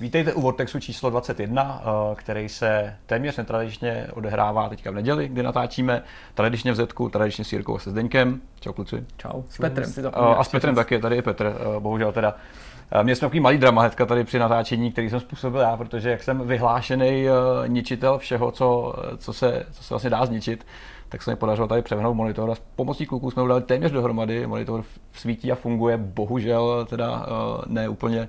Vítejte u Vortexu číslo 21, eh, který se téměř netradičně odehrává teďka v neděli, kdy natáčíme. Tradičně v Zetku, tradičně s Jirkou a se Zdeňkem. Čau kluci. Čau. S Petrem. Si a s Petrem taky, tady je Petr, eh, bohužel teda. Eh, měli jsme takový malý drama hnedka tady při natáčení, který jsem způsobil já, protože jak jsem vyhlášený ničitel všeho, co, co, se, co se vlastně dá zničit, tak se mi podařilo tady převnout monitor a s pomocí kluků jsme udali téměř dohromady. Monitor svítí a funguje, bohužel teda ne úplně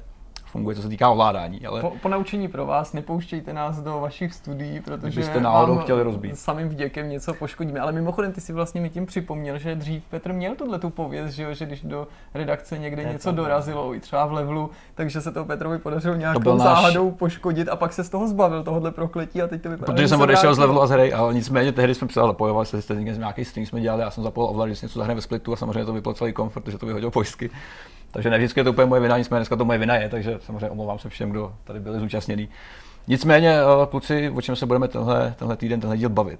funguje, co se týká ovládání. Ale... Po, po naučení pro vás, nepouštějte nás do vašich studií, protože byste náhodou chtěli rozbít. samým vděkem něco poškodíme. Ale mimochodem, ty si vlastně mi tím připomněl, že dřív Petr měl tuhle tu pověst, že, jo, že když do redakce někde je něco to, dorazilo, i třeba v levelu, takže se to Petrovi podařilo nějakou náš... záhadou poškodit a pak se z toho zbavil, tohohle prokletí a teď to vypadá. Protože jsem odešel z levelu a z hry, ale nicméně tehdy jsme přidali bojovali se s nějaký stream jsme dělali, já jsem zapojil ovladač, že něco zahraje ve splitu a samozřejmě to vyplo celý komfort, že to vyhodil pojistky. Takže ne vždycky je to úplně moje vina, nicméně dneska to moje vina je, takže samozřejmě omlouvám se všem, kdo tady byli zúčastnění. Nicméně, eh, kluci, o čem se budeme tenhle, tenhle týden, tenhle díl bavit?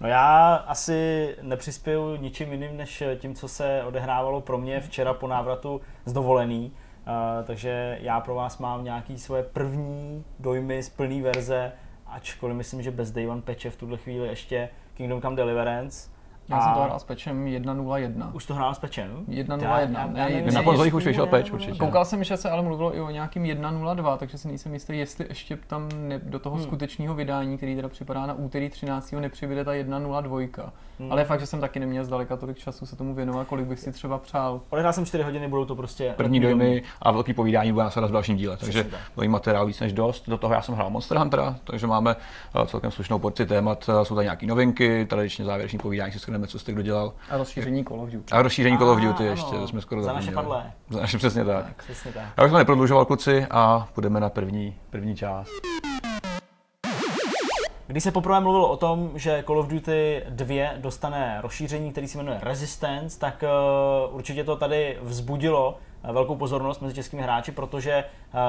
No já asi nepřispěju ničím jiným, než tím, co se odehrávalo pro mě včera po návratu z dovolený. Uh, takže já pro vás mám nějaký svoje první dojmy z plné verze, ačkoliv myslím, že bez Day One peče v tuhle chvíli ještě Kingdom Come Deliverance. Já jsem to hrál s pečem 1.0.1. Už to hrál s pečem? 1.0.1. Ne, na konzolích už vyšel peč určitě. Koukal jsem, že se ale mluvilo i o nějakým 1.0.2, takže si nejsem jistý, jestli ještě tam ne, do toho hmm. skutečného vydání, který teda připadá na úterý 13. nepřibude ta 1.0.2. Hmm. Ale fakt, že jsem taky neměl zdaleka tolik času se tomu věnovat, kolik bych si třeba přál. Odehrál jsem 4 hodiny, budou to prostě první dojmy a velký povídání bude následovat v dalším díle. Takže bude materiál víc než dost. Do toho já jsem hrál Monster Huntera, takže máme eh, celkem slušnou porci témat. Eh, jsou tady nějaké novinky, tradičně závěrečný povídání si shrneme, co jste kdo dělal. A rozšíření Call of Duty. A rozšíření Call of Duty ještě, to jsme skoro Za naše padlé. Za naše přesně tak. tak, přesně tak. Já už jsme neprodlužoval kluci a půjdeme na první, první část. Když se poprvé mluvilo o tom, že Call of Duty 2 dostane rozšíření, který se jmenuje Resistance, tak uh, určitě to tady vzbudilo velkou pozornost mezi českými hráči, protože eh,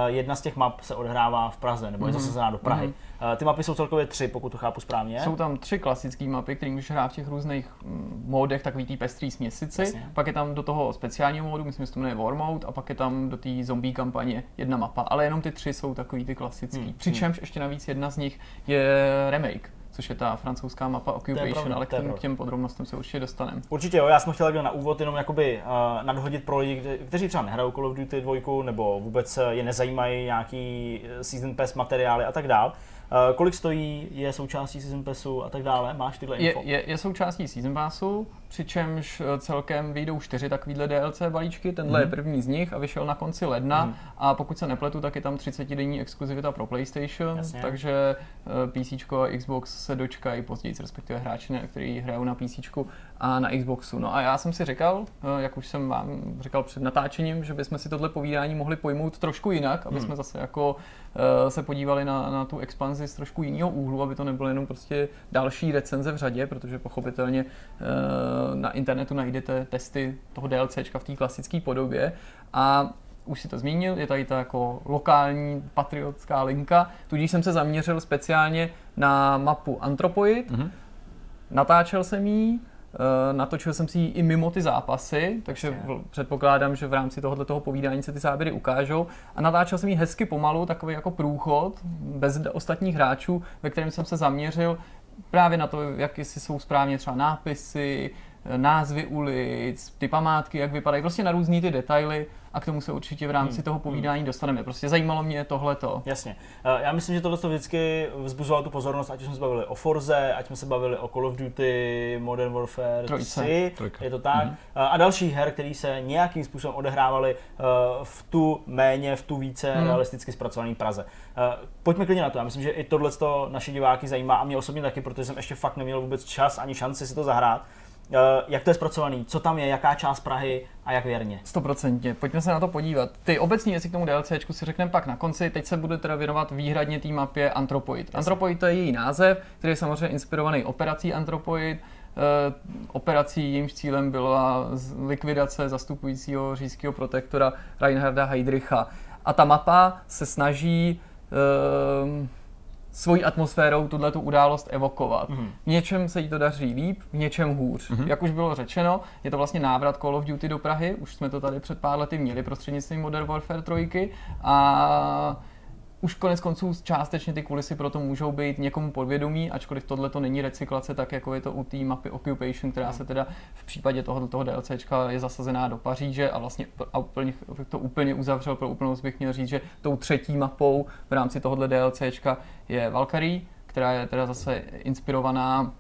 jedna z těch map se odehrává v Praze, nebo je mm-hmm. zasazená do Prahy. Mm-hmm. Ty mapy jsou celkově tři, pokud to chápu správně. Jsou tam tři klasické mapy, které můžeš hrát v těch různých mm, módech, takový tý pestrý směsici. Jasně. Pak je tam do toho speciálního módu, myslím, že to jmenuje War Mode, a pak je tam do té zombie kampaně jedna mapa. Ale jenom ty tři jsou takový ty klasický. Hmm. Přičemž ještě navíc jedna z nich je remake což je ta francouzská mapa Occupation, pravda, ale k těm, k těm podrobnostem se určitě dostaneme. Určitě jo, já jsem chtěl na úvod jenom jakoby uh, nadhodit pro lidi, kteří třeba nehrajou Call of Duty 2 nebo vůbec je nezajímají nějaký eh, Season Pass materiály a tak dále. Uh, kolik stojí, je součástí Season Passu a tak dále? Máš tyhle info? Je, je, je součástí Season Passu, přičemž eh, celkem vyjdou čtyři takovýhle DLC balíčky, tenhle mm. je mhm. první z nich a vyšel na konci ledna mm. a pokud se nepletu, tak je tam 30 denní exkluzivita pro PlayStation, Jasně. takže eh, PC a Xbox se dočkají později, respektive hráči, kteří hrajou na PC a na Xboxu. No a já jsem si říkal, jak už jsem vám říkal před natáčením, že bychom si tohle povídání mohli pojmout trošku jinak, aby hmm. jsme zase jako se podívali na, na tu expanzi z trošku jiného úhlu, aby to nebylo jenom prostě další recenze v řadě, protože pochopitelně eh, na internetu najdete testy toho DLCčka v té klasické podobě a už si to zmínil, je tady ta jako lokální patriotská linka, tudíž jsem se zaměřil speciálně na mapu Anthropoid, mm-hmm. natáčel jsem ji, Eh, natočil jsem si ji i mimo ty zápasy, takže v, předpokládám, že v rámci tohoto toho povídání se ty záběry ukážou. A natáčel jsem ji hezky pomalu, takový jako průchod, bez ostatních hráčů, ve kterém jsem se zaměřil právě na to, jak jsou správně třeba nápisy, názvy ulic, ty památky, jak vypadají, prostě na různý ty detaily a k tomu se určitě v rámci hmm. toho povídání hmm. dostaneme. Prostě zajímalo mě tohleto. Jasně. Eh, já myslím, že tohle vždycky vzbuzovalo tu pozornost, ať jsme se bavili o Forze, ať jsme se bavili o Call of Duty, Modern Warfare Trojce. 3, Trojka. je to tak, hmm. a dalších her, které se nějakým způsobem odehrávaly eh, v tu méně, v tu více hmm. realisticky zpracované Praze. Pojďme klidně na to. Já myslím, že i tohle naše diváky zajímá a mě osobně taky, protože jsem ještě fakt neměl vůbec čas ani šanci si to zahrát. Eh, jak to je zpracovaný, co tam je, jaká část Prahy a jak věrně. Stoprocentně, pojďme se na to podívat. Ty obecní věci k tomu DLCčku si řekneme pak na konci, teď se bude teda věnovat výhradně té mapě Anthropoid. Yes. Anthropoid to je její název, který je samozřejmě inspirovaný operací Anthropoid, Uh, operací, jejímž cílem byla likvidace zastupujícího říšského protektora Reinharda Heydricha. A ta mapa se snaží uh, svojí atmosférou tuhle tu událost evokovat. Mm-hmm. V něčem se jí to daří líp, v něčem hůř. Mm-hmm. Jak už bylo řečeno, je to vlastně návrat Call of Duty do Prahy, už jsme to tady před pár lety měli prostřednictvím Modern Warfare 3 a už konec konců částečně ty kulisy proto můžou být někomu podvědomí, ačkoliv tohle to není recyklace, tak jako je to u té mapy Occupation, která se teda v případě tohoto toho DLCčka je zasazená do Paříže a vlastně a úplně, to úplně uzavřel pro úplnost bych měl říct, že tou třetí mapou v rámci tohohle DLCčka je Valkyrie, která je teda zase inspirovaná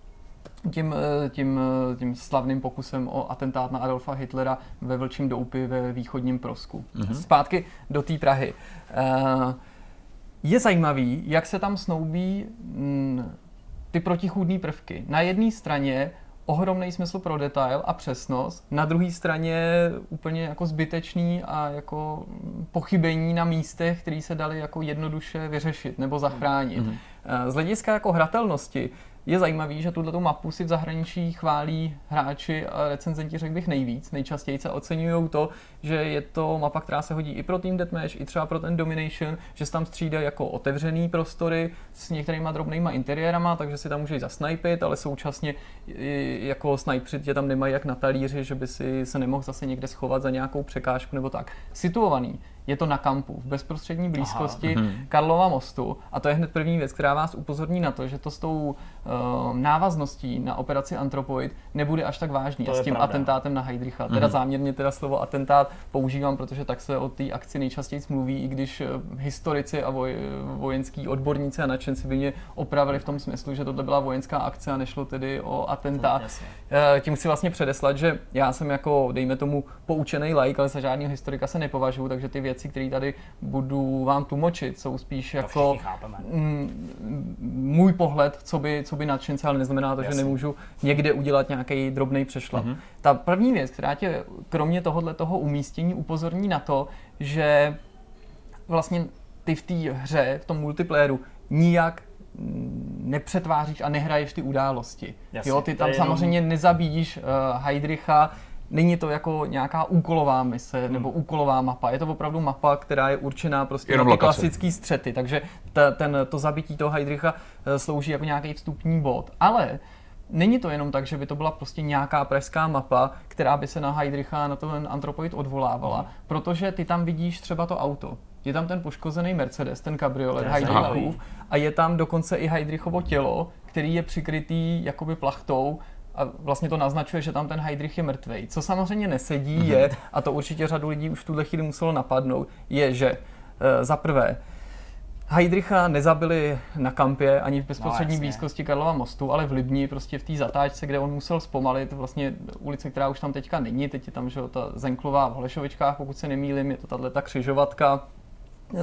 tím, eh, tím, eh, tím slavným pokusem o atentát na Adolfa Hitlera ve Vlčím doupě ve východním Prosku. Mm-hmm. Zpátky do té Prahy. Uh, je zajímavý, jak se tam snoubí mm, ty protichůdné prvky. Na jedné straně ohromný smysl pro detail a přesnost, na druhé straně úplně jako zbytečný a jako pochybení na místech, které se dali jako jednoduše vyřešit nebo zachránit. Mm-hmm. Z hlediska jako hratelnosti je zajímavý, že tuto mapu si v zahraničí chválí hráči a recenzenti, řekl bych nejvíc. Nejčastěji se oceňují to, že je to mapa, která se hodí i pro Team Deathmatch, i třeba pro ten Domination, že se tam střídají jako otevřený prostory s některýma drobnýma interiérama, takže si tam můžeš zasnajpit, ale současně jako snajpřit tě tam nemají jak na talíři, že by si se nemohl zase někde schovat za nějakou překážku nebo tak. Situovaný je to na kampu, v bezprostřední blízkosti Aha. Mhm. Karlova mostu. A to je hned první věc, která vás upozorní na to, že to s tou uh, návazností na operaci Anthropoid nebude až tak vážný. To a s tím pravda. atentátem na Heidricha. Teda mhm. záměrně teda slovo atentát používám, protože tak se o té akci nejčastěji mluví, i když uh, historici a voj, vojenský odborníci a nadšenci by mě opravili v tom smyslu, že tohle byla vojenská akce a nešlo tedy o atentát. Uh, tím chci vlastně předeslat, že já jsem jako, dejme tomu, poučený like, ale za žádného historika se nepovažuji, takže ty věci které tady budu vám tlumočit, jsou spíš to jako mm, můj pohled, co by, co by nadšence, ale neznamená to, Jasně. že nemůžu někde udělat nějaký drobný přešlap. Mm-hmm. Ta první věc, která tě kromě tohohle toho umístění upozorní na to, že vlastně ty v té hře, v tom multiplayeru, nijak nepřetváříš a nehraješ ty události. Jasně, jo, ty tam samozřejmě jenom... nezabíjíš uh, Heidricha, Není to jako nějaká úkolová mise hmm. nebo úkolová mapa. Je to opravdu mapa, která je určená prostě Jenom na ty klasické střety. Takže ta, ten, to zabití toho Heidricha eh, slouží jako nějaký vstupní bod. Ale Není to jenom tak, že by to byla prostě nějaká pražská mapa, která by se na Heidricha na ten antropoid odvolávala, hmm. protože ty tam vidíš třeba to auto. Je tam ten poškozený Mercedes, ten kabriolet Heidrichův a je tam dokonce i Heidrichovo tělo, který je přikrytý jakoby plachtou a vlastně to naznačuje, že tam ten Heidrich je mrtvej. Co samozřejmě nesedí mm-hmm. je, a to určitě řadu lidí už v tuhle chvíli muselo napadnout, je, že e, za prvé, Heidricha nezabili na kampě ani v bezprostřední no, blízkosti Karlova mostu, ale v Libni, prostě v té zatáčce, kde on musel zpomalit, vlastně ulice, která už tam teďka není, teď je tam že, ta Zenklová v Holešovičkách, pokud se nemýlím, je to tahle ta křižovatka,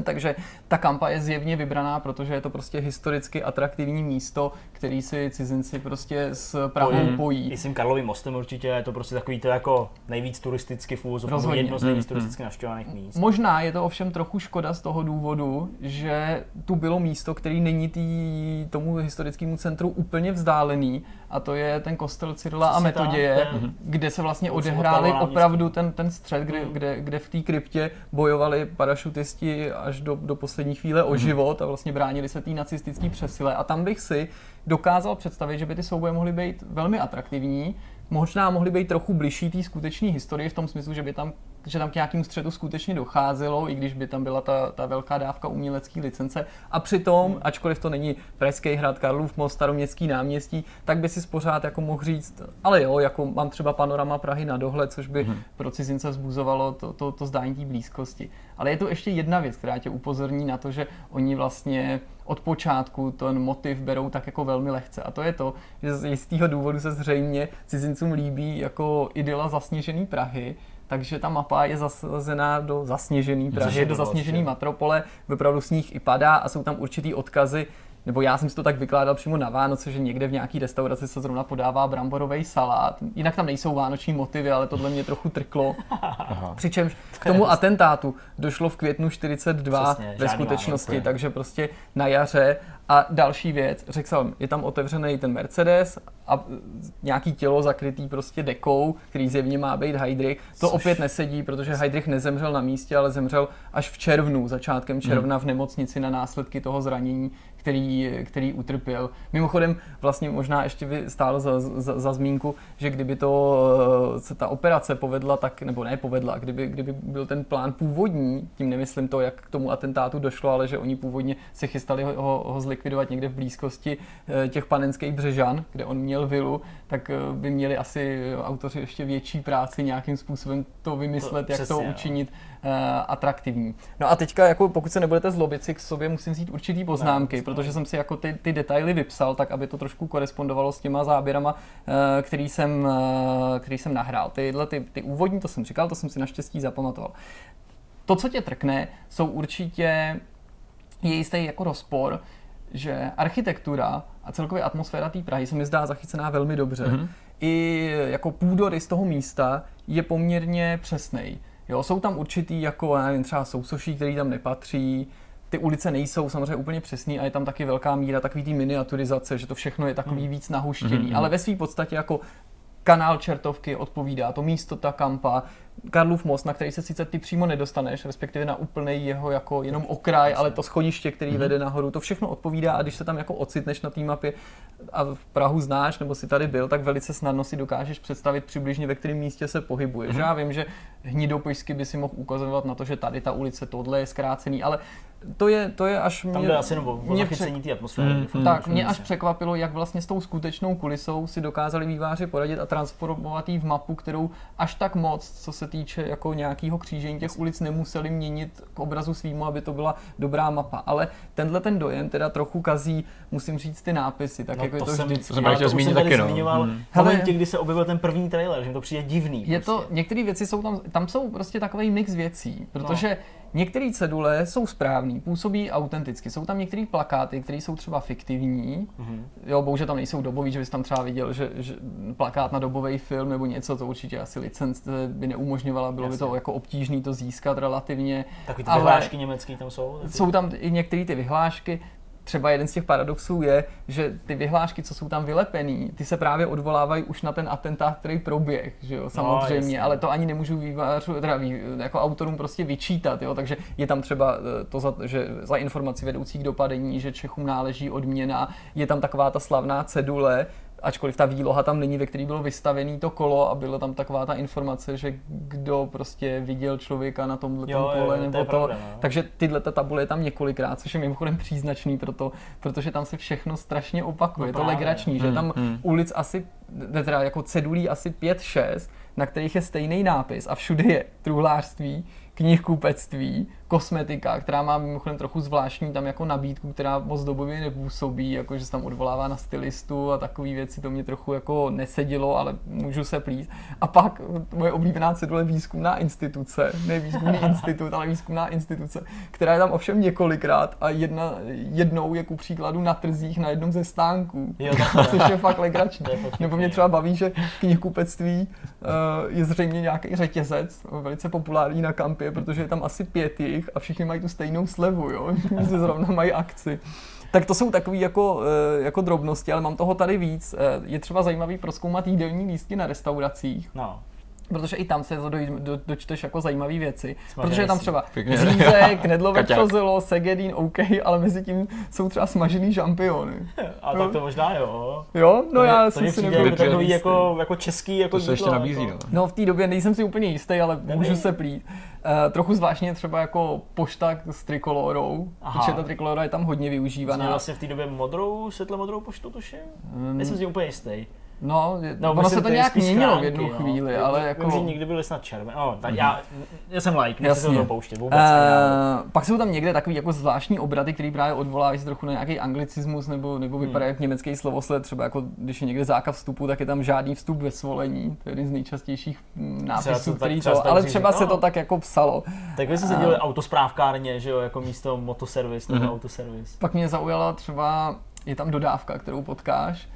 takže ta kampa je zjevně vybraná, protože je to prostě historicky atraktivní místo, který si cizinci prostě s Prahou pojí. pojí. I s tím Karlovým mostem určitě je to prostě takový to jako nejvíc turisticky v úvozu, jedno z nejvíc mm, turisticky navštěvovaných míst. Možná je to ovšem trochu škoda z toho důvodu, že tu bylo místo, který není tý, tomu historickému centru úplně vzdálený a to je ten kostel Cyrila a Metoděje, ten, kde se vlastně odehráli opravdu ten, ten střed, kde, mm. kde, kde v té kryptě bojovali parašutisti až do, do poslední chvíle o mm. život a vlastně bránili se té nacistické přesile. A tam bych si dokázal představit, že by ty souboje mohly být velmi atraktivní, možná mohly být trochu bližší té skutečné historii v tom smyslu, že by tam že tam k nějakému střetu skutečně docházelo, i když by tam byla ta, ta velká dávka umělecké licence. A přitom, ačkoliv to není Pražský hrad, Karlův most, staroměstský náměstí, tak by si pořád jako mohl říct, ale jo, jako mám třeba panorama Prahy na dohled, což by hmm. pro cizince vzbuzovalo to, to, to zdání té blízkosti. Ale je to ještě jedna věc, která tě upozorní na to, že oni vlastně od počátku ten motiv berou tak jako velmi lehce. A to je to, že z jistého důvodu se zřejmě cizincům líbí jako idyla zasněžený Prahy, takže ta mapa je zasazená do zasněžený Prahy, do zasněžený metropole, opravdu sníh i padá a jsou tam určitý odkazy nebo já jsem si to tak vykládal přímo na Vánoce, že někde v nějaký restauraci se zrovna podává bramborový salát. Jinak tam nejsou vánoční motivy, ale tohle mě trochu trklo. Aha. Přičemž k tomu atentátu došlo v květnu 42 Přesně, ve skutečnosti, Vánoce. takže prostě na jaře A další věc, řekl jsem, je tam otevřený ten Mercedes a nějaký tělo zakrytý prostě dekou, který zjevně má být Heidrich. To Což... opět nesedí, protože Heidrich nezemřel na místě, ale zemřel až v červnu, začátkem června v nemocnici na následky toho zranění, který, který utrpěl. Mimochodem, vlastně možná ještě by stálo za, za, za zmínku, že kdyby to, eh, se ta operace povedla tak, nebo ne povedla, kdyby, kdyby byl ten plán původní, tím nemyslím to, jak k tomu atentátu došlo, ale že oni původně se chystali ho, ho zlikvidovat někde v blízkosti eh, těch panenských břežan, kde on měl vilu, tak eh, by měli asi autoři ještě větší práci nějakým způsobem to vymyslet, to, jak přesně, to učinit. Jo atraktivní. No a teďka, jako pokud se nebudete zlobit, si k sobě musím vzít určitý poznámky, no, protože jsem si jako ty, ty detaily vypsal, tak aby to trošku korespondovalo s těma záběrama, uh, který, jsem, uh, který jsem nahrál. Tyhle ty, ty úvodní, to jsem říkal, to jsem si naštěstí zapamatoval. To, co tě trkne, jsou určitě je jistý jako rozpor, že architektura a celkově atmosféra té Prahy se mi zdá zachycená velmi dobře. Mm-hmm. I jako půdorys toho místa je poměrně přesný. Jo, jsou tam určitý, jako já nevím, třeba sousoší, který tam nepatří, ty ulice nejsou samozřejmě úplně přesný a je tam taky velká míra takový ty miniaturizace, že to všechno je takový hmm. víc nahuštěný, mm-hmm. ale ve své podstatě jako kanál Čertovky odpovídá, to místo ta kampa, Karlův most, na který se sice ty přímo nedostaneš, respektive na úplný jeho jako jenom okraj, ale to schodiště, který mm-hmm. vede nahoru, to všechno odpovídá a když se tam jako ocitneš na té mapě a v Prahu znáš, nebo si tady byl, tak velice snadno si dokážeš představit přibližně, ve kterém místě se pohybuje. Mm-hmm. Já vím, že hnidopojsky by si mohl ukazovat na to, že tady ta ulice, tohle je zkrácený, ale to je, to je až mě... Tam jde asi nebo mě zachycení té atmosféry. Mm, mm, tak, mě až překvapilo, jak vlastně s tou skutečnou kulisou si dokázali výváři poradit a transformovat ji v mapu, kterou až tak moc, co se týče jako nějakého křížení těch ulic, nemuseli měnit k obrazu svýmu, aby to byla dobrá mapa. Ale tenhle ten dojem teda trochu kazí, musím říct, ty nápisy, tak no, jako to je to vždycky. To jsem já to zmínit taky, no. zmiňoval hmm. v momentě, kdy se objevil ten první trailer, že mi to přijde divný. Je prostě. to, některé věci jsou tam, tam jsou prostě takový mix věcí, protože no Některé cedule jsou správné, působí autenticky. Jsou tam některé plakáty, které jsou třeba fiktivní. Mm-hmm. Jo, bohužel tam nejsou dobový, že bys tam třeba viděl, že, že plakát na dobový film nebo něco, to určitě asi licence by neumožňovala, bylo Jasně. by to jako obtížné to získat relativně. Takový ty ale vyhlášky německý tam jsou? Jsou tam i některé ty vyhlášky třeba jeden z těch paradoxů je, že ty vyhlášky, co jsou tam vylepený, ty se právě odvolávají už na ten atentát, který proběh, že jo, no, samozřejmě, no, ale to ani nemůžu vývářů, teda vý, jako autorům prostě vyčítat, jo, takže je tam třeba eh, to, za, že za informaci vedoucí k dopadení, že Čechům náleží odměna, je tam taková ta slavná cedule, ačkoliv ta výloha tam není, ve který bylo vystavený to kolo a byla tam taková ta informace, že kdo prostě viděl člověka na tomhle jo, kole jo, nebo to. Pravda, no. Takže tyhle ta tabule je tam několikrát, což je mimochodem příznačný proto, protože tam se všechno strašně opakuje. No, je to legrační, že hmm, tam hmm. ulic asi, teda jako cedulí asi 5-6, na kterých je stejný nápis a všude je truhlářství, knihkupectví, kosmetika, která má mimochodem trochu zvláštní tam jako nabídku, která moc dobově nepůsobí, jako že se tam odvolává na stylistu a takové věci, to mě trochu jako nesedělo, ale můžu se plít. A pak moje oblíbená cedule výzkumná instituce, ne výzkumný institut, ale výzkumná instituce, která je tam ovšem několikrát a jedna, jednou je ku příkladu na trzích na jednom ze stánků, jo, což je fakt legrační. Nebo mě třeba baví, že knihkupectví uh, je zřejmě nějaký řetězec, velice populární na kampě, protože je tam asi pět jich a všichni mají tu stejnou slevu, jo, že zrovna mají akci. Tak to jsou takové jako, eh, jako drobnosti, ale mám toho tady víc. Eh, je třeba zajímavý proskoumat jídelní lístky na restauracích. No protože i tam se do, do, dočteš jako zajímavé věci. Smažený protože je tam třeba řízek, knedlové přozilo, segedín, OK, ale mezi tím jsou třeba smažený žampiony. A tak to možná jo. Jo, no to já jsem si nebudu takový jako, jako český jako To se ještě nabízí, jako. no. No v té době nejsem si úplně jistý, ale Neví. můžu se plít. Uh, trochu zvláštně třeba jako pošta s trikolorou, protože ta trikolora je tam hodně využívaná. Jsi vlastně v té době modrou, světle modrou poštu tuším? Um, Nejsem si úplně jistý. No, no ono se to nějak měnilo v jednu no. chvíli, no. ale jako... Vím, že někdy byly snad červené. No, tak mm-hmm. já, já jsem like, nechci se to pouštět vůbec. Uh, pak jsou tam někde takový jako zvláštní obraty, který právě odvolávají se trochu na nějaký anglicismus nebo, nebo hmm. vypadá hmm. jak německý slovosled, třeba jako když je někde zákaz vstupu, tak je tam žádný vstup ve svolení. To je jeden z nejčastějších mm, nápisů, který to, ale třeba se to tak jako psalo. Tak vy jste se dělali autosprávkárně, že jo, jako místo motoservis nebo mm-hmm. autoservis. Pak mě zaujala třeba, je tam dodávka, kterou potkáš,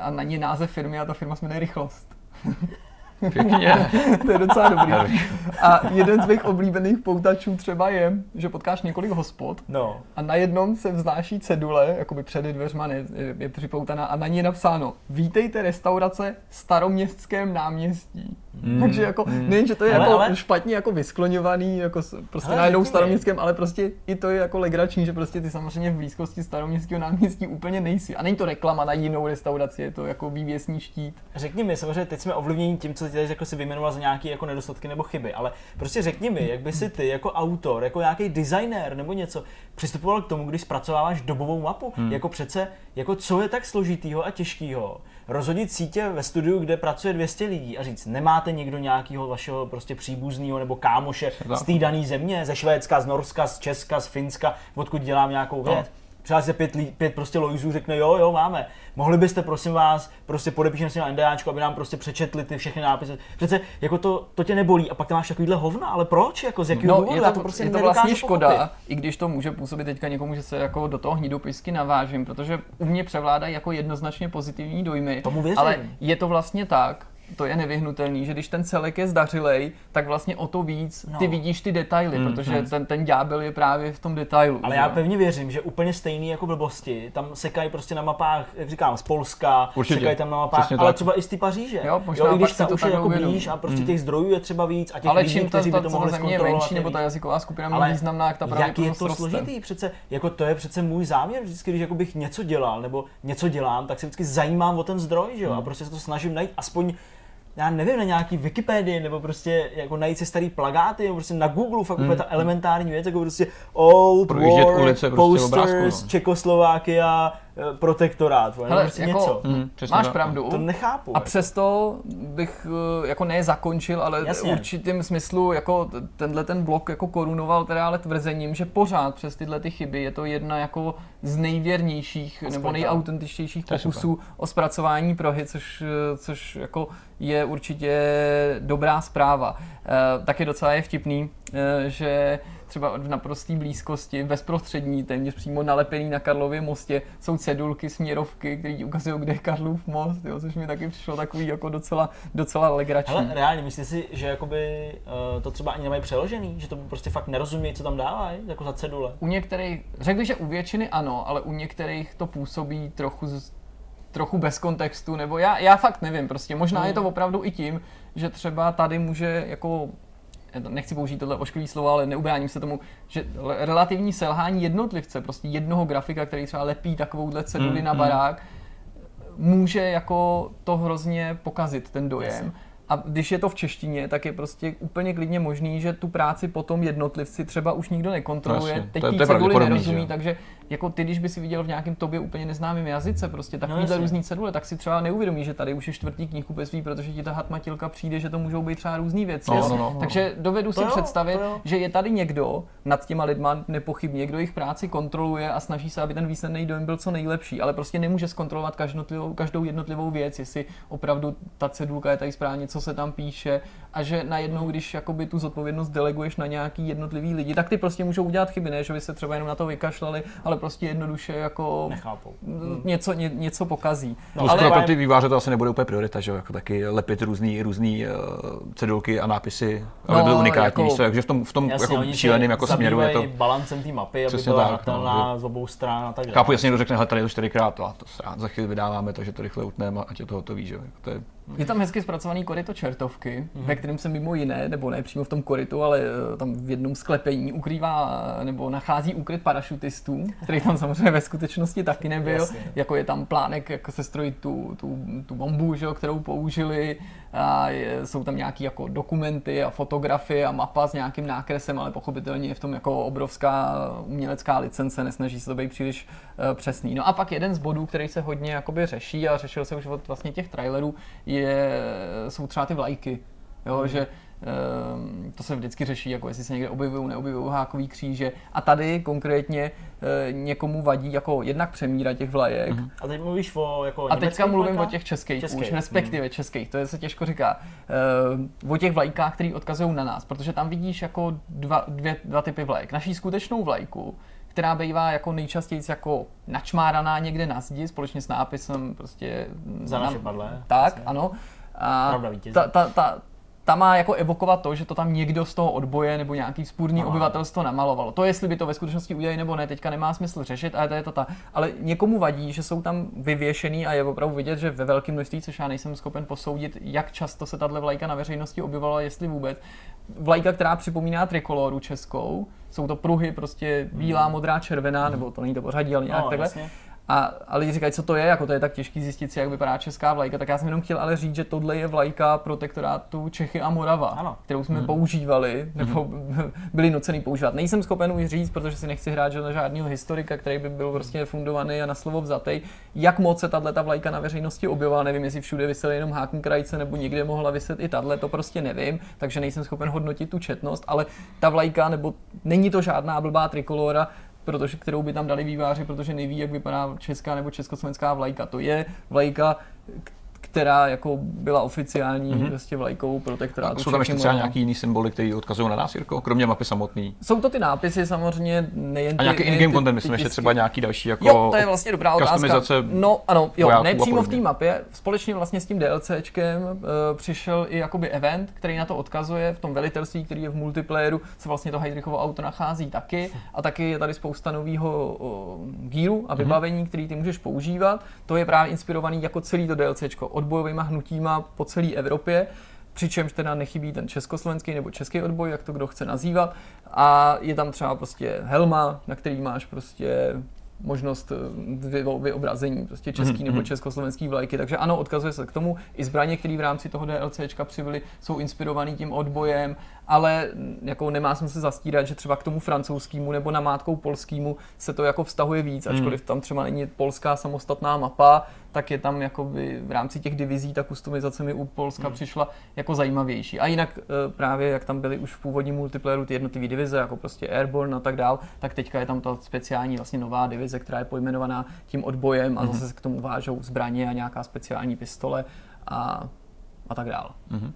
a na ní název firmy a ta firma se jmenuje Rychlost. Pěkně. to je docela dobrý. A jeden z mých oblíbených poutačů třeba je, že potkáš několik hospod no. a na jednom se vznáší cedule, jakoby před dveřma je, je připoutaná a na ní je napsáno Vítejte restaurace Staroměstském náměstí. Mm, Takže jako, mm. nejen, že to je ale, jako ale... špatně jako vyskloňovaný, jako prostě ale najednou staroměstském, ale prostě i to je jako legrační, že prostě ty samozřejmě v blízkosti staroměstského náměstí úplně nejsi. A není to reklama na jinou restauraci, je to jako vývěsní štít. Řekni mi, samozřejmě teď jsme ovlivněni tím, co ty tady jako si vyjmenoval za nějaké jako nedostatky nebo chyby, ale prostě řekni mi, jak by si ty jako autor, jako nějaký designer nebo něco přistupoval k tomu, když zpracováváš dobovou mapu. Hmm. Jako přece, jako co je tak složitýho a těžkého, rozhodit sítě ve studiu, kde pracuje 200 lidí a říct, nemáte někdo nějakého vašeho prostě příbuzného nebo kámoše z té dané země, ze Švédska, z Norska, z Česka, z Finska, odkud dělám nějakou věc. No přihlásí se pět, pět prostě lojzů, řekne jo, jo, máme. Mohli byste, prosím vás, prostě podepíšeme si na NDAčku, aby nám prostě přečetli ty všechny nápisy. Přece jako to, to tě nebolí a pak tam máš takovýhle hovna, ale proč? Jako z jakého no, důvodu? Je to, to prostě je to vlastně škoda, pochopit. i když to může působit teďka někomu, že se jako do toho hnidopisky navážím, protože u mě převládají jako jednoznačně pozitivní dojmy. Tomu věřím. Ale je to vlastně tak, to je nevyhnutelný, že když ten celek je zdařilej, tak vlastně o to víc no. ty vidíš ty detaily, mm, protože mm. ten, ten ďábel je právě v tom detailu. Ale že? já pevně věřím, že úplně stejný jako blbosti, tam sekají prostě na mapách, jak říkám, z Polska, Určitě. sekají tam na mapách, Přesně ale tak. třeba i z ty Paříže. Jo, možná jo, i když ta už je jako blíž a prostě mm. těch zdrojů je třeba víc a těch ale lidí, čím kteří by to mohli země je menší, nebo ta jazyková skupina ale významná, jak ta právě jak je to složitý, přece, jako to je přece můj záměr, vždycky, když jako bych něco dělal, nebo něco dělám, tak se vždycky zajímám o ten zdroj, že jo, a mm. prostě se to snažím najít aspoň já nevím, na nějaký Wikipedii, nebo prostě jako najít si starý plagáty, nebo prostě na Google, fakt hmm. ta elementární věc, jako prostě Old Projíždět War, ulice, prostě posters, obrázku, no. Čekoslovákia, Eh, protektorát, Hele, prostě jako, něco. Mm, máš tak. pravdu. To nechápu. A přesto bych eh, jako ne zakončil, ale Jasně. určitým smyslu jako tenhle ten blok jako korunoval teda ale tvrzením, že pořád přes tyhle ty chyby je to jedna jako z nejvěrnějších Aspoň nebo nejautentičtějších pokusů o zpracování Prahy, což, eh, což jako je určitě dobrá zpráva. E, taky docela je vtipný, e, že třeba v naprosté blízkosti, bezprostřední, téměř přímo nalepený na Karlově mostě, jsou cedulky, směrovky, které ukazují, kde je Karlův most, jo, což mi taky přišlo takový jako docela, docela legrační. Ale reálně, myslíš si, že jakoby, uh, to třeba ani nemají přeložený, že to prostě fakt nerozumějí, co tam dávají, jako za cedule? U některých, řekl že u většiny ano, ale u některých to působí trochu z, trochu bez kontextu, nebo já, já fakt nevím, prostě možná je to opravdu i tím, že třeba tady může jako nechci použít tohle ošklivý slovo, ale neubráním se tomu, že relativní selhání jednotlivce, prostě jednoho grafika, který třeba lepí takovouhle ceduli mm, na mm. barák, může jako to hrozně pokazit, ten dojem. Jasně. A když je to v češtině, tak je prostě úplně klidně možný, že tu práci potom jednotlivci třeba už nikdo nekontroluje, Jasně. teď té ceduli nerozumí, že? takže jako ty, když by si viděl v nějakém tobě úplně neznámém jazyce, prostě takovýhle no, různý cedule, tak si třeba neuvědomí, že tady už je čtvrtý knihkupectví, protože ti ta hatmatilka přijde, že to můžou být třeba různé věci. No, no, no, no. Takže dovedu to si jo, představit, že je tady někdo nad těma lidma nepochybně, kdo jejich práci kontroluje a snaží se, aby ten výsledný dojem byl co nejlepší, ale prostě nemůže zkontrolovat každou, každou jednotlivou věc, jestli opravdu ta cedulka je tady správně, co se tam píše a že najednou, když jakoby tu zodpovědnost deleguješ na nějaký jednotlivý lidi, tak ty prostě můžou udělat chyby, ne, že by se třeba jenom na to vykašlali, ale prostě jednoduše jako Nechápou. Něco, ně, něco pokazí. No, ale pro ty výváře to asi nebude úplně priorita, že jako taky lepit různý, různý uh, cedulky a nápisy, aby no, byly unikátní, jako, takže v tom, v tom jasně, jako šíleným jako směru je to... balancem té mapy, aby byla tak, no, z obou stran a tak dále. Chápu, jasně někdo řekne, hele, tady je to čtyřikrát, a to za chvíli vydáváme, takže to rychle utneme a ať je to hotový, že to je je tam hezky zpracovaný koryto čertovky, mm-hmm. Ve kterém se mimo jiné, nebo ne přímo v tom korytu, ale eh, tam v jednom sklepení ukrývá nebo nachází úkryt parašutistů, který tam samozřejmě ve skutečnosti taky nebyl. Jasně. Jako je tam plánek, jako se strojit tu, tu, tu bombu, že, kterou použili. A je, jsou tam nějaké jako dokumenty a fotografie a mapa s nějakým nákresem, ale pochopitelně je v tom jako obrovská umělecká licence, nesnaží se to být příliš uh, přesný. No a pak jeden z bodů, který se hodně jakoby řeší a řešil se už od vlastně těch trailerů, je, jsou třeba ty vlajky. Jo, mm. že Ehm, to se vždycky řeší, jako jestli se někde objevují, neobjevují hákový kříže. A tady konkrétně eh, někomu vadí jako jednak přemíra těch vlajek. Mm-hmm. A teď mluvíš o jako A teďka mluvím vlajkách? o těch českých, českých. už respektive mm. českých, to je se těžko říká. Uh, o těch vlajkách, které odkazují na nás, protože tam vidíš jako dva, dvě, dva typy vlajek. Naší skutečnou vlajku, která bývá jako nejčastěji jako načmáraná někde na zdi společně s nápisem prostě... Za naše padlé. Tak, ano A Pravda, ta, ta, ta, ta má jako evokovat to, že to tam někdo z toho odboje nebo nějaký spůrný no. obyvatelstvo namalovalo. To, jestli by to ve skutečnosti udělali nebo ne, teďka nemá smysl řešit, ale to je to ta. Ale někomu vadí, že jsou tam vyvěšený a je opravdu vidět, že ve velkém množství, což já nejsem schopen posoudit, jak často se tahle vlajka na veřejnosti objevovala, jestli vůbec. Vlajka, která připomíná trikoloru českou, jsou to pruhy, prostě bílá, modrá, červená, nebo to není to pořadí, ale nějak no, takhle. Jasně a, a lidi říkají, co to je, jako to je tak těžký zjistit si, jak vypadá česká vlajka, tak já jsem jenom chtěl ale říct, že tohle je vlajka protektorátu Čechy a Morava, ano. kterou jsme hmm. používali, nebo hmm. byli nucený používat. Nejsem schopen už říct, protože si nechci hrát že žádného historika, který by byl prostě fundovaný a na slovo vzatý, jak moc se tahle ta vlajka na veřejnosti objevovala. Nevím, jestli všude vysely jenom hákn krajce, nebo někde mohla vyset i tahle, to prostě nevím, takže nejsem schopen hodnotit tu četnost, ale ta vlajka, nebo není to žádná blbá trikolora, protože, kterou by tam dali výváři, protože neví, jak vypadá česká nebo československá vlajka. To je vlajka, která jako byla oficiální mm-hmm. vlastně vlajkou protektorátu. Jsou tam ještě třeba nějaký jiný symboly, které odkazují na nás, Jirko, kromě mapy samotný? Jsou to ty nápisy samozřejmě, nejen ty, A nějaký in-game content, myslím, ještě třeba nějaký další jako Jo, to je vlastně dobrá otázka. No ano, jo, ne přímo v té mapě, společně vlastně s tím DLCčkem uh, přišel i jakoby event, který na to odkazuje v tom velitelství, který je v multiplayeru, se vlastně to Heidrichovo auto nachází taky a taky je tady spousta nového uh, gearu a mhm. vybavení, mm-hmm. který ty můžeš používat. To je právě inspirovaný jako celý to DLCčko odbojovými hnutíma po celé Evropě, přičemž teda nechybí ten československý nebo český odboj, jak to kdo chce nazývat. A je tam třeba prostě helma, na který máš prostě možnost eh, vyobrazení prostě český mm-hmm. nebo mhm. československý vlajky. Takže ano, odkazuje se k tomu. I zbraně, které v rámci toho DLCčka přibyly, jsou inspirovaný tím odbojem, ale jako nemá smysl zastírat, že třeba k tomu francouzskému nebo namátkou polskému se to jako vztahuje víc, mm. ačkoliv tam třeba není polská samostatná mapa, tak je tam jakoby v rámci těch divizí ta kustomizace mi u Polska mm. přišla jako zajímavější. A jinak eh, právě jak tam byly už v původním multiplayeru ty jednotlivé divize, jako prostě Airborne a tak dál, tak teďka je tam ta speciální vlastně nová divize, která je pojmenovaná tím odbojem a mm. zase k tomu vážou zbraně a nějaká speciální pistole a, a tak dál. Mm.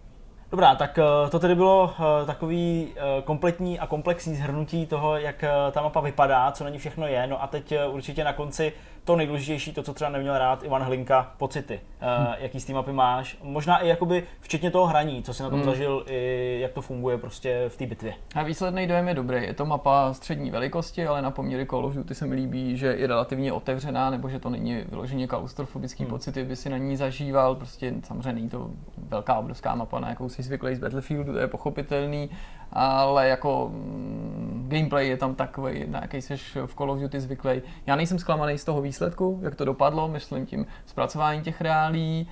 Dobrá, tak eh, to tedy bylo eh, takový kompletní a komplexní zhrnutí toho, jak ta mapa vypadá, co na ní všechno je. No a teď určitě na konci to nejdůležitější, to, co třeba neměl rád Ivan Hlinka, pocity. Uh, hm. Jaký z té mapy máš? Možná i jakoby včetně toho hraní, co si na tom hm. zažil, i jak to funguje prostě v té bitvě. A výsledný dojem je dobrý. Je to mapa střední velikosti, ale na poměry Call of Duty se mi líbí, že je relativně otevřená, nebo že to není vyloženě klaustrofobický hmm. pocity, by si na ní zažíval. Prostě samozřejmě není to velká obrovská mapa, na jakou si zvyklý z Battlefieldu, to je pochopitelný ale jako mm, gameplay je tam takový, na jaký jsi v Call of Duty zvyklý. Já nejsem zklamaný z toho výsledku, jak to dopadlo, myslím tím zpracování těch reálí,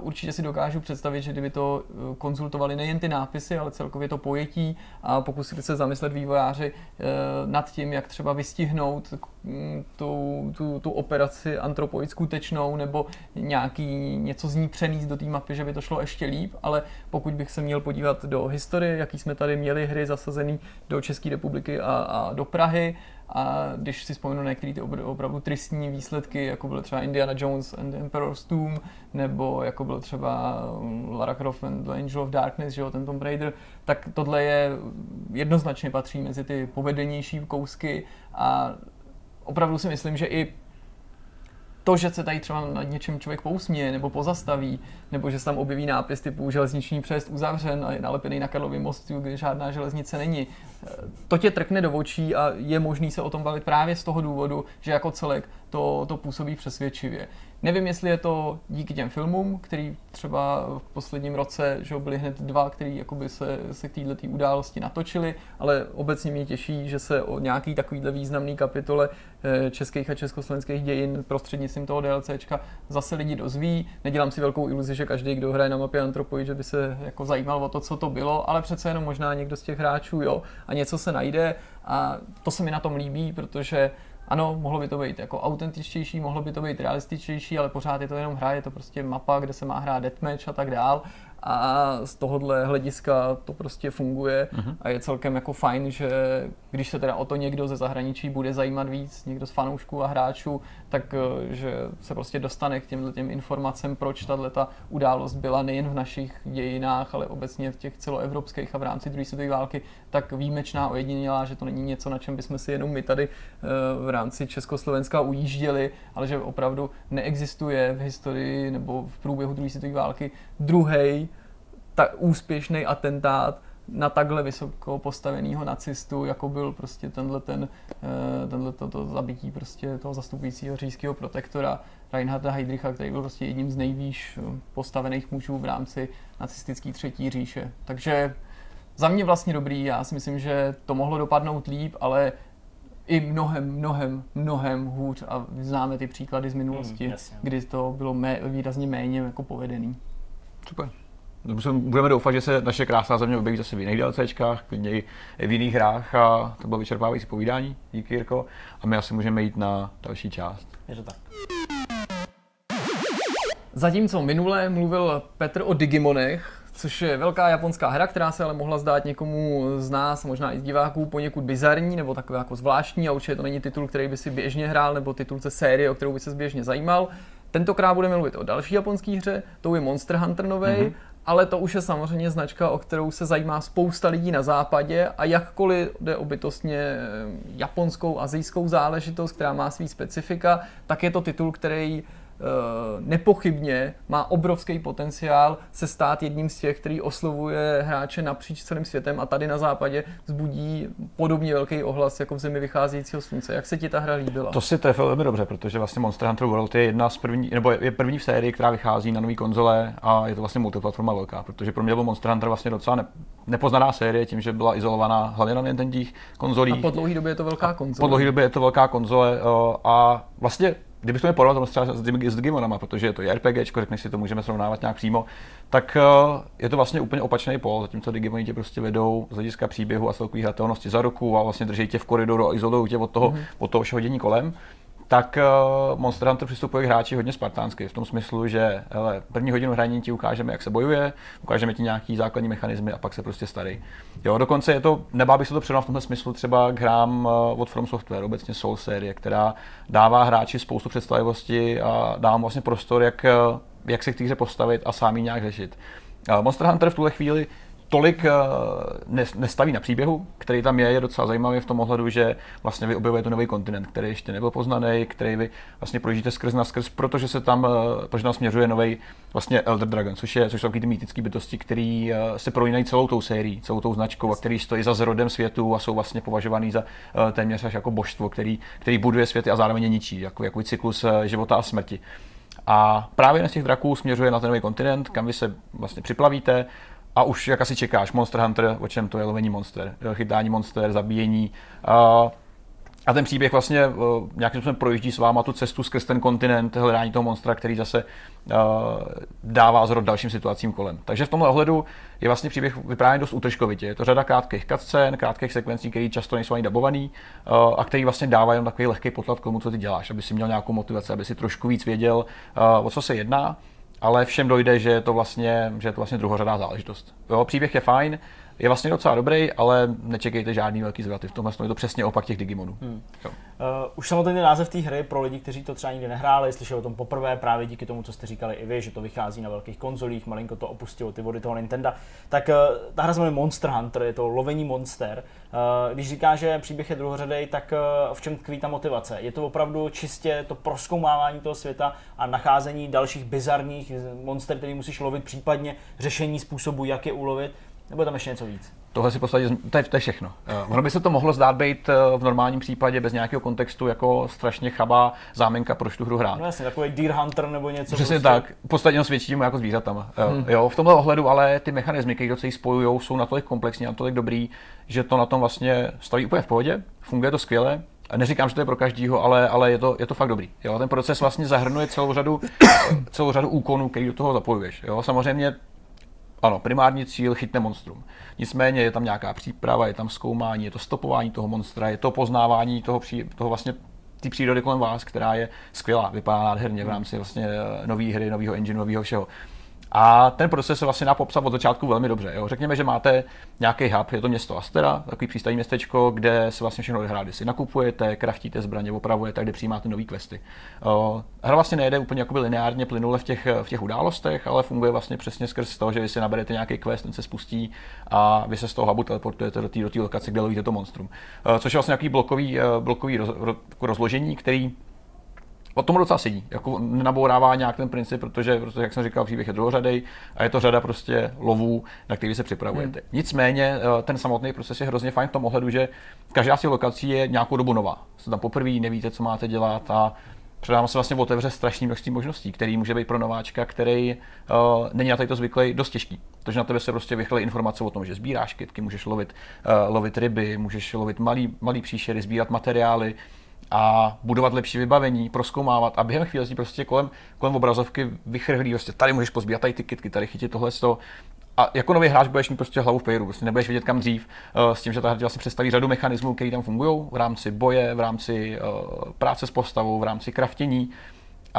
určitě si dokážu představit, že kdyby to eh, konzultovali nejen ty nápisy, ale celkově to pojetí a pokusili se zamyslet vývojáři eh, nad tím, jak třeba vystihnout mm, tu, tu, tu operaci antropoid skutečnou nebo nějaký něco z ní přenést do té mapy, že by to šlo ještě líp, ale pokud bych se měl podívat do historie, jaký jsme tady měli hry zasazený do České republiky a, a do Prahy, a když si vzpomenu na některé ty opravdu tristní výsledky, jako byl třeba Indiana Jones and the Emperor's Tomb, nebo jako byl třeba um, Lara Croft and the Angel of Darkness, že jo, ten Tomb Raider, tak tohle je jednoznačně patří mezi ty povedenější kousky a opravdu si myslím, že i to, že se tady třeba nad něčem člověk pousměje nebo pozastaví, nebo že se tam objeví nápis typu železniční přejezd uzavřen a je nalepený na Karlově mostu, kde žádná železnice není, to tě trkne do očí a je možný se o tom bavit právě z toho důvodu, že jako celek to, to působí přesvědčivě. Nevím, jestli je to díky těm filmům, který třeba v posledním roce, že byly hned dva, který jakoby se, se k této události natočili, ale obecně mě těší, že se o nějaký takovýhle významný kapitole eh, českých a československých dějin prostřednictvím toho DLCčka zase lidi dozví. Nedělám si velkou iluzi, že každý, kdo hraje na mapě Antropoid, že by se jako zajímal o to, co to bylo, ale přece jenom možná někdo z těch hráčů, jo, a něco se najde a to se mi na tom líbí, protože ano, mohlo by to být jako autentičtější, mohlo by to být realističtější, ale pořád je to jenom hra, je to prostě mapa, kde se má hrát deathmatch a tak dál. A z tohohle hlediska to prostě funguje uh-huh. a je celkem jako fajn, že když se teda o to někdo ze zahraničí bude zajímat víc, někdo z fanoušků a hráčů, tak eh, že se prostě dostane k těmhle těm informacím, proč tahle ta událost byla nejen v našich dějinách, ale obecně v těch celoevropských a v rámci druhé světové války tak výjimečná, ojedinělá, že to není něco, na čem bychom si jenom my tady eh, v rámci Československa ujížděli, ale že opravdu neexistuje v historii nebo v průběhu druhé světové války druhý tak úspěšný atentát na takhle vysoko postaveného nacistu, jako byl prostě tenhle, ten, eh, tenhle to, to zabití prostě toho zastupujícího říjského protektora Reinharda Heydricha, který byl prostě jedním z nejvýš eh, postavených mužů v rámci nacistické třetí říše. Takže za mě vlastně dobrý, já si myslím, že to mohlo dopadnout líp, ale i mnohem, mnohem, mnohem hůř a známe ty příklady z minulosti, hmm, kdy to bylo mé, výrazně méně jako povedený. Super budeme doufat, že se naše krásná země objeví zase v jiných DLCčkách, klidně i v jiných hrách a to bylo vyčerpávající povídání. Díky Jirko. A my asi můžeme jít na další část. Je to tak. Zatímco minule mluvil Petr o Digimonech, což je velká japonská hra, která se ale mohla zdát někomu z nás, možná i z diváků, poněkud bizarní nebo takové jako zvláštní a určitě to není titul, který by si běžně hrál nebo titul ze série, o kterou by se běžně zajímal. Tentokrát budeme mluvit o další japonské hře, to je Monster Hunter nový mm-hmm ale to už je samozřejmě značka, o kterou se zajímá spousta lidí na západě a jakkoliv jde o bytostně eh, japonskou, azijskou záležitost, která má svý specifika, tak je to titul, který nepochybně má obrovský potenciál se stát jedním z těch, který oslovuje hráče napříč celým světem a tady na západě zbudí podobně velký ohlas jako v zemi vycházejícího slunce. Jak se ti ta hra líbila? To si trefil velmi dobře, protože vlastně Monster Hunter World je jedna z první, nebo je první v sérii, která vychází na nové konzole a je to vlastně multiplatforma velká, protože pro mě byl Monster Hunter vlastně docela ne, nepoznaná série tím, že byla izolovaná hlavně na Nintendo konzolích. A po dlouhé době je to velká konzole. Po dlouhé době je to velká konzole eh, a vlastně kdybychom je porovnali třeba s, s Digimonama, protože je to RPG, řekneš si to můžeme srovnávat nějak přímo, tak uh, je to vlastně úplně opačný pol, zatímco Digimoni tě prostě vedou z hlediska příběhu a celkové hratelnosti za ruku a vlastně drží tě v koridoru a izolují tě od toho, mm-hmm. od toho všeho dění kolem tak uh, Monster Hunter přistupuje k hráči hodně spartánsky, v tom smyslu, že hele, první hodinu hraní ti ukážeme, jak se bojuje, ukážeme ti nějaký základní mechanismy a pak se prostě starý. Jo, dokonce je to, nebá bych se to předal v tomhle smyslu třeba k hrám uh, od From Software, obecně Soul série, která dává hráči spoustu představivosti a dává vlastně prostor, jak, uh, jak se k té hře postavit a sám ji nějak řešit. Monster Hunter v tuhle chvíli tolik eh, nestaví na příběhu, který tam je, je docela zajímavý v tom ohledu, že vlastně vy objevujete nový kontinent, který ještě nebyl poznaný, který vy vlastně projíždíte skrz na skrz, protože se tam, eh, protože tam směřuje nový vlastně Elder Dragon, což, je, což jsou ty mýtické bytosti, které eh, se prolínají celou tou sérií, celou tou značkou a který stojí za zrodem světu a jsou vlastně považovaný za téměř až jako božstvo, který, který buduje světy a zároveň je ničí, jako, jako cyklus života a smrti. A právě na těch draků směřuje na ten nový kontinent, kam vy se vlastně připlavíte, a už jak asi čekáš, Monster Hunter, o čem to je lovení monster, chytání monster, zabíjení. A ten příběh vlastně uh, nějakým způsobem projíždí s váma tu cestu skrz ten kontinent, hledání toho monstra, který zase uh, dává zrod dalším situacím kolem. Takže v tomhle ohledu je vlastně příběh vyprávěn dost útržkovitě. Je to řada krátkých cutscén, krátkých sekvencí, které často nejsou ani dabovaný uh, a který vlastně dává jenom takový lehký potlad k tomu, co ty děláš, aby si měl nějakou motivaci, aby si trošku víc věděl, o co se jedná ale všem dojde, že je to vlastně, že je to vlastně druhořadá záležitost. Jo, příběh je fajn, je vlastně docela dobrý, ale nečekejte žádný velký zvraty. V tomhle je to přesně opak těch Digimonů. Hmm. Uh, už samotný název té hry pro lidi, kteří to třeba nikdy nehráli, slyšeli o tom poprvé právě díky tomu, co jste říkali i vy, že to vychází na velkých konzolích, malinko to opustilo ty vody toho Nintendo. Tak uh, ta hra se jmenuje Monster Hunter, je to lovení monster. Uh, když říká, že příběh je druhořadý, tak uh, v čem tkví ta motivace? Je to opravdu čistě to proskoumávání toho světa a nacházení dalších bizarních monster, který musíš lovit, případně řešení způsobu, jak je ulovit, nebo tam ještě něco víc? Tohle si podstatě, to je, to je všechno. Uh, ono by se to mohlo zdát být uh, v normálním případě bez nějakého kontextu jako strašně chabá zámenka, proč tu hru hrát. No jasně, takový Deer Hunter nebo něco. Přesně prostě. tak, v podstatě svědčíme jako zvířatama. Uh, hmm. Jo, v tomhle ohledu ale ty mechanismy, které se spojují, jsou natolik komplexní, natolik dobrý, že to na tom vlastně stojí úplně v pohodě, funguje to skvěle, a neříkám, že to je pro každýho, ale, ale je, to, je to fakt dobrý. Jo? Ten proces vlastně zahrnuje celou řadu, celou řadu úkonů, který do toho zapojuješ. Jo? Samozřejmě ano, primární cíl chytne monstrum. Nicméně je tam nějaká příprava, je tam zkoumání, je to stopování toho monstra, je to poznávání toho, pří, toho vlastně té přírody kolem vás, která je skvělá, vypadá nádherně v rámci vlastně eh, nové hry, nového engine, nového všeho. A ten proces se vlastně dá popsat od začátku velmi dobře. Jo. Řekněme, že máte nějaký hub, je to město Astera, takový přístavní městečko, kde se vlastně všechno odehrá, kdy si nakupujete, kraftíte zbraně, opravujete, kde přijímáte nové questy. Hra vlastně nejde úplně jakoby lineárně plynule v těch, v těch událostech, ale funguje vlastně přesně skrz to, že vy si naberete nějaký quest, ten se spustí a vy se z toho hubu teleportujete do té do lokace, kde lovíte to monstrum. Což je vlastně nějaký blokový, blokový roz, rozložení, který O tom docela sedí. Jako nenabourává nějak ten princip, protože, protože, jak jsem říkal, příběh je druhořadej a je to řada prostě lovů, na který se připravujete. Hmm. Nicméně eh, ten samotný proces je hrozně fajn v tom ohledu, že každá z těch lokací je nějakou dobu nová. Jste tam poprvé, nevíte, co máte dělat a předávám se vlastně otevře strašný množství možností, který může být pro nováčka, který uh, není na to zvyklý, dost těžký. Protože na tebe se prostě vychlí informace o tom, že sbíráš kytky, můžeš lovit, uh, lovit ryby, můžeš lovit malý, malý příšery, sbírat materiály, a budovat lepší vybavení, proskoumávat a během chvíle prostě kolem, kolem obrazovky vychrhlí, prostě tady můžeš pozbírat tady ty kitky, tady chytit tohle to. A jako nový hráč budeš mít prostě hlavu v pejru, prostě nebudeš vědět kam dřív, uh, s tím, že ta hra vlastně představí řadu mechanismů, které tam fungují v rámci boje, v rámci uh, práce s postavou, v rámci kraftění.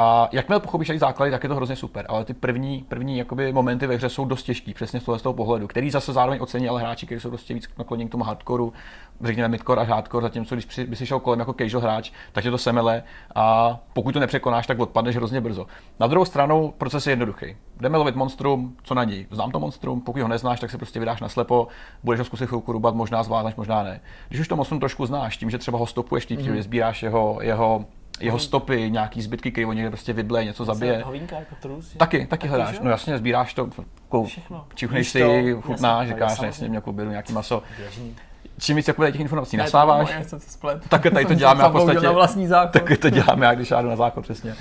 A jakmile pochopíš ty základy, tak je to hrozně super, ale ty první, první jakoby, momenty ve hře jsou dost těžký, přesně z toho, z toho pohledu, který zase zároveň ocení ale hráči, kteří jsou prostě víc nakloněni k tomu hardcoreu, řekněme midcore až hardcore, zatímco když při, by si šel kolem jako casual hráč, tak je to semele a pokud to nepřekonáš, tak odpadneš hrozně brzo. Na druhou stranu proces je jednoduchý. Jdeme lovit monstrum, co na něj? Znám to monstrum, pokud ho neznáš, tak se prostě vydáš na slepo, budeš ho zkusit chvilku rubat, možná zvládneš, možná ne. Když už to monstrum trošku znáš, tím, že třeba ho stopuješ, tím, mm. sbíráš jeho, jeho jeho stopy, nějaký zbytky, který on někde prostě vydle, něco zabije. Hovínka jako trus? Taky, taky hledáš. No jasně, sbíráš to, kou, čiuchneš si, chutnáš, říkáš, jasně, jako beru nějaký maso. Čím víc jako těch informací ne, nasáváš, tak tady to děláme a v podstatě, na vlastní zákon. tak to děláme, jak když já jdu na zákon, přesně.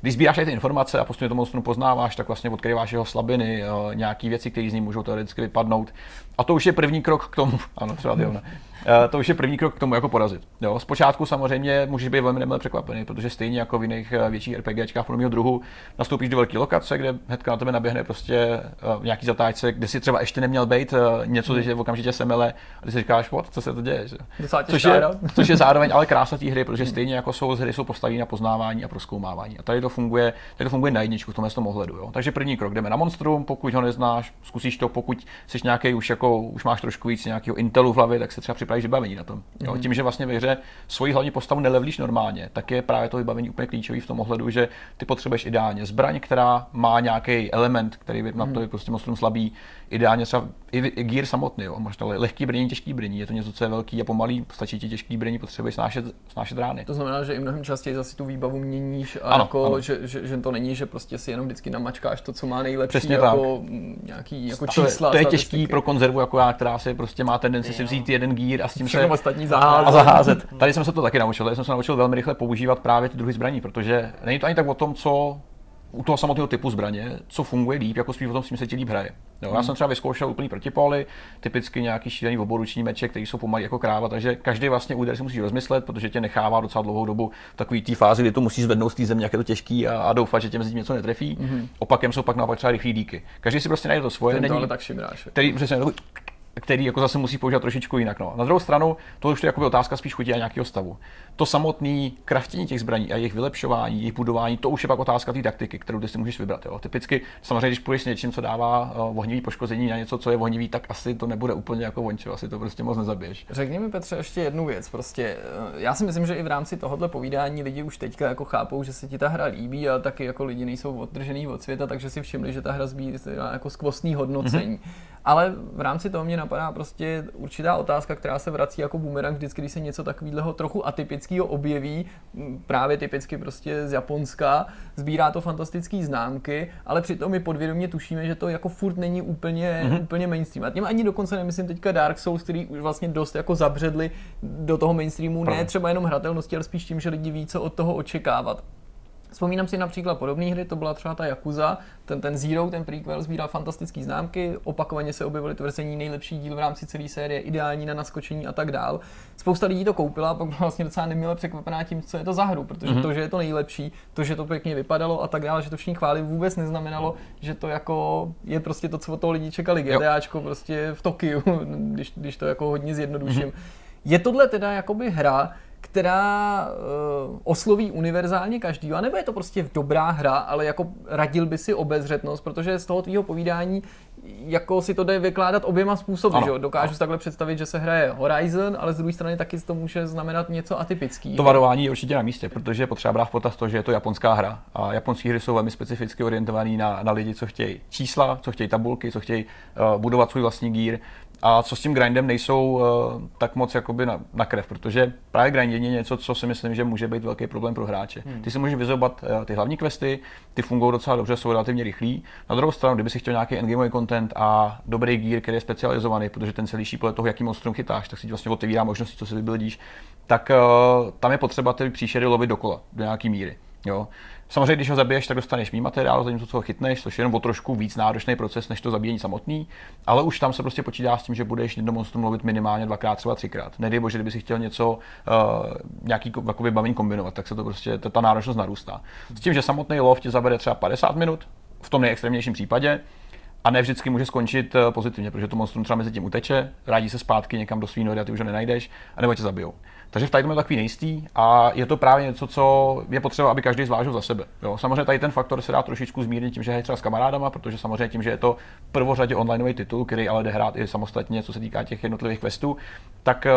Když sbíráš ty informace a postupně to monstrum poznáváš, tak vlastně odkryváš jeho slabiny, eh, nějaké věci, které z ní můžou teoreticky vypadnout. A to už je první krok k tomu, ano, třeba ty ne. Eh, to už je první krok k tomu, jako porazit. Jo, zpočátku samozřejmě můžeš být velmi nemile překvapený, protože stejně jako v jiných eh, větších RPGčkách podobného druhu nastoupíš do velké lokace, kde hnedka na tebe naběhne prostě nějaký zatáčce, kde si třeba ještě neměl být, něco, že okamžitě semele a ty si říkáš, what, co se to děje. Že? Což, je, což je zároveň ale krása té hry, protože stejně jako jsou z hry jsou postaví na poznávání a proskoumávání. A tady to funguje, tady to funguje na jedničku v tomhle tom ohledu. Jo. Takže první krok, jdeme na monstrum, pokud ho neznáš, zkusíš to, pokud jsi nějaký už jako už máš trošku víc nějakého intelu v hlavě, tak se třeba připravíš vybavení na tom. Jo. Mm. Tím, že vlastně ve hře svoji hlavní postavu nelevlíš normálně, tak je právě to vybavení úplně klíčový v tom ohledu, že ty potřebuješ ideálně zbraň, která má nějaký element, který by na to je prostě monstrum slabý, ideálně třeba i, gear samotný, jo. Máš lehký brnění, těžký brnění, je to něco, co je velký a pomalý, stačí ti těžký brnění, potřebuješ snášet, snášet rány. To znamená, že i mnohem častěji zase tu výbavu měníš a ano, jako, ano. Že, že, že, to není, že prostě si jenom vždycky namačkáš to, co má nejlepší, Přesně jako tak. nějaký jako čísla. To je, to je těžký pro konzervu jako já, která si prostě má tendenci si vzít jeden gear a s tím se ostatní zaházet. a zaházet. Tady jsem se to taky naučil, tady jsem se naučil velmi rychle používat právě ty druhy zbraní, protože není to ani tak o tom, co u toho samotného typu zbraně, co funguje líp, jako spíš o tom, s tím se ti líp hraje. Jo, já hmm. jsem třeba vyzkoušel úplný protipóly, typicky nějaký šílený oboruční meče, které jsou pomalý jako kráva, takže každý vlastně úder si musí rozmyslet, protože tě nechává docela dlouhou dobu v takové té fázi, kdy to musí zvednout z té země, jak je to těžký a, a doufat, že tě mezi tím něco netrefí. Mm-hmm. Opakem jsou pak naopak třeba rychlý díky. Každý si prostě najde to svoje. Ten není, tak šimráš. Který přesně který jako zase musí používat trošičku jinak. No. Na druhou stranu, to už je jako otázka spíš chutí a nějakého stavu. To samotné kraftění těch zbraní a jejich vylepšování, jejich budování, to už je pak otázka té taktiky, kterou ty si můžeš vybrat. Jo. Typicky, samozřejmě, když půjdeš s něčím, co dává uh, ohnivý poškození na něco, co je ohnivý, tak asi to nebude úplně jako vončo, asi to prostě moc nezabiješ. Řekni mi, Petře, ještě jednu věc. Prostě, eh, já si myslím, že i v rámci tohohle povídání lidi už teďka jako chápou, že se ti ta hra líbí, ale taky jako lidi nejsou odtržený od světa, takže si všimli, že ta hra zbývá jako skvostný hodnocení. Mm-hmm. Ale v rámci toho mě napadá prostě určitá otázka, která se vrací jako bumerang vždycky, když se něco takového trochu atypického objeví, právě typicky prostě z Japonska, sbírá to fantastické známky, ale přitom my podvědomě tušíme, že to jako furt není úplně, mm-hmm. úplně mainstream. A tím ani dokonce nemyslím teďka Dark Souls, který už vlastně dost jako zabředli do toho mainstreamu, ne třeba jenom hratelnosti, ale spíš tím, že lidi ví, co od toho očekávat. Vzpomínám si například podobné hry, to byla třeba ta Yakuza, ten, ten Zero, ten prequel sbíral fantastické známky, opakovaně se objevily tvrzení nejlepší díl v rámci celé série, ideální na naskočení a tak dál. Spousta lidí to koupila pak byla vlastně docela neměla překvapená tím, co je to za hru, protože mm-hmm. to, že je to nejlepší, to, že to pěkně vypadalo a tak dále, že to všichni chválí, vůbec neznamenalo, že to jako je prostě to, co od toho lidi čekali, GTAčko prostě v Tokiu, když, když to jako hodně zjednoduším. Mm-hmm. Je tohle teda jakoby hra, která uh, osloví univerzálně každý, anebo je to prostě dobrá hra, ale jako radil by si obezřetnost, protože z toho tvýho povídání jako si to jde vykládat oběma způsoby, ano, že Dokážu ano. si takhle představit, že se hraje Horizon, ale z druhé strany taky to může znamenat něco atypického. To varování je určitě na místě, protože je potřeba brát v potaz to, že je to japonská hra. A japonské hry jsou velmi specificky orientované na, na lidi, co chtějí čísla, co chtějí tabulky, co chtějí uh, budovat svůj vlastní gear a co s tím grindem nejsou uh, tak moc jakoby na, na krev, protože právě grindění je něco, co si myslím, že může být velký problém pro hráče. Hmm. Ty si můžeš vyzobat uh, ty hlavní questy, ty fungují docela dobře, jsou relativně rychlí. Na druhou stranu, kdyby si chtěl nějaký endgameový content a dobrý gear, který je specializovaný, protože ten se liší podle toho, jaký monstrum chytáš, tak si ti vlastně otevírá možnosti, co si vybildíš, tak uh, tam je potřeba ty příšery lovit dokola, do nějaký míry. Jo. Samozřejmě, když ho zabiješ, tak dostaneš mý materiál, zatímco co ho chytneš, což je jenom o trošku víc náročný proces, než to zabíjení samotný, ale už tam se prostě počítá s tím, že budeš jedno monstrum lovit minimálně dvakrát, třeba třikrát. Nedej bože, kdyby si chtěl něco, uh, nějaký jakoby bavení kombinovat, tak se to prostě, to, ta náročnost narůstá. S tím, že samotný lov ti zabere třeba 50 minut, v tom nejextrémnějším případě, a ne vždycky může skončit eh, pozitivně, protože to monstrum třeba mezi tím uteče, rádí se zpátky někam do svý nody a ty už ho nenajdeš, anebo tě zabijou. Takže v tady je takový nejistý a je to právě něco, co je potřeba, aby každý zvážil za sebe. Jo. Samozřejmě tady ten faktor se dá trošičku zmírnit tím, že je třeba s kamarádama, protože samozřejmě tím, že je to prvořadě onlineový titul, který ale jde hrát i samostatně, co se týká těch jednotlivých questů, tak eh,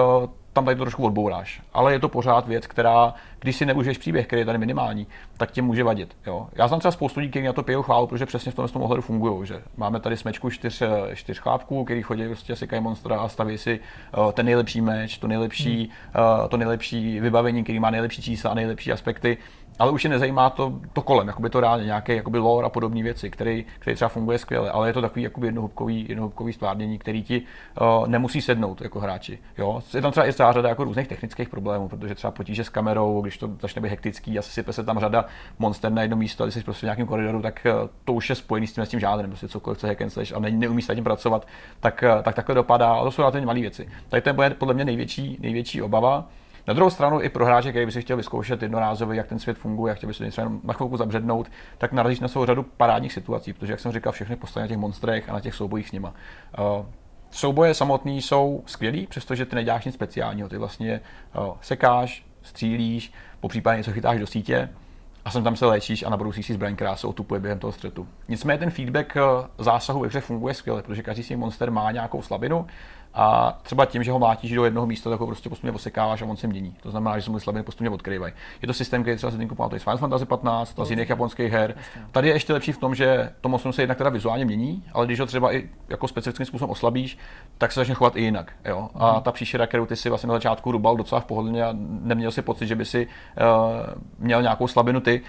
tam tady to trošku odbouráš. Ale je to pořád věc, která, když si neužiješ příběh, který je tady minimální, tak tě může vadit. Jo. Já znám třeba spoustu lidí, kteří na to pijou chválu, protože přesně v tom, tom ohledu fungují. Že máme tady smečku čtyř, čtyř chlápků, který chodí prostě sekají monstra a staví si uh, ten nejlepší meč, to nejlepší, uh, to nejlepší vybavení, který má nejlepší čísla a nejlepší aspekty ale už je nezajímá to, to kolem, jakoby to reálně, nějaké jakoby lore a podobné věci, který, který třeba funguje skvěle, ale je to takový jakoby jednohubkový, jednohubkový stvárnění, který ti uh, nemusí sednout jako hráči. Jo? Je tam třeba i celá řada jako různých technických problémů, protože třeba potíže s kamerou, když to začne být hektický, asi sype se tam řada monster na jedno místo, a když jsi prostě v nějakém koridoru, tak uh, to už je spojený s tím, s tím žádným, prostě cokoliv chce hack and slash a ne, neumí s tím pracovat, tak, uh, tak takhle dopadá, ale to jsou relativně malé věci. Tady to je podle mě největší, největší obava. Na druhou stranu i pro hráče, který by si chtěl vyzkoušet jednorázově, jak ten svět funguje, jak chtěl by si třeba na chvilku zabřednout, tak narazíš na svou řadu parádních situací, protože, jak jsem říkal, všechny postavy na těch monstrech a na těch soubojích s nima. Uh, souboje samotný jsou skvělý, přestože ty neděláš nic speciálního. Ty vlastně uh, sekáš, střílíš, po případě něco chytáš do sítě a sem tam se léčíš a nabrousíš si zbraň, která se otupuje během toho střetu. Nicméně ten feedback zásahu ve hře funguje skvěle, protože každý si monster má nějakou slabinu a třeba tím, že ho mlátíš do jednoho místa, tak ho prostě postupně osekáváš a on se mění. To znamená, že se mu slabiny postupně odkryvají. Je to systém, který třeba se týká pamatuje z Final Fantasy 15, z jiných japonských her. Tady je ještě lepší v tom, že to monstrum se jednak teda vizuálně mění, ale když ho třeba i jako specifickým způsobem oslabíš, tak se začne chovat i jinak. Jo? A mhm. ta příšera, kterou ty si vlastně na začátku rubal docela v pohodlně a neměl si pocit, že by si uh, měl nějakou slabinu ty,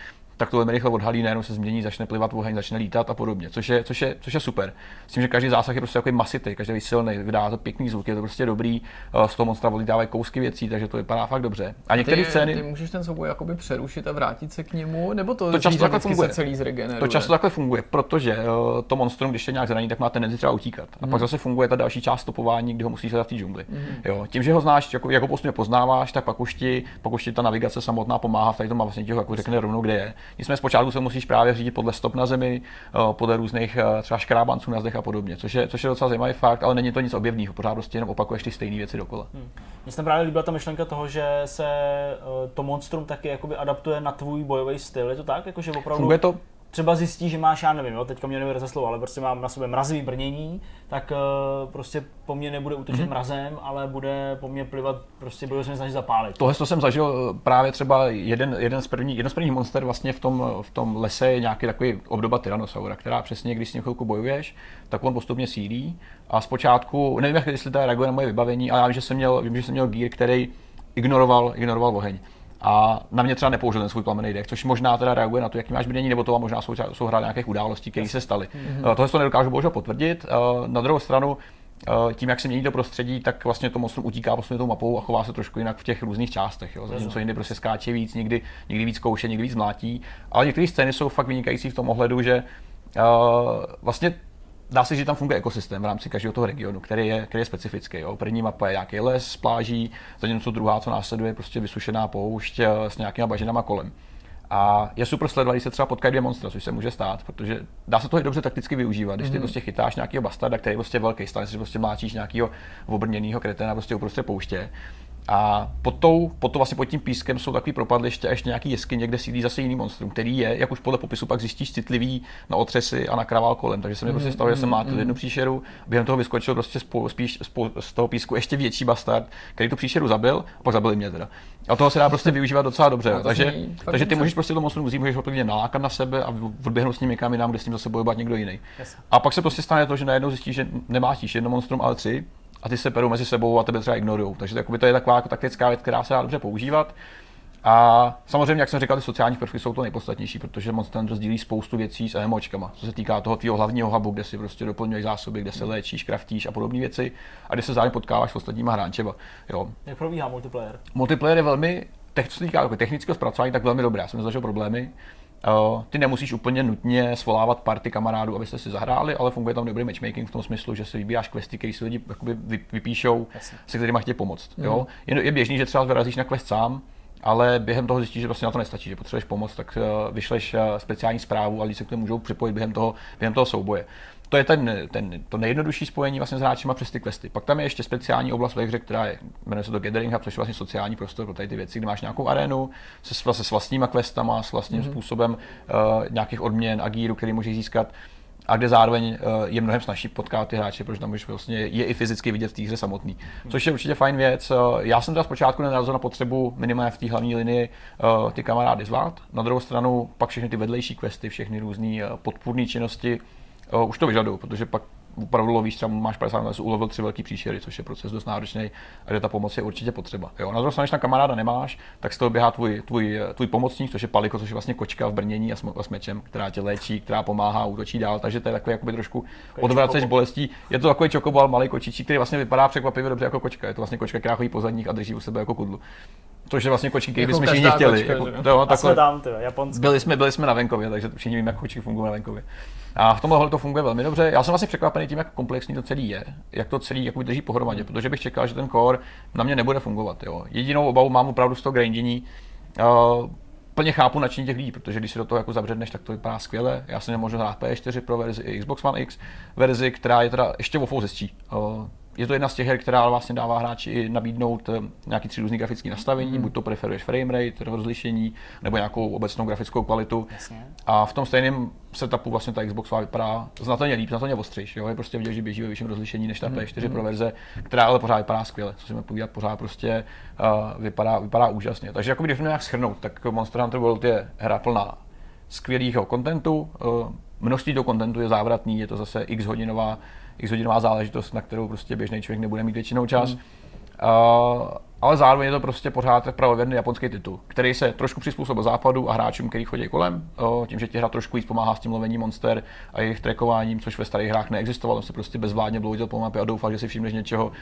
tak to velmi rychle odhalí, najednou se změní, začne plivat oheň, začne lítat a podobně, což je, což je, což je super. S tím, že každý zásah je prostě takový masitý, každý je silný, vydá to pěkný zvuk, je to prostě dobrý, eh, z toho monstra dávají kousky věcí, takže to vypadá fakt dobře. A některé scény. Ty můžeš ten souboj jakoby přerušit a vrátit se k němu, nebo to, to často takhle funguje. se celý zregeneruje? To často takhle funguje, protože eh, to monstrum, když je nějak zraní, tak má tendenci třeba utíkat. A mm. pak mhm. zase funguje ta další část stopování, kdy ho musíš hledat v té džungli. Mm. Jo, tím, že ho znáš, jako, jako postupně poznáváš, tak pak už ti, pak už ti ta navigace samotná pomáhá, tady to má vlastně ti ho jako řekne rovnou, kde je. Nicméně zpočátku se musíš právě řídit podle stop na zemi, eh, podle různých eh, třeba škrábanců na zdech a podobně, což je, což je docela zajímavý fakt, ale není to nic objevného, pořád prostě jenom opakuješ ty stejné věci dokola. Hmm. Mně se právě líbila ta myšlenka toho, že se eh, to monstrum taky jakoby adaptuje na tvůj bojový styl, je to tak? Jako, že opravdu... Funguje to třeba zjistí, že máš, já nevím, jo, teďka mě nevím za slovo, ale prostě mám na sobě mrazivý brnění, tak uh, prostě po mně nebude útočit mm-hmm. mrazem, ale bude po mně plivat, prostě bude se mě snažit zapálit. Tohle to jsem zažil eh, právě třeba jeden, jeden z prvních, jeden z prvních monster vlastně v tom, v tom lese je nějaký takový obdoba Tyrannosaura, která přesně, když s ním chvilku bojuješ, tak on postupně sílí a zpočátku, nevím, jak, jestli to reaguje na moje vybavení, ale já vím, že jsem měl, vím, že jsem měl gear, který ignoroval, ignoroval oheň a na mě třeba nepoužil ten svůj plamený dech, což možná teda reaguje na to, jaký máš brnění, nebo to a možná jsou, jsou hra nějakých událostí, které se staly. Mm-hmm. Tohle to nedokážu bohužel potvrdit. Uh, na druhou stranu, uh, tím, jak se mění to prostředí, tak vlastně to monstrum utíká vlastně tou mapou a chová se trošku jinak v těch různých částech. Jo. Zatímco jindy prostě skáče víc, někdy, někdy víc kouše, někdy víc mlátí. Ale některé scény jsou fakt vynikající v tom ohledu, že uh, vlastně dá se, že tam funguje ekosystém v rámci každého toho regionu, který je, který je specifický. Jo. První mapa je nějaký les, pláží, zatímco druhá, co následuje, je prostě vysušená poušť eh, s nějakýma bažinama kolem. A je super sledovat, když se třeba potkají dvě monstra, což se může stát, protože dá se to i dobře takticky využívat. Když ty mm-hmm. prostě chytáš nějakého bastarda, který je prostě velký, stane se, že prostě mláčíš nějakého obrněného kreténa prostě uprostřed pouště A pod, tou, pod to vlastně pod tím pískem jsou takový propadliště a ještě nějaký jeskyně, někde sídlí zase jiný monstrum, který je, jak už podle popisu pak zjistíš, citlivý na otřesy a na kravál kolem. Takže se mi mm, prostě stalo, že jsem mátil mm. jednu příšeru, během toho vyskočil prostě spou, spíš spou, z toho písku ještě větší bastard, který tu příšeru zabil, a pak zabili mě teda. A toho se dá prostě využívat docela dobře. No, takže, takže ty můžeš prostě to monstrum vzít, můžeš ho nalákat na sebe a odběhnout s ním někam jinam, kde s ním zase bojovat někdo jiný. Yes. A pak se prostě stane to, že najednou zjistíš, že nemáš jedno monstrum, ale tři a ty se perou mezi sebou a tebe třeba ignorují. Takže to je taková jako taktická věc, která se dá dobře používat. A samozřejmě, jak jsem říkal, ty sociální prvky jsou to nejpodstatnější, protože Monster sdílí spoustu věcí s MMOčkama, co se týká toho tvého hlavního hubu, kde si prostě doplňuješ zásoby, kde se léčíš, kraftíš a podobné věci a kde se zároveň potkáváš s ostatníma hráčema. Jo. Jak probíhá multiplayer? Multiplayer je velmi, co se týká jako technického zpracování, tak velmi dobré. Já jsem nezažil problémy. Ty nemusíš úplně nutně svolávat party kamarádů, abyste si zahráli, ale funguje tam dobrý matchmaking v tom smyslu, že si vybíráš questy, které si lidi vypíšou, Jasně. se kterými chtějí pomoct. Mm. Jo? Je, je běžný, že třeba vyrazíš na quest sám, ale během toho zjistíš, že prostě na to nestačí, že potřebuješ pomoc, tak uh, vyšleš uh, speciální zprávu a lidi se k tomu můžou připojit během toho, během toho souboje. To je ten, ten, to nejjednodušší spojení vlastně s hráčima přes ty questy. Pak tam je ještě speciální oblast ve hře, která je, jmenuje se to Gathering Hub, což je vlastně sociální prostor pro tady ty věci, kde máš nějakou arénu se, vlastně s vlastníma questama, s vlastním mm-hmm. způsobem uh, nějakých odměn, agíru, který můžeš získat a kde zároveň eh, je mnohem snažší potkat ty hráče, protože tam už vlastně je i fyzicky vidět v té hře samotný. Což je určitě fajn věc. Eh, já jsem teda zpočátku nenarazil na potřebu minimálně v té hlavní linii ty kamarády zvát. Na druhou stranu pak všechny ty vedlejší questy, všechny různé podpůrné činnosti už to vyžadují, protože pak opravdu lovíš, třeba máš 50 let, ulovil tři velký příšery, což je proces dost náročný a kde ta pomoc je určitě potřeba. Jo, na druhou stranu, když tam kamaráda nemáš, tak z toho běhá tvůj, tvůj, tvůj pomocník, což je paliko, což je vlastně kočka v brnění a, s, mečem, která tě léčí, která pomáhá, útočí dál, takže to je takový jakoby trošku odvraceš bolestí. Je to takový čokobal, malý kočičí, který vlastně vypadá překvapivě dobře jako kočka. Je to vlastně kočka, která chodí po zadních a drží u sebe jako kudlu. To je vlastně kočky, které jako bychom všichni chtěli. Kočka, jako, to, a jsme tam, tyjo, Byli jsme, byli jsme na venkově, takže všichni víme, jak kočky fungují na venkově. A v tomhle to funguje velmi dobře. Já jsem vlastně překvapený tím, jak komplexní to celý je, jak to celý jak drží pohromadě, hmm. protože bych čekal, že ten core na mě nebude fungovat. Jo. Jedinou obavu mám opravdu z toho grindění. Uh, plně chápu nadšení těch lidí, protože když si do toho jako zabředneš, tak to vypadá skvěle. Já jsem nemohl hrát P4 pro verzi Xbox One X verzi, která je teda ještě o. Uh, je to jedna z těch her, která vlastně dává hráči nabídnout eh, nějaký tři různý grafické nastavení, mm. buď to preferuješ frame rate, rozlišení, nebo nějakou obecnou grafickou kvalitu. Jasně. A v tom stejném setupu vlastně ta Xbox vypadá znatelně líp, znatelně ostřejší. Jo? Je prostě vidět, že běží ve vyšším rozlišení než ta mm. P4 mm. pro verze, která ale pořád vypadá skvěle. Co si povídat, pořád prostě uh, vypadá, vypadá úžasně. Takže jako když to nějak schrnout, tak Monster Hunter World je hra plná skvělého kontentu, uh, množství toho kontentu je závratný, je to zase x hodinová x hodinová záležitost, na kterou prostě běžný člověk nebude mít většinou čas. Mm. Uh, ale zároveň je to prostě pořád pravověrný japonský titul, který se trošku přizpůsobil západu a hráčům, který chodí kolem, uh, tím, že ti hra trošku víc pomáhá s tím lovením monster a jejich trackováním, což ve starých hrách neexistovalo, se prostě bezvládně bloudil po mapě a doufal, že si všimneš něčeho, uh,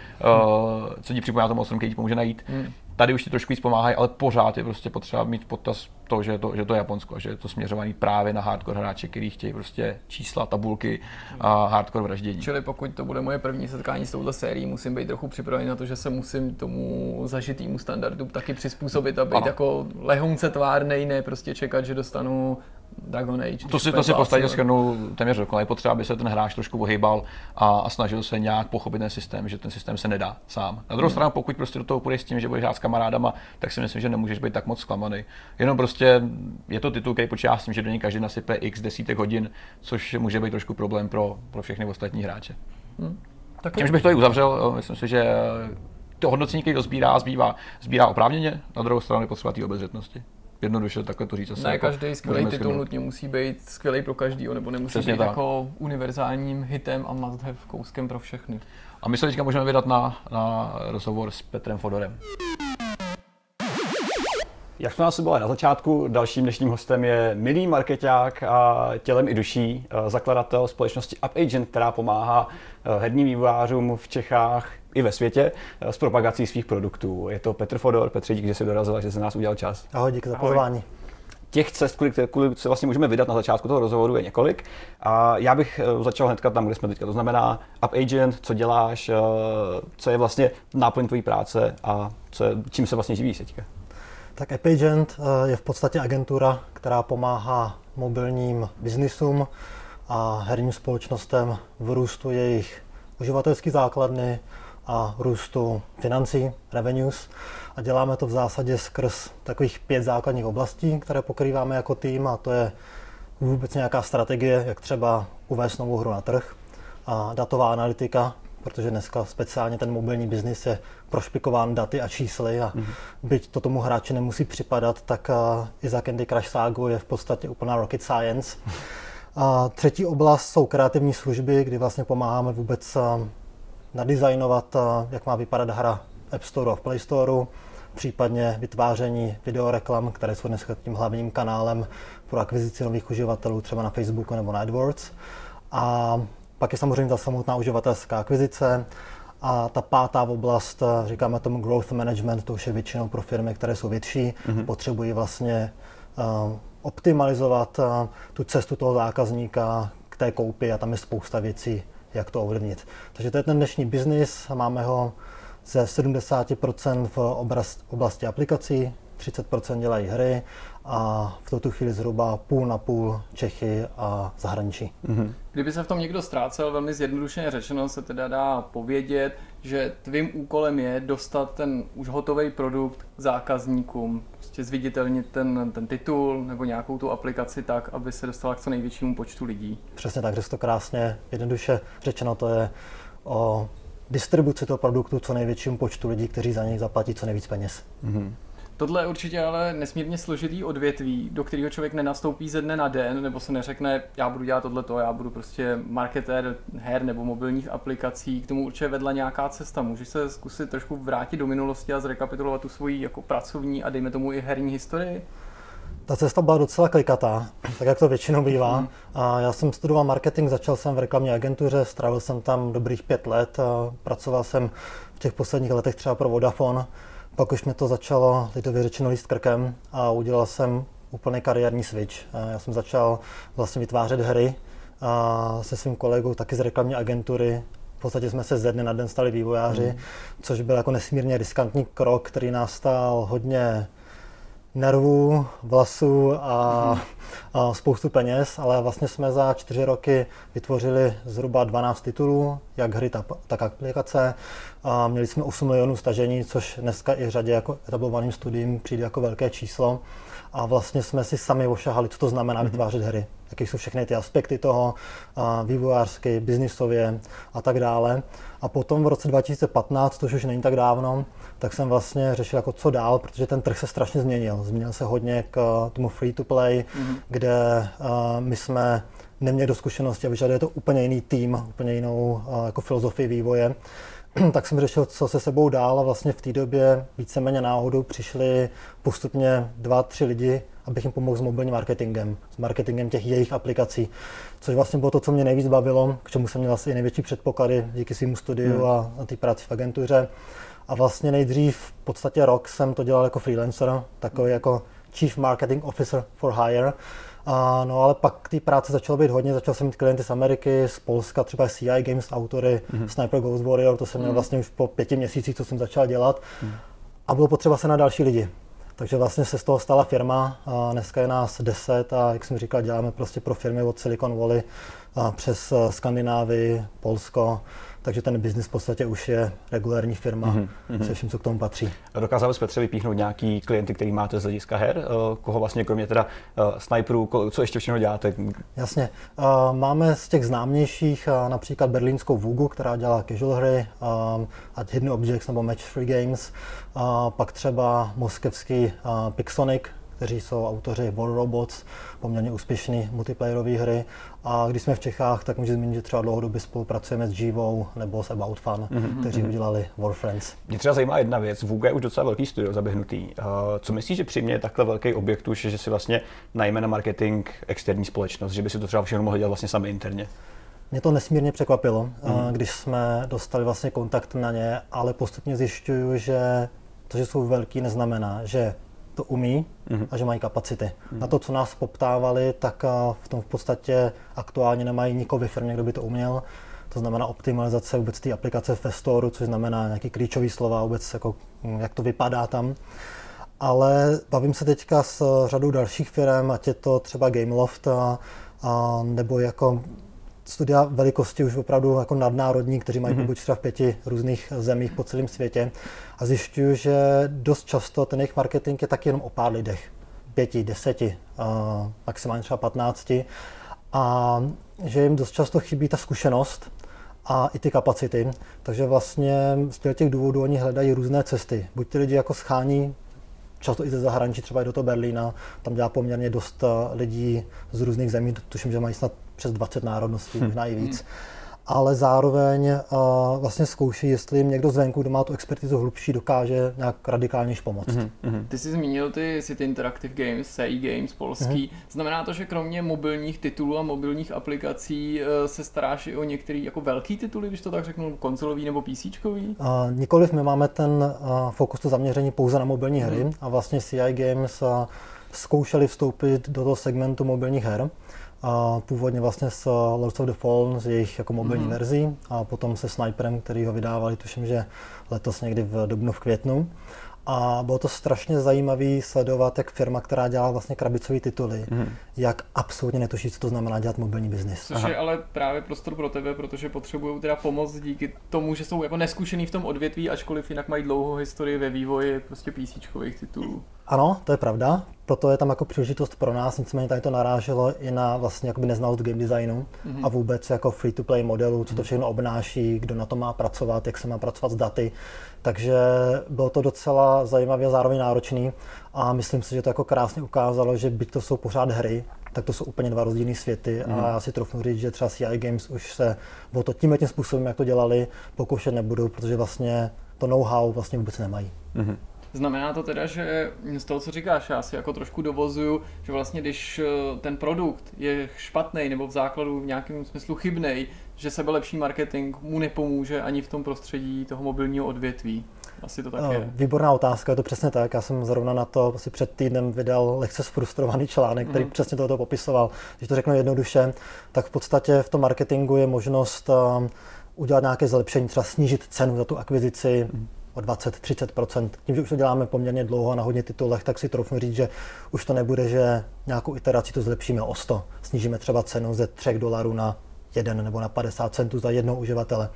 co ti připomíná to monstrum, který ti pomůže najít. Mm tady už ti trošku víc pomáhají, ale pořád je prostě potřeba mít potaz to, že je to, že to je Japonsko, že je to směřovaný právě na hardcore hráče, kteří chtějí prostě čísla, tabulky a hardcore vraždění. Čili pokud to bude moje první setkání s touhle sérií, musím být trochu připravený na to, že se musím tomu zažitýmu standardu taky přizpůsobit a být ano. jako lehonce tvárnej, ne prostě čekat, že dostanu Dragon Age. To si, to si podstatě schrnul téměř dokonale. Je potřeba, aby se ten hráč trošku ohýbal a, a, snažil se nějak pochopit ten systém, že ten systém se nedá sám. Na druhou hmm. stranu, pokud prostě do toho půjdeš s tím, že budeš hrát s kamarádama, tak si myslím, že nemůžeš být tak moc zklamaný. Jenom prostě je to titul, který počítá s tím, že do něj každý nasype x desítek hodin, což může být trošku problém pro, pro všechny ostatní hráče. Hmm. Tak Tímž bych to i uzavřel, myslím si, že to hodnocení, který to sbírá, zbývá, sbírá oprávněně, na druhou stranu je potřeba té obezřetnosti jednoduše takhle to říct. Asi ne, jako každý skvělý titul nutně musí být skvělý pro každýho, nebo nemusí Přesně být tak. jako univerzálním hitem a must have kouskem pro všechny. A my se teďka můžeme vydat na, na rozhovor s Petrem Fodorem. Jak jsme asi byli na začátku, dalším dnešním hostem je milý marketák a tělem i duší, eh, zakladatel společnosti UpAgent, která pomáhá herním vývojářům v Čechách i ve světě eh, s propagací svých produktů. Je to Petr Fodor. Petře, díky, že jsi dorazil a že jsi nás udělal čas. Ahoj, díky za pozvání. Těch cest, kvůli, kvůli se vlastně můžeme vydat na začátku toho rozhovoru, je několik. A já bych eh, začal hnedka tam, kde jsme teďka. To znamená Up Agent, co děláš, eh, co je vlastně náplň tvojí práce a co je, čím se vlastně živíš teďka. Tak AppAgent je v podstatě agentura, která pomáhá mobilním biznisům a herním společnostem v růstu jejich uživatelské základny, a růstu financí, revenues. A děláme to v zásadě skrz takových pět základních oblastí, které pokrýváme jako tým a to je vůbec nějaká strategie, jak třeba uvést novou hru na trh, a datová analytika, protože dneska speciálně ten mobilní biznis je prošpikován daty a čísly a mm-hmm. byť to tomu hráči nemusí připadat, tak i za Candy Crush Saga je v podstatě úplná rocket science. A třetí oblast jsou kreativní služby, kdy vlastně pomáháme vůbec nadizajnovat, jak má vypadat hra App Store a v Play Store, případně vytváření videoreklam, které jsou dneska tím hlavním kanálem pro akvizici nových uživatelů, třeba na Facebooku nebo na AdWords. A pak je samozřejmě ta samotná uživatelská akvizice. A ta pátá oblast, říkáme tomu growth management, to už je většinou pro firmy, které jsou větší, mm-hmm. potřebují vlastně uh, optimalizovat uh, tu cestu toho zákazníka k té koupi a tam je spousta věcí, jak to ovlivnit. Takže to je ten dnešní biznis, máme ho ze 70% v oblasti aplikací, 30% dělají hry a v tuto chvíli zhruba půl na půl Čechy a zahraničí. Mm-hmm. Kdyby se v tom někdo ztrácel, velmi zjednodušeně řečeno se teda dá povědět, že tvým úkolem je dostat ten už hotový produkt zákazníkům, prostě zviditelnit ten, ten titul nebo nějakou tu aplikaci tak, aby se dostala k co největšímu počtu lidí. Přesně tak, že to krásně, jednoduše řečeno, to je o distribuci toho produktu co největšímu počtu lidí, kteří za něj zaplatí co nejvíc peněz. Mm-hmm. Tohle je určitě ale nesmírně složitý odvětví, do kterého člověk nenastoupí ze dne na den, nebo se neřekne, já budu dělat tohleto, já budu prostě marketér her nebo mobilních aplikací. K tomu určitě vedla nějaká cesta. Můžeš se zkusit trošku vrátit do minulosti a zrekapitulovat tu svoji jako pracovní a dejme tomu i herní historii? Ta cesta byla docela klikatá, tak jak to většinou bývá. Mhm. A já jsem studoval marketing, začal jsem v reklamní agentuře, strávil jsem tam dobrých pět let, pracoval jsem v těch posledních letech třeba pro Vodafone. Pak už mi to začalo, lidově řečeno, líst krkem a udělal jsem úplný kariérní switch. Já jsem začal vlastně vytvářet hry a se svým kolegou taky z reklamní agentury. V podstatě jsme se ze dne na den stali vývojáři, mm. což byl jako nesmírně riskantní krok, který nás stál hodně nervů, vlasů a, a spoustu peněz, ale vlastně jsme za čtyři roky vytvořili zhruba 12 titulů, jak hry, tak aplikace. A měli jsme 8 milionů stažení, což dneska i řadě jako etablovaným studiím přijde jako velké číslo. A vlastně jsme si sami ošahali, co to znamená mhm. vytvářet hry, jaké jsou všechny ty aspekty toho, vývojářské, biznisově a tak dále. A potom v roce 2015, to už není tak dávno, tak jsem vlastně řešil jako co dál, protože ten trh se strašně změnil. Změnil se hodně k tomu free to play, mm-hmm. Kde uh, my jsme neměli do zkušenosti a vyžaduje to úplně jiný tým, úplně jinou uh, jako filozofii vývoje. tak jsem řešil, co se sebou dál a vlastně v té době víceméně náhodou přišli postupně dva, tři lidi, abych jim pomohl s mobilním marketingem, s marketingem těch jejich aplikací, což vlastně bylo to, co mě nejvíc bavilo, k čemu jsem měl asi největší předpoklady díky svým studiu hmm. a, a té práci v agentuře. A vlastně nejdřív v podstatě rok jsem to dělal jako freelancer, takový jako Chief Marketing Officer for Hire. A, no ale pak ty práce začalo být hodně, začal jsem mít klienty z Ameriky, z Polska, třeba CI Games, autory mm-hmm. Sniper Ghost Warrior, to jsem měl mm-hmm. vlastně už po pěti měsících, co jsem začal dělat. Mm-hmm. A bylo potřeba se na další lidi. Takže vlastně se z toho stala firma, a dneska je nás deset a jak jsem říkal, děláme prostě pro firmy od Silicon Valley a přes eh, Skandinávii, Polsko, takže ten biznis v podstatě už je regulární firma mm-hmm. se vším, co k tomu patří. Dokázal bys Petře vypíchnout nějaký klienty, který máte z hlediska her? Eh, koho vlastně kromě teda uh, sniperů, co ještě všechno děláte? Jasně. Uh, máme z těch známějších uh, například berlínskou Vugu, která dělá casual hry, um, ať Hidden Objects nebo Match Free Games. Uh, pak třeba moskevský uh, Pixonic, kteří jsou autoři War Robots, poměrně úspěšný multiplayerové hry. A když jsme v Čechách, tak můžu zmínit, že třeba dlouhodobě spolupracujeme s Živou nebo s About Fun, mm-hmm. kteří udělali War Friends. Mě třeba zajímá jedna věc. Vuga je už docela velký studio zaběhnutý. Uh, co myslíš, že přimě takhle velký objekt už, že si vlastně najme na marketing externí společnost, že by si to třeba všechno mohli dělat vlastně sami interně? Mě to nesmírně překvapilo, mm. když jsme dostali vlastně kontakt na ně, ale postupně zjišťuju, že to, že jsou velký, neznamená, že to umí mm-hmm. a že mají kapacity. Mm-hmm. Na to, co nás poptávali, tak v tom v podstatě aktuálně nemají nikoho ve firmě, kdo by to uměl. To znamená optimalizace vůbec té aplikace ve Store, což znamená nějaký klíčový slova, vůbec jako, hm, jak to vypadá tam. Ale bavím se teďka s řadou dalších firm, ať je to třeba Gameloft, a, a, nebo jako studia velikosti už opravdu jako nadnárodní, kteří mají mm-hmm. poboč třeba v pěti různých zemích po celém světě a zjišťuju, že dost často ten jejich marketing je taky jenom o pár lidech. Pěti, deseti, maximálně třeba patnácti. A že jim dost často chybí ta zkušenost a i ty kapacity. Takže vlastně z těch důvodů oni hledají různé cesty. Buď ty lidi jako schání často i ze zahraničí, třeba i do toho Berlína, tam dělá poměrně dost lidí z různých zemí, tuším, že mají snad přes 20 národností, hm. možná i víc. Hmm ale zároveň uh, vlastně zkouší, jestli jim někdo zvenku, kdo má tu expertizu hlubší, dokáže nějak radikálněž pomoct. Mm-hmm. Ty jsi zmínil ty City Interactive Games, CI Games polský. Mm-hmm. Znamená to, že kromě mobilních titulů a mobilních aplikací uh, se staráš i o některé jako velký tituly, když to tak řeknu, konzolový nebo PC? Uh, nikoliv, my máme ten uh, fokus, to zaměření pouze na mobilní hry mm-hmm. a vlastně CI Games uh, zkoušeli vstoupit do toho segmentu mobilních her a původně vlastně s Lords of the Fallen, z jejich jako mobilní mm-hmm. verzí a potom se Sniperem, který ho vydávali, tuším, že letos někdy v dubnu, v květnu. A bylo to strašně zajímavé sledovat, jak firma, která dělá vlastně krabicové tituly, mm. jak absolutně netuší, co to znamená dělat mobilní biznis. Což Aha. je ale právě prostor pro tebe, protože potřebují teda pomoc díky tomu, že jsou jako neskušený v tom odvětví, ačkoliv jinak mají dlouhou historii ve vývoji prostě PC titulů. Ano, to je pravda, proto je tam jako příležitost pro nás, nicméně tady to naráželo i na vlastně jakoby neznalost game designu mm-hmm. a vůbec jako free to play modelu, co to mhm. všechno obnáší, kdo na to má pracovat, jak se má pracovat s daty. Takže bylo to docela zajímavě a zároveň náročný a myslím si, že to jako krásně ukázalo, že byť to jsou pořád hry, tak to jsou úplně dva rozdílné světy mm. a mhm. já si trofnu říct, že třeba CI Games už se o to tímhle tím způsobem, jak to dělali, pokoušet nebudou, protože vlastně to know-how vlastně vůbec nemají. Mm. Znamená to teda, že z toho, co říkáš, já si jako trošku dovozuju, že vlastně když eh, ten produkt je špatný nebo v základu v nějakém smyslu chybný, že sebelepší marketing mu nepomůže ani v tom prostředí toho mobilního odvětví. Asi to tak no, je. Výborná otázka, je to přesně tak. Já jsem zrovna na to asi před týdnem vydal lehce frustrovaný článek, který mm. přesně toto popisoval. Když to řeknu jednoduše, tak v podstatě v tom marketingu je možnost um, udělat nějaké zlepšení, třeba snížit cenu za tu akvizici, mm o 20-30% Tím, že už to děláme poměrně dlouho na hodně titulech, tak si troufnu říct, že už to nebude, že nějakou iteraci to zlepšíme o 100. Snížíme třeba cenu ze 3 dolarů na 1 nebo na 50 centů za jednoho uživatele.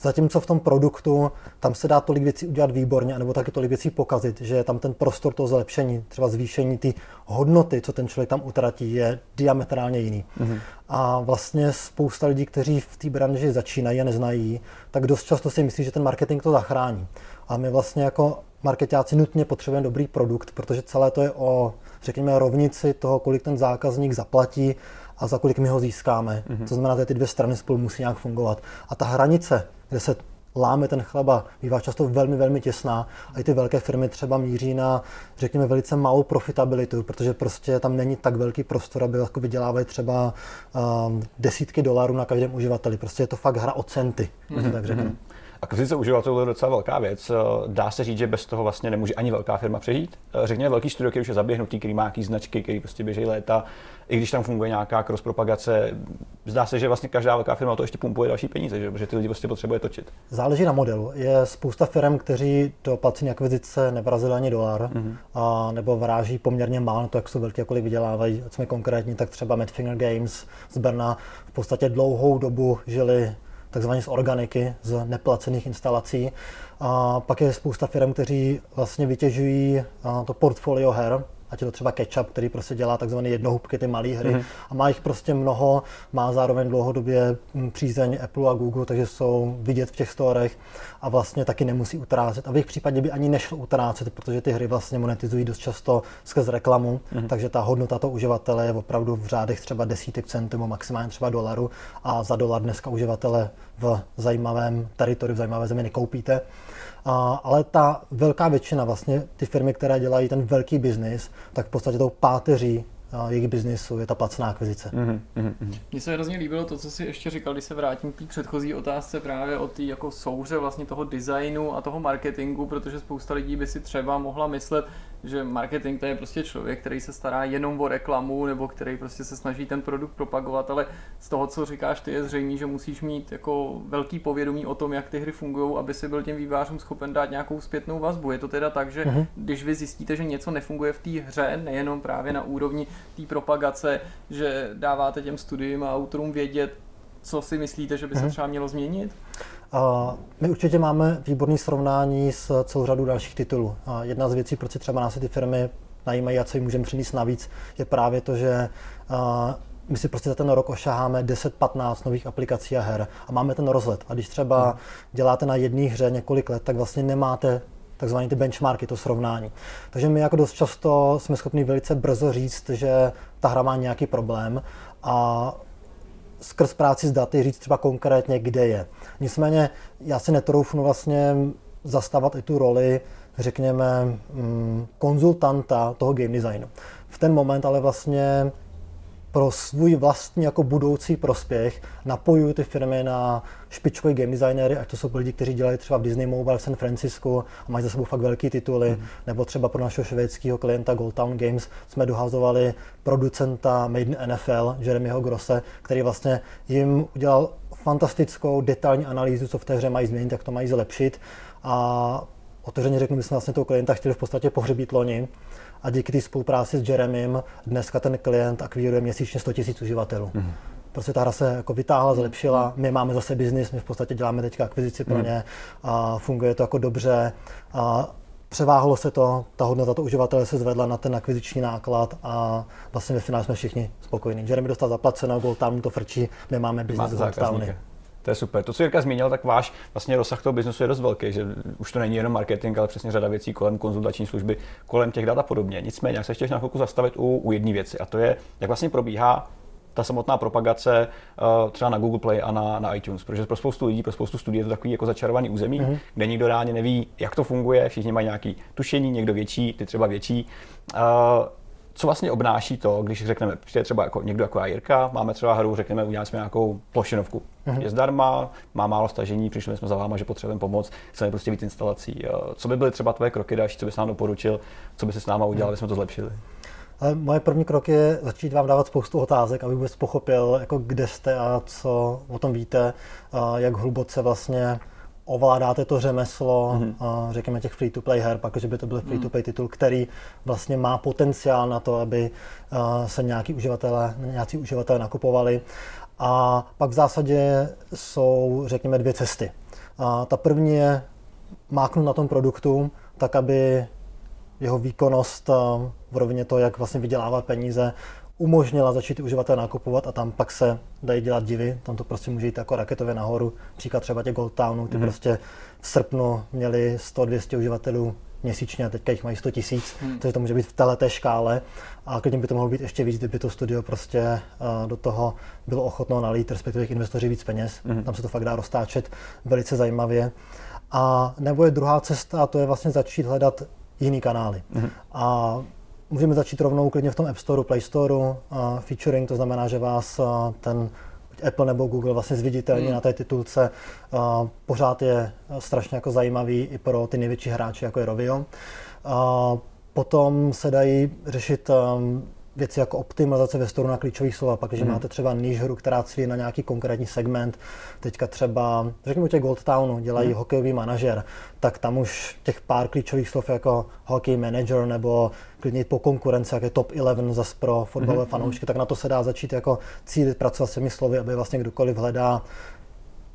Zatímco v tom produktu tam se dá tolik věcí udělat výborně, nebo taky tolik věcí pokazit, že tam ten prostor toho zlepšení, třeba zvýšení ty hodnoty, co ten člověk tam utratí, je diametrálně jiný. Mm-hmm. A vlastně spousta lidí, kteří v té branži začínají a neznají, tak dost často si myslí, že ten marketing to zachrání. A my vlastně jako marketáci nutně potřebujeme dobrý produkt, protože celé to je o, řekněme, rovnici toho, kolik ten zákazník zaplatí a za kolik my ho získáme. Mm-hmm. To znamená, že ty dvě strany spolu musí nějak fungovat. A ta hranice, kde se láme ten chleba, bývá často velmi, velmi těsná a i ty velké firmy třeba míří na, řekněme, velice malou profitabilitu, protože prostě tam není tak velký prostor, aby jako vydělávali třeba um, desítky dolarů na každém uživateli. Prostě je to fakt hra o centy, mm-hmm. tak řeknu. Mm-hmm. Akvizice uživatelů je docela velká věc. Dá se říct, že bez toho vlastně nemůže ani velká firma přežít. Řekněme velký studio, který už je zaběhnutý, který má nějaký značky, který prostě běží léta, i když tam funguje nějaká cross propagace, zdá se, že vlastně každá velká firma to ještě pumpuje další peníze, že? protože ty lidi prostě potřebuje točit. Záleží na modelu. Je spousta firm, kteří do placení akvizice nevrazili ani dolar, mm-hmm. a, nebo vráží poměrně málo na to, jak jsou velké, kolik vydělávají. Co jsme konkrétní, tak třeba Madfinger Games z Brna v podstatě dlouhou dobu žili takzvaně z organiky, z neplacených instalací. A pak je spousta firm, kteří vlastně vytěžují to portfolio her, ať je to třeba Ketchup, který prostě dělá takzvané jednohubky, ty malé hry mm-hmm. a má jich prostě mnoho, má zároveň dlouhodobě mm, přízeň Apple a Google, takže jsou vidět v těch storech a vlastně taky nemusí utrácet. A v jejich případě by ani nešlo utrácet, protože ty hry vlastně monetizují dost často skrz reklamu, mm-hmm. takže ta hodnota toho uživatele je opravdu v řádech třeba desítek centů, maximálně třeba dolaru a za dolar dneska uživatele v zajímavém teritoriu, v zajímavé zemi nekoupíte. A, ale ta velká většina, vlastně ty firmy, které dělají ten velký biznis, tak v podstatě tou páteří jejich biznisu je ta placená akvizice. Mm-hmm, Mně se hrozně líbilo to, co si ještě říkal, když se vrátím k té předchozí otázce právě o té jako souře vlastně toho designu a toho marketingu, protože spousta lidí by si třeba mohla myslet, že marketing to je prostě člověk, který se stará jenom o reklamu nebo který prostě se snaží ten produkt propagovat, ale z toho, co říkáš, ty je zřejmé, že musíš mít jako velký povědomí o tom, jak ty hry fungují, aby si byl těm vývářům schopen dát nějakou zpětnou vazbu. Je to teda tak, že uh-huh. když vy zjistíte, že něco nefunguje v té hře, nejenom právě na úrovni té propagace, že dáváte těm studiím a autorům vědět, co si myslíte, že by se mhm. třeba mělo změnit? Uh, my určitě máme výborné srovnání s celou řadou dalších titulů. Uh, jedna z věcí, proč si třeba nás ty firmy najímají a co jim můžeme přinést navíc, je právě to, že my si prostě za ten rok ošaháme 10-15 nových aplikací a her a máme ten rozhled. A když třeba děláte na jedné hře několik let, tak vlastně nemáte takzvané ty benchmarky, to srovnání. Takže my jako dost často jsme schopni velice brzo říct, že ta hra má nějaký problém a skrz práci s daty říct třeba konkrétně, kde je. Nicméně já si netroufnu vlastně zastávat i tu roli, řekněme, mm, konzultanta toho game designu. V ten moment ale vlastně pro svůj vlastní jako budoucí prospěch napojuju ty firmy na špičkové game designery, ať to jsou lidi, kteří dělají třeba v Disney Mobile v San Francisco a mají za sebou fakt velké tituly, mm. nebo třeba pro našeho švédského klienta Gold Town Games jsme dohazovali producenta Made in NFL, Jeremyho Grosse, který vlastně jim udělal fantastickou detailní analýzu, co v té hře mají změnit, jak to mají zlepšit a otevřeně řeknu, my jsme vlastně toho klienta chtěli v podstatě pohřebít loni a díky té spolupráci s Jeremym dneska ten klient akvíruje měsíčně 100 000 uživatelů. Mm-hmm. Prostě ta hra se jako vytáhla, zlepšila, my máme zase biznis, my v podstatě děláme teďka akvizici pro mhm. ně a funguje to jako dobře. A převáhlo se to, ta hodnota to uživatele se zvedla na ten akviziční náklad a vlastně ve finále jsme všichni spokojení. Jeremy dostal zaplaceno, Gold Town to frčí, my máme biznis Towny. To je super. To, co Jirka zmínil, tak váš vlastně rozsah toho biznesu je dost velký, že už to není jenom marketing, ale přesně řada věcí kolem konzultační služby, kolem těch dat a podobně. Nicméně, jak se ještě na chvilku zastavit u, u jedné věci, a to je, jak vlastně probíhá ta samotná propagace uh, třeba na Google Play a na, na iTunes, protože pro spoustu lidí, pro spoustu studií je to takový jako začarovaný území, mm-hmm. kde nikdo reálně neví, jak to funguje, všichni mají nějaký tušení, někdo větší, ty třeba větší. Uh, co vlastně obnáší to, když řekneme, přijde třeba jako někdo jako Jirka, máme třeba hru, řekneme, uděláme jsme nějakou plošinovku. Mm-hmm. Je zdarma, má málo stažení, přišli jsme za váma, že potřebujeme pomoc, chceme prostě víc instalací. Co by byly třeba tvoje kroky další, co bys nám doporučil, co by se s náma udělal, mm-hmm. aby jsme to zlepšili? Ale moje první krok je začít vám dávat spoustu otázek, aby vůbec pochopil, jako kde jste a co o tom víte, jak hluboce vlastně ovládáte to řemeslo, mm-hmm. řekněme těch free-to-play her, pak, že by to byl free-to-play titul, který vlastně má potenciál na to, aby se nějaký uživatelé, nějací uživatelé nakupovali. A pak v zásadě jsou, řekněme, dvě cesty. A ta první je máknout na tom produktu, tak aby jeho výkonnost v rovině to, jak vlastně vydělávat peníze, umožnila začít uživatel nakupovat a tam pak se dají dělat divy, tam to prostě může jít jako raketově nahoru. Příklad třeba těch Gold Townů, ty mm. prostě v srpnu měli 100-200 uživatelů měsíčně a teďka jich mají 100 tisíc, hmm. takže to může být v této škále a klidně by to mohlo být ještě víc, kdyby to studio prostě uh, do toho bylo ochotno nalít, respektive investoři víc peněz, hmm. tam se to fakt dá roztáčet velice zajímavě. A nebo je druhá cesta, a to je vlastně začít hledat jiný kanály. Hmm. A Můžeme začít rovnou klidně v tom App Store, Play Store, uh, featuring, to znamená, že vás uh, ten Apple nebo Google vlastně zviditelní hmm. na té titulce. Uh, pořád je strašně jako zajímavý i pro ty největší hráče, jako je Rovio. Uh, potom se dají řešit um, věci jako optimalizace ve storu na klíčových slova. Pak, když hmm. máte třeba níž hru, která cví na nějaký konkrétní segment, teďka třeba, řekněme těch Gold Townu, dělají hmm. hokejový manažer, tak tam už těch pár klíčových slov jako hockey manager nebo klidně po konkurenci, jak je top 11 zas pro fotbalové hmm. fanoušky, tak na to se dá začít jako cílit pracovat s těmi slovy, aby vlastně kdokoliv hledá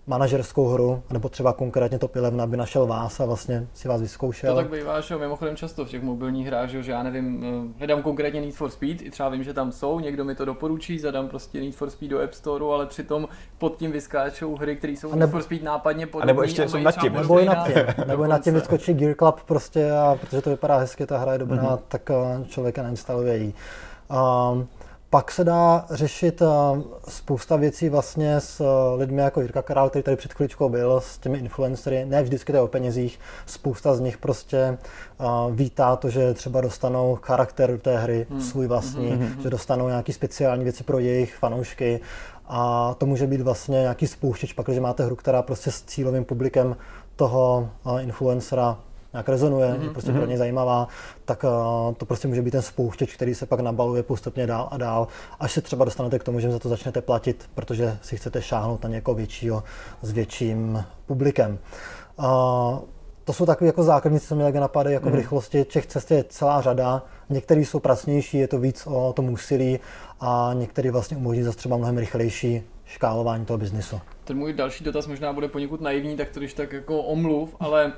manažerskou hru, nebo třeba konkrétně Top 11, aby našel vás a vlastně si vás vyzkoušel. To tak bývá, že mimochodem často v těch mobilních hrách, že já nevím, eh, hledám konkrétně Need for Speed, i třeba vím, že tam jsou, někdo mi to doporučí, zadám prostě Need for Speed do App Store, ale přitom pod tím vyskáčou hry, které jsou nebo, Need for Speed nápadně podobné. Nebo ještě jsou nad tím. Nebo i nad tím. nebo nad tím vyskočí Gear Club prostě a protože to vypadá hezky, ta hra je dobrá, mm-hmm. tak eh, člověk nainstaluje ji. Um, pak se dá řešit eh, spousta věcí vlastně s eh, lidmi jako Jirka Karál, který tady před chvíličkou byl, s těmi influencery. Ne vždycky to je o penězích, spousta z nich prostě eh, vítá to, že třeba dostanou charakter té hry hmm. svůj vlastní, hmm. že dostanou nějaké speciální věci pro jejich fanoušky a to může být vlastně nějaký spouštěč, pak, že máte hru, která prostě s cílovým publikem toho influencera nějak rezonuje, mm-hmm. je prostě mm-hmm. pro ně zajímavá, tak uh, to prostě může být ten spouštěč, který se pak nabaluje postupně dál a dál, až se třeba dostanete k tomu, že za to začnete platit, protože si chcete šáhnout na někoho většího s větším publikem. Uh, to jsou takové jako základní, co mě napadají jako mm. v mhm. rychlosti. Těch cest je celá řada. Některé jsou pracnější, je to víc o tom úsilí a některé vlastně umožní zase třeba mnohem rychlejší škálování toho biznisu. Ten můj další dotaz možná bude poněkud naivní, tak to když tak jako omluv, ale e,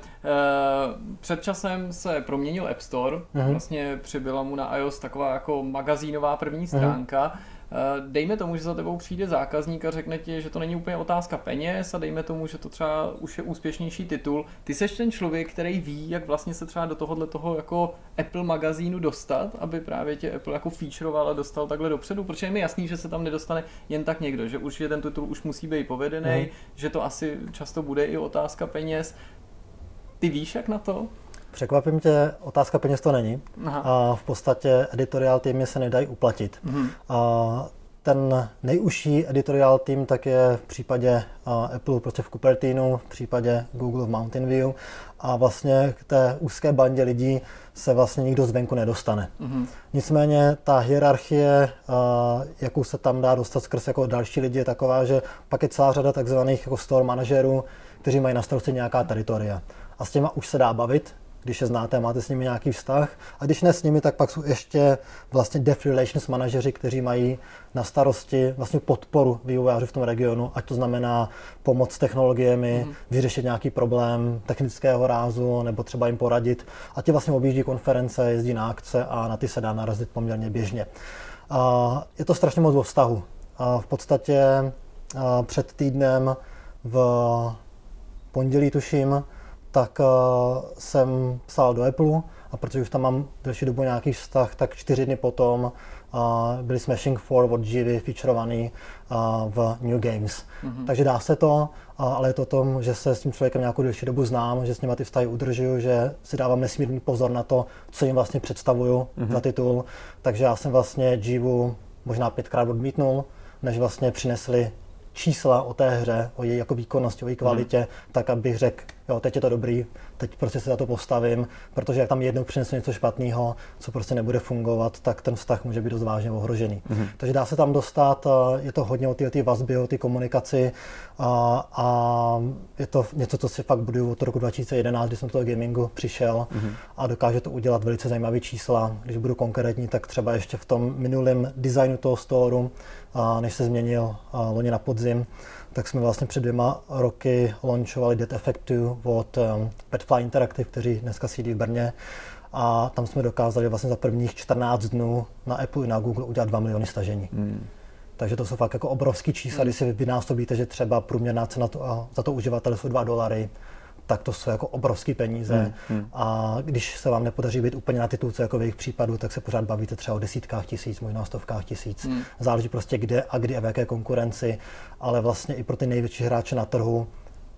před časem se proměnil App Store, mm-hmm. vlastně přibyla mu na iOS taková jako magazínová první mhm. stránka. Eh, dejme tomu, že za tebou přijde zákazník a řekne ti, že to není úplně otázka peněz a dejme tomu, že to třeba už je úspěšnější titul. Ty seš ten člověk, který ví, jak vlastně se třeba do tohohle toho jako Apple magazínu dostat, aby právě tě Apple jako featureoval a dostal takhle dopředu, protože je mi jasný, že se tam nedostane jen tak někdo, že už je ten titul už musí být povedený, hmm. že to asi často bude i otázka peněz. Ty víš, jak na to? Překvapím tě, otázka peněz to není. Aha. A v podstatě editorial týmy se nedají uplatit. Mhm. A ten nejužší editorial tým tak je v případě Apple prostě v Cupertinu, v případě Google v Mountain View a vlastně k té úzké bandě lidí se vlastně nikdo zvenku nedostane. Mm-hmm. Nicméně ta hierarchie, jakou se tam dá dostat skrz jako další lidi, je taková, že pak je celá řada takzvaných jako store manažerů, kteří mají na starosti nějaká teritoria. A s těma už se dá bavit, když je znáte, máte s nimi nějaký vztah. A když ne s nimi, tak pak jsou ještě vlastně dev relations manažeři, kteří mají na starosti vlastně podporu vývojářů v tom regionu, ať to znamená pomoc s technologiemi, mm. vyřešit nějaký problém technického rázu, nebo třeba jim poradit. A ti vlastně objíždí konference, jezdí na akce a na ty se dá narazit poměrně běžně. A je to strašně moc o vztahu. A v podstatě před týdnem v pondělí tuším, tak uh, jsem psal do Apple a protože už tam mám delší dobu nějaký vztah, tak čtyři dny potom uh, byli Smashing 4 od Jivy featurovaný uh, v New Games. Mm-hmm. Takže dá se to, uh, ale je to tom, že se s tím člověkem nějakou delší dobu znám, že s ním ty vztahy udržuju, že si dávám nesmírný pozor na to, co jim vlastně představuju mm-hmm. za titul. Takže já jsem vlastně Jivu možná pětkrát odmítnul, než vlastně přinesli čísla o té hře, o její jako výkonnosti, o její kvalitě, hmm. tak abych řekl, jo, teď je to dobrý, teď prostě se za to postavím, protože jak tam jednou přinesu něco špatného, co prostě nebude fungovat, tak ten vztah může být dost vážně ohrožený. Mm-hmm. Takže dá se tam dostat, je to hodně o té vazby, o té komunikaci a, a, je to něco, co si fakt buduju od roku 2011, kdy jsem do toho gamingu přišel mm-hmm. a dokáže to udělat velice zajímavé čísla. Když budu konkrétní, tak třeba ještě v tom minulém designu toho storu, než se změnil loni na podzim, tak jsme vlastně před dvěma roky launchovali Dead Effect 2 od um, Petfly Interactive, kteří dneska sídlí v Brně. A tam jsme dokázali vlastně za prvních 14 dnů na Apple i na Google udělat 2 miliony stažení. Hmm. Takže to jsou fakt jako obrovský čísla, hmm. když si vynásobíte, že třeba průměrná cena to, za to uživatele jsou 2 dolary, tak to jsou jako obrovské peníze. Hmm, hmm. A když se vám nepodaří být úplně na titulce, jako v jejich případu, tak se pořád bavíte třeba o desítkách tisíc, možná stovkách tisíc. Hmm. Záleží prostě kde a kdy a v jaké konkurenci, ale vlastně i pro ty největší hráče na trhu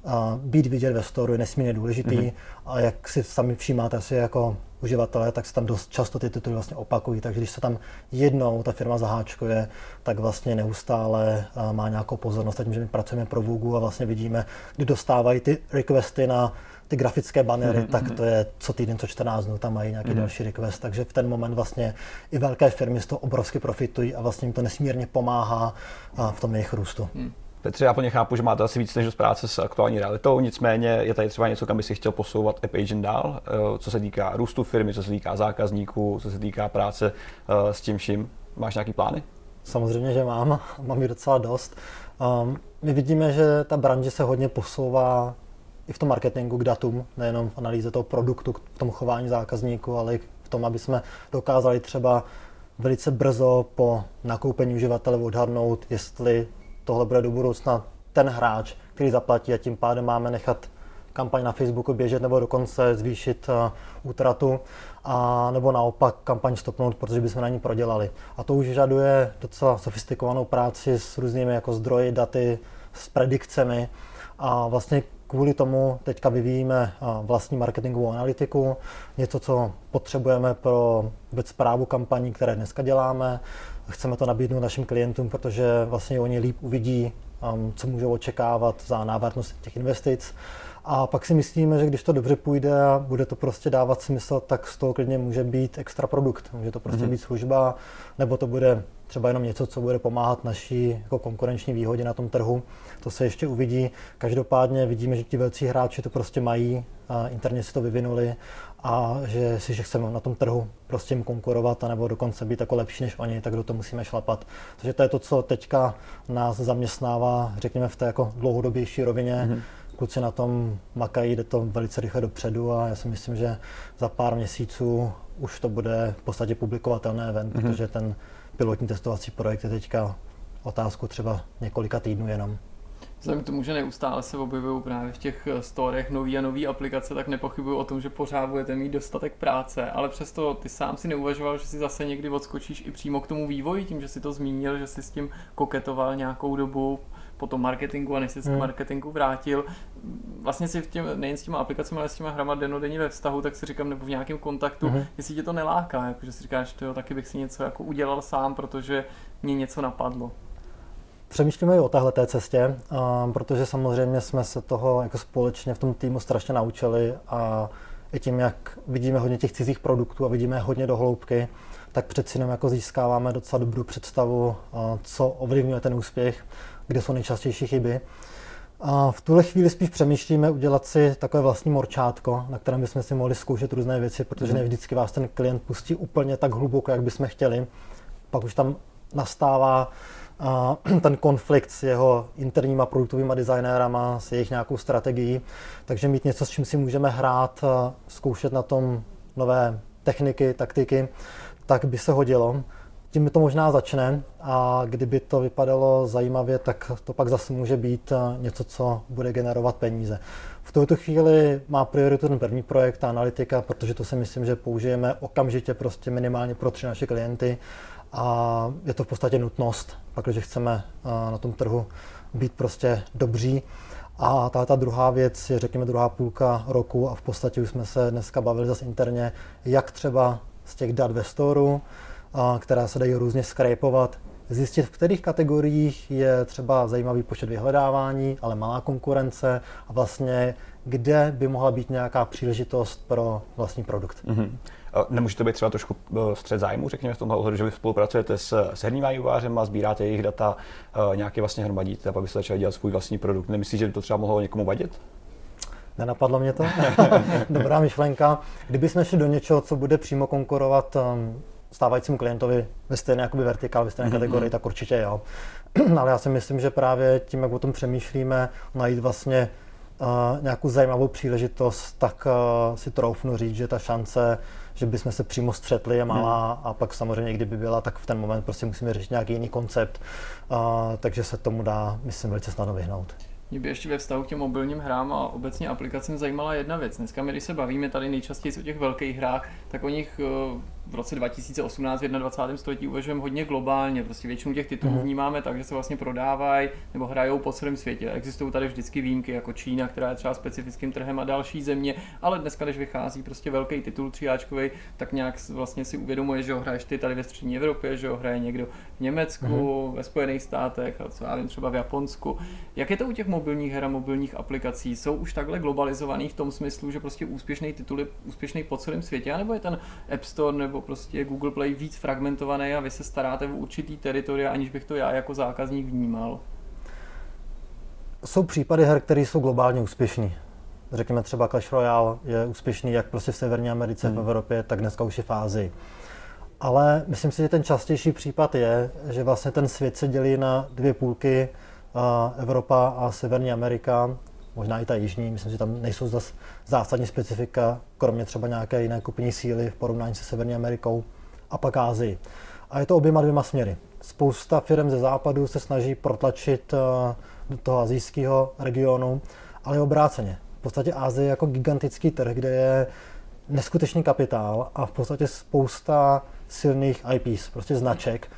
a být vidět ve storu je nesmírně důležitý mm-hmm. a jak si sami všímáte asi jako uživatelé, tak se tam dost často ty tituly vlastně opakují, takže když se tam jednou ta firma zaháčkuje, tak vlastně neustále má nějakou pozornost. Teď my pracujeme pro Vugu a vlastně vidíme, kdy dostávají ty requesty na ty grafické banery, mm-hmm. tak mhm. to je co týden, co 14 dnů, tam mají nějaký mm-hmm. další request, takže v ten moment vlastně i velké firmy z toho obrovsky profitují a vlastně jim to nesmírně pomáhá v tom jejich růstu. Mm. Petře, já plně chápu, že máte asi víc než dost práce s aktuální realitou, nicméně je tady třeba něco, kam by si chtěl posouvat App Agent dál, eh, co se týká růstu firmy, co se týká zákazníků, co se týká práce eh, s tím vším. Máš nějaký plány? Samozřejmě, že mám, mám jich docela dost. Um, my vidíme, že ta branže se hodně posouvá i v tom marketingu k datům, nejenom v analýze toho produktu, v tom chování zákazníků, ale i v tom, aby jsme dokázali třeba velice brzo po nakoupení uživatele odhadnout, jestli tohle bude do budoucna ten hráč, který zaplatí a tím pádem máme nechat kampaň na Facebooku běžet nebo dokonce zvýšit uh, útratu a nebo naopak kampaň stopnout, protože bychom na ní prodělali. A to už žaduje docela sofistikovanou práci s různými jako zdroji, daty, s predikcemi a vlastně kvůli tomu teďka vyvíjíme vlastní marketingovou analytiku, něco, co potřebujeme pro vůbec zprávu kampaní, které dneska děláme. Chceme to nabídnout našim klientům, protože vlastně oni líp uvidí, um, co můžou očekávat za návratnost těch investic. A pak si myslíme, že když to dobře půjde a bude to prostě dávat smysl, tak z toho klidně může být extra produkt. Může to prostě mm-hmm. být služba, nebo to bude třeba jenom něco, co bude pomáhat naší jako konkurenční výhodě na tom trhu. To se ještě uvidí. Každopádně vidíme, že ti velcí hráči to prostě mají, a interně si to vyvinuli a že si, že chceme na tom trhu prostě jim konkurovat, nebo dokonce být jako lepší než oni, tak do toho musíme šlapat. Takže to je to, co teďka nás zaměstnává, řekněme, v té jako dlouhodobější rovině. Mm-hmm. Kluci na tom makají, jde to velice rychle dopředu a já si myslím, že za pár měsíců už to bude v podstatě publikovatelné event, mm-hmm. protože ten pilotní testovací projekt je teďka otázku třeba několika týdnů jenom. Vzhledem k tomu, že neustále se objevují právě v těch eh, storech nový a nový aplikace, tak nepochybuju o tom, že pořád budete mít dostatek práce, ale přesto ty sám si neuvažoval, že si zase někdy odskočíš i přímo k tomu vývoji, tím, že si to zmínil, že si s tím koketoval nějakou dobu po tom marketingu a než jsi hmm. k marketingu vrátil. Vlastně si v těm, nejen s těma aplikacemi, ale s těma hrama denodenně ve vztahu, tak si říkám, nebo v nějakém kontaktu, hmm. jestli tě to neláká, jako, že si říkáš, že taky bych si něco jako udělal sám, protože mě něco napadlo. Přemýšlíme i o téhle té cestě, protože samozřejmě jsme se toho jako společně v tom týmu strašně naučili a i tím, jak vidíme hodně těch cizích produktů a vidíme hodně do hloubky, tak přeci jenom jako získáváme docela dobrou představu, co ovlivňuje ten úspěch, kde jsou nejčastější chyby. A v tuhle chvíli spíš přemýšlíme udělat si takové vlastní morčátko, na kterém bychom si mohli zkoušet různé věci, protože mhm. ne vždycky vás ten klient pustí úplně tak hluboko, jak bychom chtěli. Pak už tam nastává a ten konflikt s jeho interníma produktovými designérama, s jejich nějakou strategií. Takže mít něco, s čím si můžeme hrát, zkoušet na tom nové techniky, taktiky, tak by se hodilo. Tím to možná začne a kdyby to vypadalo zajímavě, tak to pak zase může být něco, co bude generovat peníze. V tuto chvíli má prioritu ten první projekt, ta analytika, protože to si myslím, že použijeme okamžitě prostě minimálně pro tři naše klienty a je to v podstatě nutnost, protože chceme na tom trhu být prostě dobří. A ta, ta druhá věc je, řekněme, druhá půlka roku a v podstatě už jsme se dneska bavili zase interně, jak třeba z těch dat ve storu, která se dají různě skrajpovat, zjistit, v kterých kategoriích je třeba zajímavý počet vyhledávání, ale malá konkurence a vlastně kde by mohla být nějaká příležitost pro vlastní produkt. Mm-hmm. Nemůže to být třeba trošku e, střed zájmu, řekněme v tomhle ohledu, že vy spolupracujete s, s vývojářem a sbíráte jejich data, e, nějaké vlastně hromadíte, aby se začali dělat svůj vlastní produkt. Nemyslíš, že by to třeba mohlo někomu vadit? Nenapadlo mě to. Dobrá myšlenka. Kdybychom šli do něčeho, co bude přímo konkurovat um, stávajícímu klientovi ve stejné jakoby vertikál, ve stejné mm-hmm. kategorii, tak určitě jo. Ale já si myslím, že právě tím, jak o tom přemýšlíme, najít vlastně uh, nějakou zajímavou příležitost, tak uh, si troufnu říct, že ta šance, že bychom se přímo střetli je malá hmm. a pak samozřejmě, kdyby byla, tak v ten moment prostě musíme řešit nějaký jiný koncept, uh, takže se tomu dá, myslím, velice snadno vyhnout. Mě by ještě ve vztahu k těm mobilním hrám a obecně aplikacím zajímala jedna věc. Dneska my, když se bavíme tady nejčastěji o těch velkých hrách, tak o nich v roce 2018 v 21. století uvažujeme hodně globálně. Prostě většinu těch titulů mm-hmm. vnímáme tak, že se vlastně prodávají nebo hrajou po celém světě. Existují tady vždycky výjimky, jako Čína, která je třeba specifickým trhem a další země, ale dneska, když vychází prostě velký titul tříáčkový, tak nějak vlastně si uvědomuje, že ho hraješ ty tady ve střední Evropě, že ho hraje někdo v Německu, mm-hmm. ve Spojených státech a co já vím, třeba v Japonsku. Jak je to u těch mobilních her a mobilních aplikací? Jsou už takhle globalizovaný v tom smyslu, že prostě úspěšný titul je úspěšný po celém světě, nebo je ten App Store nebo nebo prostě Google Play víc fragmentovaný a vy se staráte v určitý teritoria, aniž bych to já jako zákazník vnímal? Jsou případy her, které jsou globálně úspěšní. Řekněme třeba Clash Royale je úspěšný jak prostě v Severní Americe, hmm. v Evropě, tak dneska už je v Ázii. Ale myslím si, že ten častější případ je, že vlastně ten svět se dělí na dvě půlky, Evropa a Severní Amerika možná i ta jižní, myslím, že tam nejsou zase zásadní specifika, kromě třeba nějaké jiné kupní síly v porovnání se Severní Amerikou a pak Ázii. A je to oběma dvěma směry. Spousta firm ze západu se snaží protlačit eh, do toho azijského regionu, ale obráceně. V podstatě Ázie je jako gigantický trh, kde je neskutečný kapitál a v podstatě spousta silných IPs, prostě značek.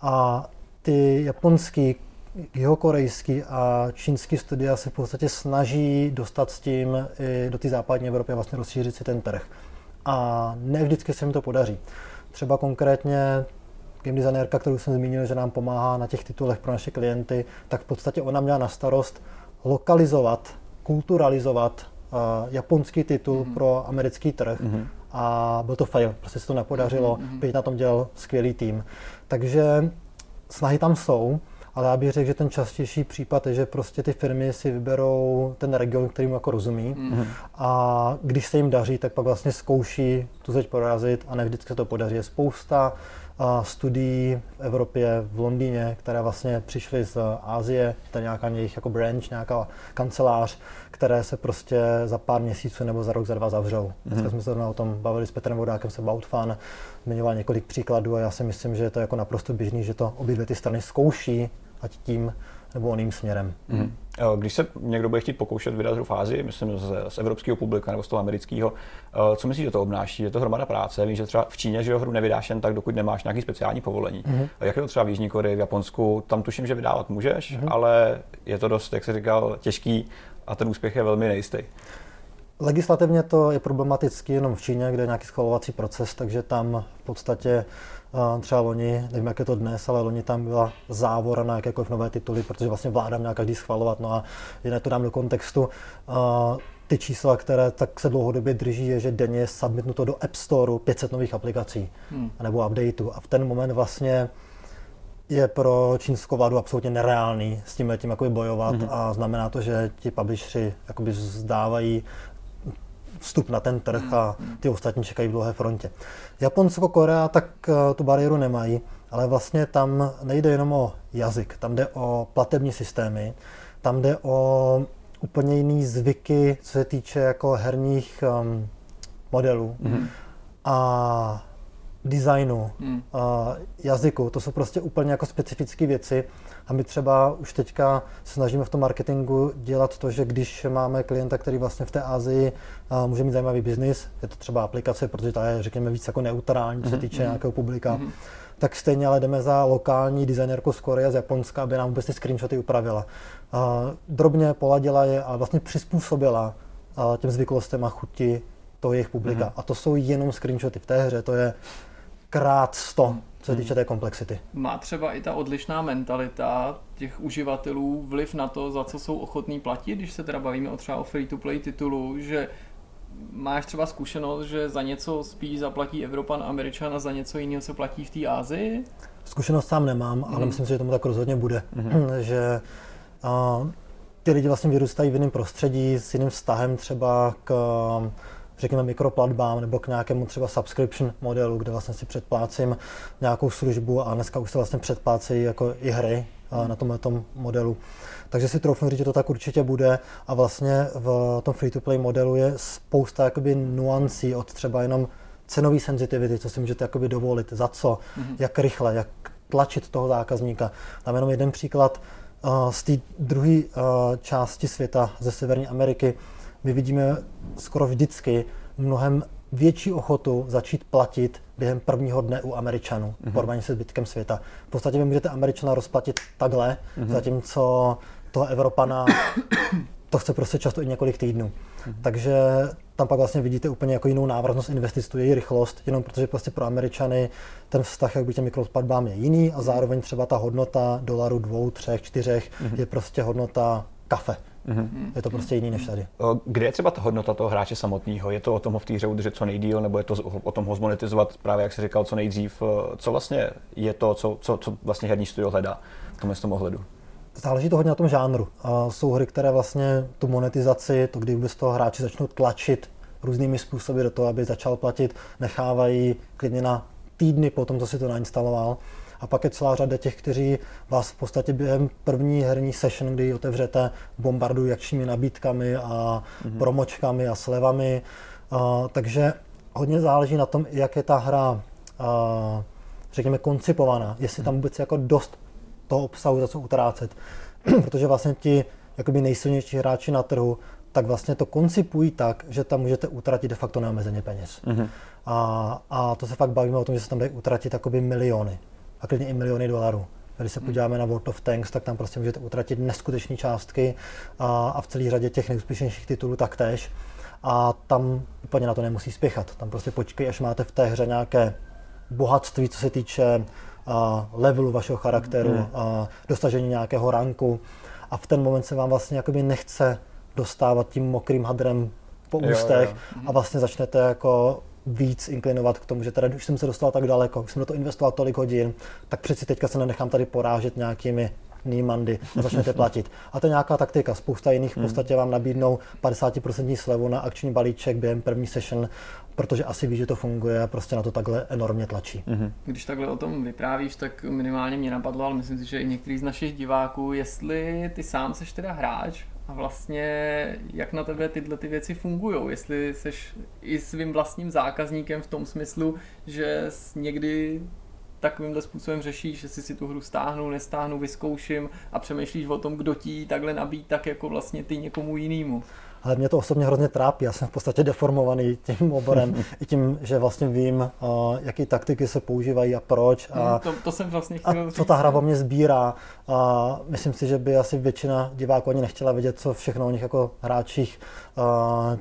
A ty japonský jihokorejský a čínský studia se v podstatě snaží dostat s tím i do té západní Evropy a vlastně rozšířit si ten trh. A ne vždycky se jim to podaří. Třeba konkrétně game designérka, kterou jsem zmínil, že nám pomáhá na těch titulech pro naše klienty, tak v podstatě ona měla na starost lokalizovat, kulturalizovat uh, japonský titul mm-hmm. pro americký trh. Mm-hmm. A byl to fail, prostě se to nepodařilo, mm-hmm. byť na tom dělal skvělý tým. Takže snahy tam jsou, ale já bych řekl, že ten častější případ je, že prostě ty firmy si vyberou ten region, který mu jako rozumí mm-hmm. a když se jim daří, tak pak vlastně zkouší tu zeď porazit a ne vždycky se to podaří. Je spousta studií v Evropě, v Londýně, které vlastně přišly z Asie, to je nějaká jejich jako branch, nějaká kancelář, které se prostě za pár měsíců nebo za rok, za dva zavřou. Dneska mm-hmm. jsme se o tom bavili s Petrem Vodákem, se Boutfan, zmiňoval několik příkladů a já si myslím, že je to jako naprosto běžný, že to obě dvě ty strany zkouší, ať tím nebo oným směrem. Mm-hmm. Když se někdo bude chtít pokoušet vydat hru fázi, myslím z, z evropského publika nebo z toho amerického, eh, co myslíš, že to obnáší? Je to hromada práce? Vím, že třeba v Číně, že hru nevydáš jen tak, dokud nemáš nějaký speciální povolení. Mm-hmm. Jak je to třeba v Jižní Koreji, v Japonsku? Tam tuším, že vydávat můžeš, mm-hmm. ale je to dost, jak jsi říkal, těžký a ten úspěch je velmi nejistý. Legislativně to je problematický jenom v Číně, kde je nějaký schvalovací proces, takže tam v podstatě třeba loni, nevím jak je to dnes, ale loni tam byla závora na jakékoliv nové tituly, protože vlastně vláda měla každý schvalovat. No a jinak to dám do kontextu. Ty čísla, které tak se dlouhodobě drží, je, že denně je submitnuto do App Store 500 nových aplikací hmm. nebo updateů. A v ten moment vlastně je pro čínskou vládu absolutně nereálný s tím tím bojovat mm-hmm. a znamená to, že ti publishři jakoby zdávají vstup na ten trh a ty ostatní čekají v dlouhé frontě. Japonsko, Korea tak eh, tu bariéru nemají, ale vlastně tam nejde jenom o jazyk, tam jde o platební systémy, tam jde o úplně jiný zvyky, co se týče jako herních um, modelů. Mm-hmm. A designu, hmm. jazyku. To jsou prostě úplně jako specifické věci. A my třeba už teďka snažíme v tom marketingu dělat to, že když máme klienta, který vlastně v té Asii může mít zajímavý biznis, je to třeba aplikace, protože ta je, řekněme, víc jako neutrální, co se hmm. týče hmm. nějakého publika, hmm. tak stejně ale jdeme za lokální designerku z Koreje, z Japonska, aby nám vůbec ty screenshoty upravila. Drobně poladila je a vlastně přizpůsobila těm zvyklostem a chuti toho jejich publika. Mm-hmm. A to jsou jenom screenshoty v té hře, to je krát 100, co se týče té komplexity. Má třeba i ta odlišná mentalita těch uživatelů vliv na to, za co jsou ochotní platit, když se teda bavíme o třeba o free-to-play titulu, že máš třeba zkušenost, že za něco spíš zaplatí Evropan, Američan a za něco jiného se platí v té Ázii? Zkušenost sám nemám, mm. ale mhm. myslím si, že tomu tak rozhodně bude. Mm. že uh, ty lidi vlastně vyrůstají v jiném prostředí, s jiným vztahem třeba k řekněme, mikroplatbám nebo k nějakému třeba subscription modelu, kde vlastně si předplácím nějakou službu a dneska už se vlastně předplácejí jako i hry na tomhle tom modelu. Takže si troufnu říct, že to tak určitě bude a vlastně v tom free-to-play modelu je spousta jakoby nuancí od třeba jenom cenové sensitivity, co si můžete jakoby dovolit, za co, mm-hmm. jak rychle, jak tlačit toho zákazníka. Dám jenom jeden příklad z té druhé části světa ze Severní Ameriky, my vidíme skoro vždycky mnohem větší ochotu začít platit během prvního dne u Američanů, mm-hmm. porovnání se zbytkem světa. V podstatě vy můžete Američana rozplatit takhle, mm-hmm. zatímco toho Evropana to chce prostě často i několik týdnů. Mm-hmm. Takže tam pak vlastně vidíte úplně jako jinou návratnost investic, tu její rychlost, jenom protože prostě pro Američany ten vztah jak by těm mikroplatbám je jiný a zároveň třeba ta hodnota dolaru dvou, třech, čtyřech mm-hmm. je prostě hodnota kafe. Mm-hmm. Je to prostě jiný než tady. Kde je třeba ta hodnota toho hráče samotného? Je to o tom ho v té hře udržet co nejdíl, nebo je to o tom ho zmonetizovat právě, jak jsi říkal, co nejdřív? Co vlastně je to, co, co, co vlastně herní studio hledá v tomhle tom ohledu? Záleží to hodně na tom žánru. A jsou hry, které vlastně tu monetizaci, to kdy vůbec toho hráči začnou tlačit různými způsoby do toho, aby začal platit, nechávají klidně na týdny po tom, co si to nainstaloval. A pak je celá řada těch, kteří vás v podstatě během první herní session, kdy otevřete, bombardují akčními nabídkami a mm-hmm. promočkami a slevami. Uh, takže hodně záleží na tom, jak je ta hra, uh, řekněme, koncipovaná. Jestli tam vůbec jako dost toho obsahu, za co utrácet. Protože vlastně ti jakoby nejsilnější hráči na trhu, tak vlastně to koncipují tak, že tam můžete utratit de facto neomezeně peněz. Mm-hmm. A, a to se fakt bavíme o tom, že se tam dají utratit jakoby miliony a klidně i miliony dolarů. Když se hmm. podíváme na World of Tanks, tak tam prostě můžete utratit neskutečné částky a, a v celé řadě těch nejúspěšnějších titulů taktéž. A tam úplně na to nemusí spěchat. Tam prostě počkej, až máte v té hře nějaké bohatství, co se týče a, levelu vašeho charakteru, mm. a, dosažení nějakého ranku. A v ten moment se vám vlastně jakoby nechce dostávat tím mokrým hadrem po ústech jo, jo. a vlastně začnete jako víc inklinovat k tomu, že teda už jsem se dostal tak daleko, už jsem do toho investoval tolik hodin, tak přeci teďka se nenechám tady porážet nějakými Nýmandy, začnete platit. A to je nějaká taktika. Spousta jiných v hmm. podstatě vám nabídnou 50% slevu na akční balíček během první session protože asi ví, že to funguje a prostě na to takhle enormně tlačí. Mm-hmm. Když takhle o tom vyprávíš, tak minimálně mě napadlo, ale myslím si, že i některý z našich diváků, jestli ty sám seš teda hráč a vlastně jak na tebe tyhle ty věci fungují, jestli seš i svým vlastním zákazníkem v tom smyslu, že někdy takovýmhle způsobem řešíš, jestli si tu hru stáhnu, nestáhnu, vyzkouším a přemýšlíš o tom, kdo ti takhle nabít, tak jako vlastně ty někomu jinému ale mě to osobně hrozně trápí. Já jsem v podstatě deformovaný tím oborem i tím, že vlastně vím, uh, jaký taktiky se používají a proč. A, hmm, to, to jsem vlastně chtěl a co ta hra o mě sbírá. A myslím si, že by asi většina diváků ani nechtěla vědět, co všechno o nich jako hráčích uh,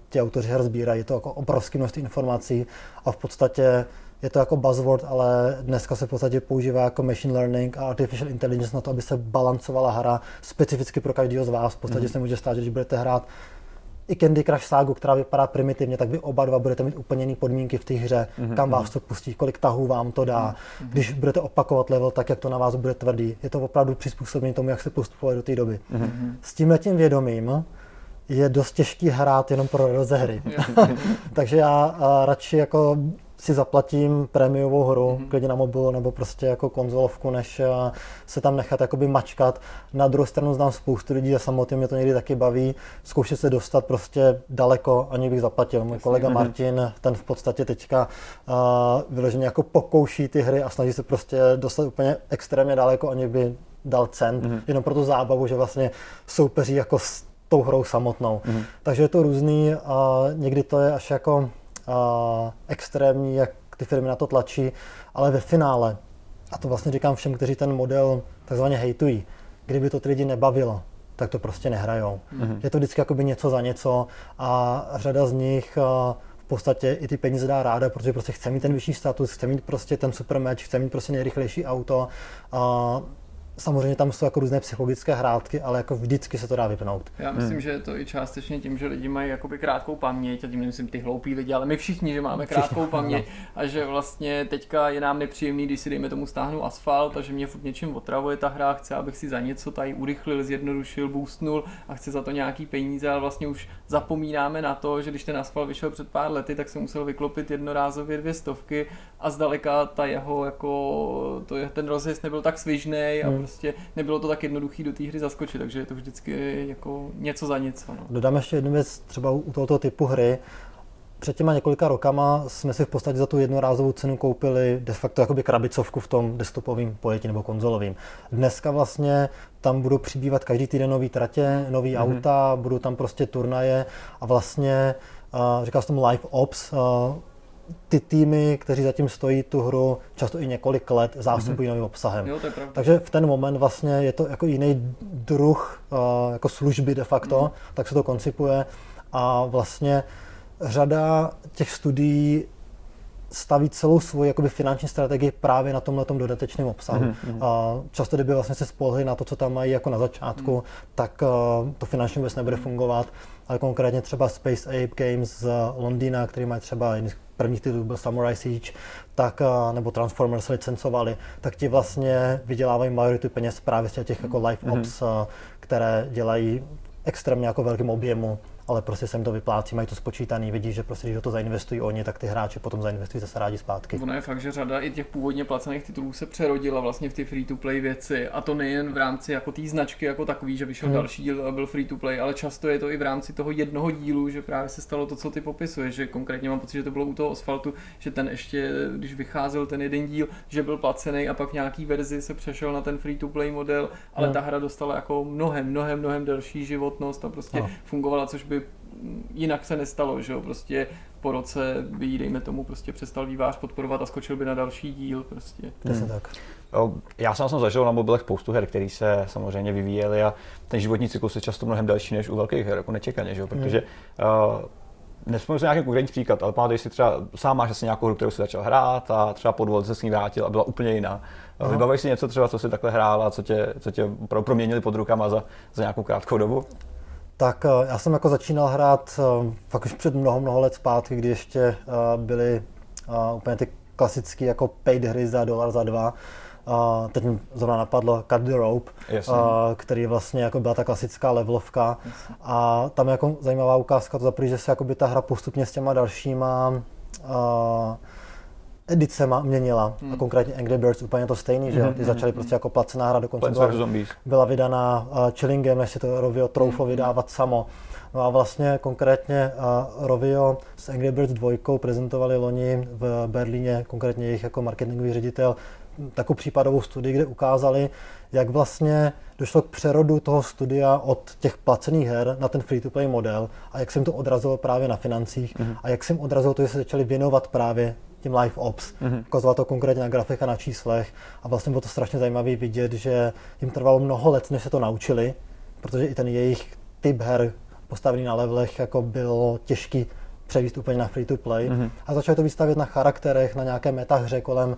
ti autoři her sbírají. Je to jako obrovské množství informací a v podstatě je to jako buzzword, ale dneska se v podstatě používá jako machine learning a artificial intelligence na to, aby se balancovala hra specificky pro každého z vás. V podstatě mm. se může stát, že když budete hrát i Candy Crush Sagu, která vypadá primitivně, tak vy oba dva budete mít úplně jiné podmínky v té hře, mm-hmm. kam vás to pustí, kolik tahů vám to dá. Mm-hmm. Když budete opakovat level, tak jak to na vás bude tvrdý. Je to opravdu přizpůsobené tomu, jak se postupovat do té doby. Mm-hmm. S tím tím vědomím je dost těžký hrát jenom pro rozehry. Takže já radši jako si zaplatím prémiovou hru, mm-hmm. klidně na mobilu nebo prostě jako konzolovku, než eh, se tam nechat jakoby mačkat. Na druhou stranu znám spoustu lidí a samotně mě to někdy taky baví, zkoušet se dostat prostě daleko, ani bych zaplatil. Můj kolega mm-hmm. Martin, ten v podstatě teďka uh, vyloženě jako pokouší ty hry a snaží se prostě dostat úplně extrémně daleko, ani by dal cent, mm-hmm. jenom pro tu zábavu, že vlastně soupeří jako s tou hrou samotnou. Mm-hmm. Takže je to různý a někdy to je až jako extrémní, jak ty firmy na to tlačí, ale ve finále, a to vlastně říkám všem, kteří ten model takzvaně hejtují, kdyby to ty lidi nebavilo, tak to prostě nehrajou. Mm-hmm. Je to vždycky jakoby něco za něco a řada z nich v podstatě i ty peníze dá ráda, protože prostě chce mít ten vyšší status, chce mít prostě ten super match, chce mít prostě nejrychlejší auto. A Samozřejmě tam jsou jako různé psychologické hrátky, ale jako vždycky se to dá vypnout. Já myslím, hmm. že je to i částečně tím, že lidi mají jakoby krátkou paměť, a tím nemyslím ty hloupí lidi, ale my všichni, že máme krátkou všichni, paměť no. a že vlastně teďka je nám nepříjemný, když si dejme tomu stáhnu asfalt a že mě furt něčím otravuje ta hra, chce, abych si za něco tady urychlil, zjednodušil, boostnul a chce za to nějaký peníze, ale vlastně už zapomínáme na to, že když ten asfalt vyšel před pár lety, tak se musel vyklopit jednorázově dvě stovky a zdaleka ta jeho jako, to je, ten rozjezd nebyl tak svižný a hmm. prostě nebylo to tak jednoduché do té hry zaskočit, takže je to vždycky jako něco za něco. No. Dodám ještě jednu věc třeba u tohoto typu hry, před těma několika rokama jsme si v podstatě za tu jednorázovou cenu koupili de facto jakoby krabicovku v tom desktopovém pojetí nebo konzolovým. Dneska vlastně tam budou přibývat každý týden nový tratě, nový mm-hmm. auta, budou tam prostě turnaje a vlastně, uh, říkal jsem tomu live ops, uh, ty týmy, kteří zatím stojí tu hru často i několik let, zásobují mm-hmm. novým obsahem. Jo, Takže v ten moment vlastně je to jako jiný druh uh, jako služby de facto, mm. tak se to koncipuje a vlastně řada těch studií staví celou svoji jakoby, finanční strategii právě na tomhle dodatečném obsahu. Mm-hmm. A často, kdyby vlastně se spolehli na to, co tam mají jako na začátku, mm. tak uh, to finančně vůbec nebude fungovat. Ale konkrétně třeba Space Ape Games z Londýna, který mají třeba prvních titulů byl Samurai Siege, tak, uh, nebo Transformers licencovali, tak ti vlastně vydělávají majoritu peněz právě z těch jako live mm-hmm. ops, uh, které dělají extrémně jako velkým objemu ale prostě se jim to vyplácí, mají to spočítaný, vidí, že prostě, když do to zainvestují oni, tak ty hráči potom zainvestují zase rádi zpátky. Ono je fakt, že řada i těch původně placených titulů se přerodila vlastně v ty free-to-play věci a to nejen v rámci jako té značky jako takový, že vyšel hmm. další díl a byl free-to-play, ale často je to i v rámci toho jednoho dílu, že právě se stalo to, co ty popisuješ, že konkrétně mám pocit, že to bylo u toho asfaltu, že ten ještě, když vycházel ten jeden díl, že byl placený a pak v nějaký verzi se přešel na ten free-to-play model, ale hmm. ta hra dostala jako mnohem, mnohem, mnohem delší životnost a prostě no. fungovala, což by jinak se nestalo, že jo, prostě po roce by dejme tomu, prostě přestal vývář podporovat a skočil by na další díl, prostě. Hmm. tak. Já jsem zažil na mobilech spoustu her, které se samozřejmě vyvíjely a ten životní cyklus je často mnohem delší než u velkých her, jako nečekaně, že jo? protože hmm. uh, Nespomínám si nějaký konkrétní příklad, ale pamatuješ si třeba, sám máš asi nějakou hru, kterou si začal hrát a třeba po se s ní vrátil a byla úplně jiná. Vybavíš si něco třeba, co si takhle hrál a co tě, co tě proměnili pod rukama za, za nějakou krátkou dobu? Tak eh, já jsem jako začínal hrát eh, fakt už před mnoho, mnoho let zpátky, kdy ještě eh, byly úplně ty klasické jako paid hry za dolar, za dva. Uh, teď mi zrovna napadlo Cut the Rope, uh, který vlastně jako byla ta klasická levelovka. A tam je jako zajímavá ukázka to zaprý, že se jako by ta hra postupně s těma dalšíma uh, edicema měnila. Hmm. A konkrétně Angry Birds úplně to stejný, že jo? Ty hmm, začaly hmm, prostě jako placená hra, dokonce byla, byla vydaná uh, Chillingem, než si to Rovio trouflo vydávat samo. No a vlastně konkrétně uh, Rovio s Angry Birds 2 prezentovali loni v Berlíně, konkrétně jejich jako marketingový ředitel, takovou případovou studii, kde ukázali, jak vlastně došlo k přerodu toho studia od těch placených her na ten free-to-play model a jak se jim to odrazilo právě na financích mm-hmm. a jak se jim odrazilo to, že se začali věnovat právě tím live ops. Mm-hmm. Ukazoval to konkrétně na grafika, na číslech a vlastně bylo to strašně zajímavé vidět, že jim trvalo mnoho let, než se to naučili, protože i ten jejich typ her postavený na levelech jako bylo těžký převíst úplně na free to play. Mm-hmm. A začali to vystavět na charakterech, na nějaké metahře kolem uh,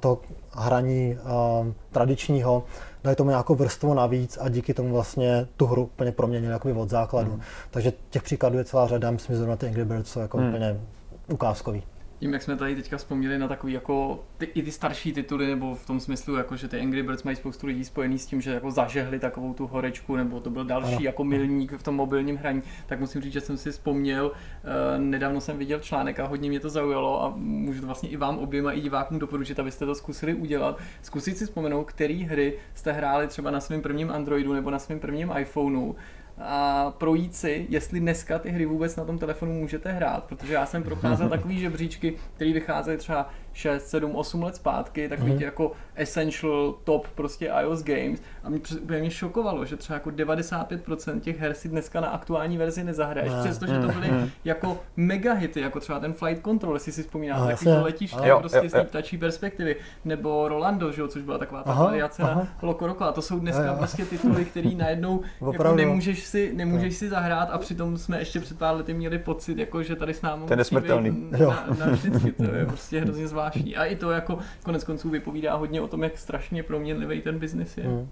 toho hraní uh, tradičního. Dali tomu nějakou vrstvu navíc a díky tomu vlastně tu hru úplně proměnili jakoby od základu. Mm. Takže těch příkladů je celá řada, myslím, že zrovna ty Angry Birds jsou jako mm. úplně ukázkový tím, jak jsme tady teďka vzpomněli na takový jako ty, i ty starší tituly, nebo v tom smyslu, jako že ty Angry Birds mají spoustu lidí spojený s tím, že jako zažehli takovou tu horečku, nebo to byl další ano. jako milník v tom mobilním hraní, tak musím říct, že jsem si vzpomněl, uh, nedávno jsem viděl článek a hodně mě to zaujalo a můžu to vlastně i vám oběma i divákům doporučit, abyste to zkusili udělat. Zkusit si vzpomenout, které hry jste hráli třeba na svém prvním Androidu nebo na svém prvním iPhoneu a projít si, jestli dneska ty hry vůbec na tom telefonu můžete hrát, protože já jsem procházel takový žebříčky, které vycházely třeba 6, 7, 8 let zpátky, takový mm. jako essential top prostě iOS games. A mě úplně mě šokovalo, že třeba jako 95% těch her si dneska na aktuální verzi nezahraješ, ne. přestože to byly mm. jako mega hity, jako třeba ten Flight Control, jestli si vzpomínáte, no, takový to letiště prostě z té ptačí perspektivy, nebo Rolando, že jo, což byla taková ta variace na Loco Roco a to jsou dneska jo. prostě tituly, který najednou jako nemůžeš si, nemůžeš si zahrát. A přitom jsme ještě před pár lety měli pocit, jako, že tady s námi Ten nesmrtelný. Na, na, na, vždycky, to je prostě hrozně zvláštní zvláštní. A i to jako konec konců vypovídá hodně o tom, jak strašně proměnlivý ten biznis je. Hmm.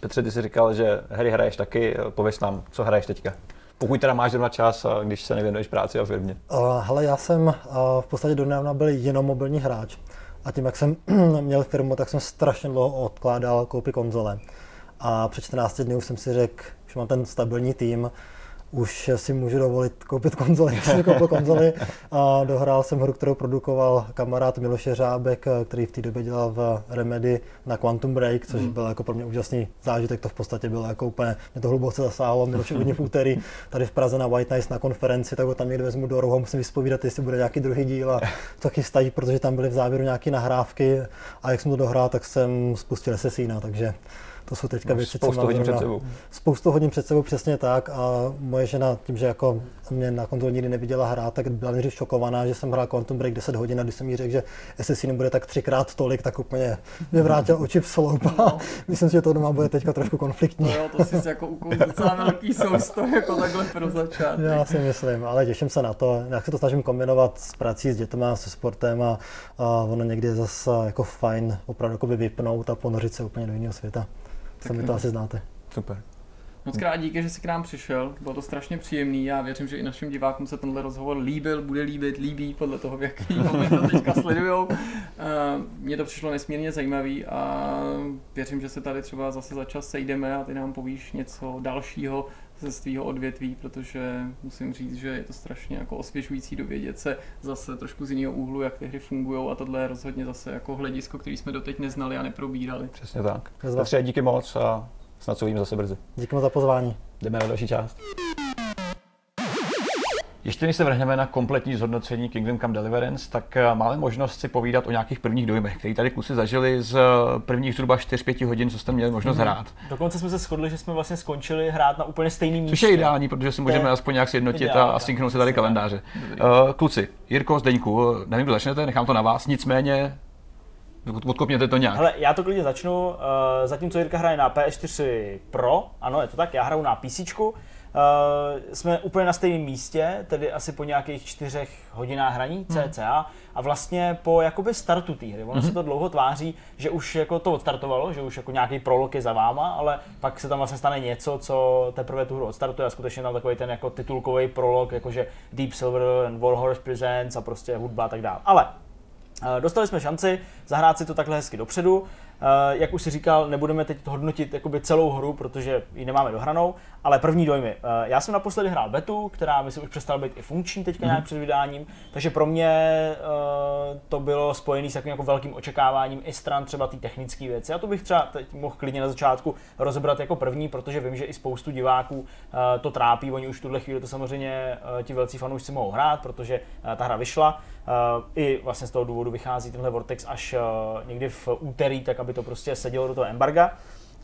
Petře, ty jsi říkal, že hry hraješ taky, pověs nám, co hraješ teďka? Pokud teda máš zrovna čas, když se nevěnuješ práci a firmě. Uh, hele, já jsem uh, v podstatě donedávna byl jenom mobilní hráč. A tím, jak jsem měl firmu, tak jsem strašně dlouho odkládal koupy konzole. A před 14 dny už jsem si řekl, že mám ten stabilní tým, už si můžu dovolit koupit konzoli, jsem koupil konzoli. A dohrál jsem hru, kterou produkoval kamarád Miloš Řábek, který v té době dělal v Remedy na Quantum Break, což mm. byl jako pro mě úžasný zážitek, to v podstatě bylo jako úplně, mě to hluboce zasáhlo, Miloš hodně v úterý tady v Praze na White Nights na konferenci, tak ho tam někde vezmu do rohu, musím vyspovídat, jestli bude nějaký druhý díl a to chystají, protože tam byly v závěru nějaké nahrávky. A jak jsem to dohrál, tak jsem spustil Assassina, takže to jsou teďka no, věci, spoustu co hodin před sebou. Spoustu hodin před sebou, přesně tak. A moje žena, tím, že jako mě na konzoli nikdy neviděla hrát, tak byla nejdřív šokovaná, že jsem hrál Quantum Break 10 hodin a když jsem jí řekl, že si nebude tak třikrát tolik, tak úplně mě vrátil oči v sloup a no. myslím si, že to doma bude teďka trošku konfliktní. No jo, to si jako docela velký sousto, jako takhle pro začátek. Já si myslím, ale těším se na to. Já se to snažím kombinovat s prací, s dětma, se sportem a, a ono někdy je zase jako fajn opravdu jako vypnout a ponořit se úplně do jiného světa. Sami to asi znáte. Super. Moc krát díky, že jsi k nám přišel, bylo to strašně příjemný. Já věřím, že i našim divákům se tenhle rozhovor líbil, bude líbit, líbí podle toho, v jaký moment to teďka sledujou. Mně to přišlo nesmírně zajímavý a věřím, že se tady třeba zase za čas sejdeme a ty nám povíš něco dalšího ze svého odvětví, protože musím říct, že je to strašně jako osvěžující dovědět se zase trošku z jiného úhlu, jak ty hry fungují a tohle je rozhodně zase jako hledisko, který jsme doteď neznali a neprobírali. Přesně tak. Petře, díky moc a snad se uvidíme zase brzy. Díky moc za pozvání. Jdeme na další část. Ještě než se vrhneme na kompletní zhodnocení Kingdom Come Deliverance, tak eh, máme možnost si povídat o nějakých prvních dojmech, které tady kluci zažili z eh, prvních zhruba 4-5 hodin, co jste měli možnost mm-hmm. hrát. Dokonce jsme se shodli, že jsme vlastně skončili hrát na úplně stejný místě. Což je ideální, protože si můžeme je... aspoň nějak sjednotit a, a synknout se tady kalendáře. Uh, kluci, Jirko, Zdeňku, nevím, kdo začnete, nechám to na vás, nicméně Odkopněte to nějak. Hele, já to klidně začnu. Uh, zatímco Jirka hraje na PS4 Pro, ano, je to tak, já hraju na PC, Uh, jsme úplně na stejném místě, tedy asi po nějakých čtyřech hodinách hraní hmm. cca a vlastně po jakoby startu té hry. Ono hmm. se to dlouho tváří, že už jako to odstartovalo, že už jako nějaký prolog je za váma, ale pak se tam vlastně stane něco, co teprve tu hru odstartuje a skutečně tam takový ten jako titulkový prolog, jakože Deep Silver and Warhorse Presents a prostě hudba a tak dále. Ale Dostali jsme šanci zahrát si to takhle hezky dopředu. Eh, jak už si říkal, nebudeme teď hodnotit celou hru, protože ji nemáme dohranou, ale první dojmy. Eh, já jsem naposledy hrál betu, která myslím už přestala být i funkční teďka mm-hmm. nějak před vydáním, takže pro mě eh, to bylo spojené s takovým jako velkým očekáváním i stran třeba té technické věci. Já to bych třeba teď mohl klidně na začátku rozebrat jako první, protože vím, že i spoustu diváků to trápí, oni už v tuhle chvíli to samozřejmě ti velcí fanoušci mohou hrát, protože ta hra vyšla. I vlastně z toho důvodu vychází tenhle Vortex až někdy v úterý, tak aby to prostě sedělo do toho embarga.